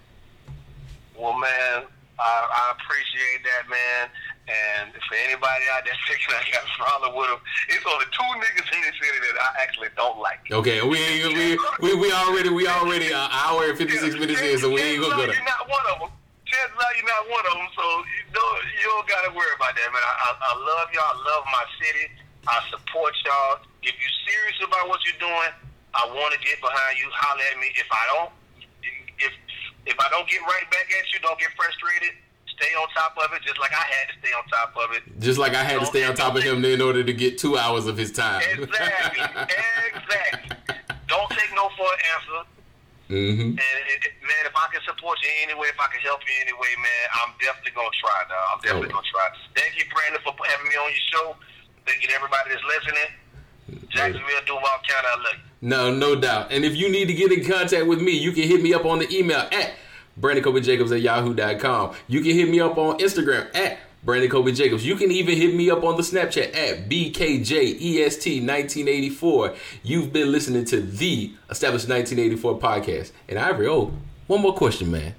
Well, man, I, I appreciate that, man. And for anybody out there thinking I got a problem with them, it's only two niggas in this city that I actually don't like. Okay, we we we, we already we already an hour and fifty six minutes in, so we ain't gonna go Chances are there. You're not one of them. Chances are you're not one of them, so you don't you don't gotta worry about that, man. I, I, I love y'all. I love my city. I support y'all. If you're serious about what you're doing, I want to get behind you. Holler at me. If I don't, if if I don't get right back at you, don't get frustrated. Stay on top of it, just like I had to stay on top of it. Just like I had to stay on top of him in order to get two hours of his time. Exactly. exactly. Don't take no for an answer. Hmm And it, it- man, if I can support you in any way, if I can help you in any way, man, I'm definitely gonna try, dog. I'm definitely Oh. gonna try. Thank you, Brandon, for having me on your show. Thank you to everybody that's listening. Jacksonville, Duval County, I love you. No, no doubt. And if you need to get in contact with me, you can hit me up on the email at Brandon Jacobs at yahoo.com. You can hit me up on Instagram at Brandon Kolby Jacobs. You can even hit me up on the Snapchat at BKJEST1984. You've been listening to the Established 1984 podcast. And Ivory, oh, one more question, man.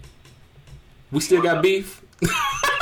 We still got beef?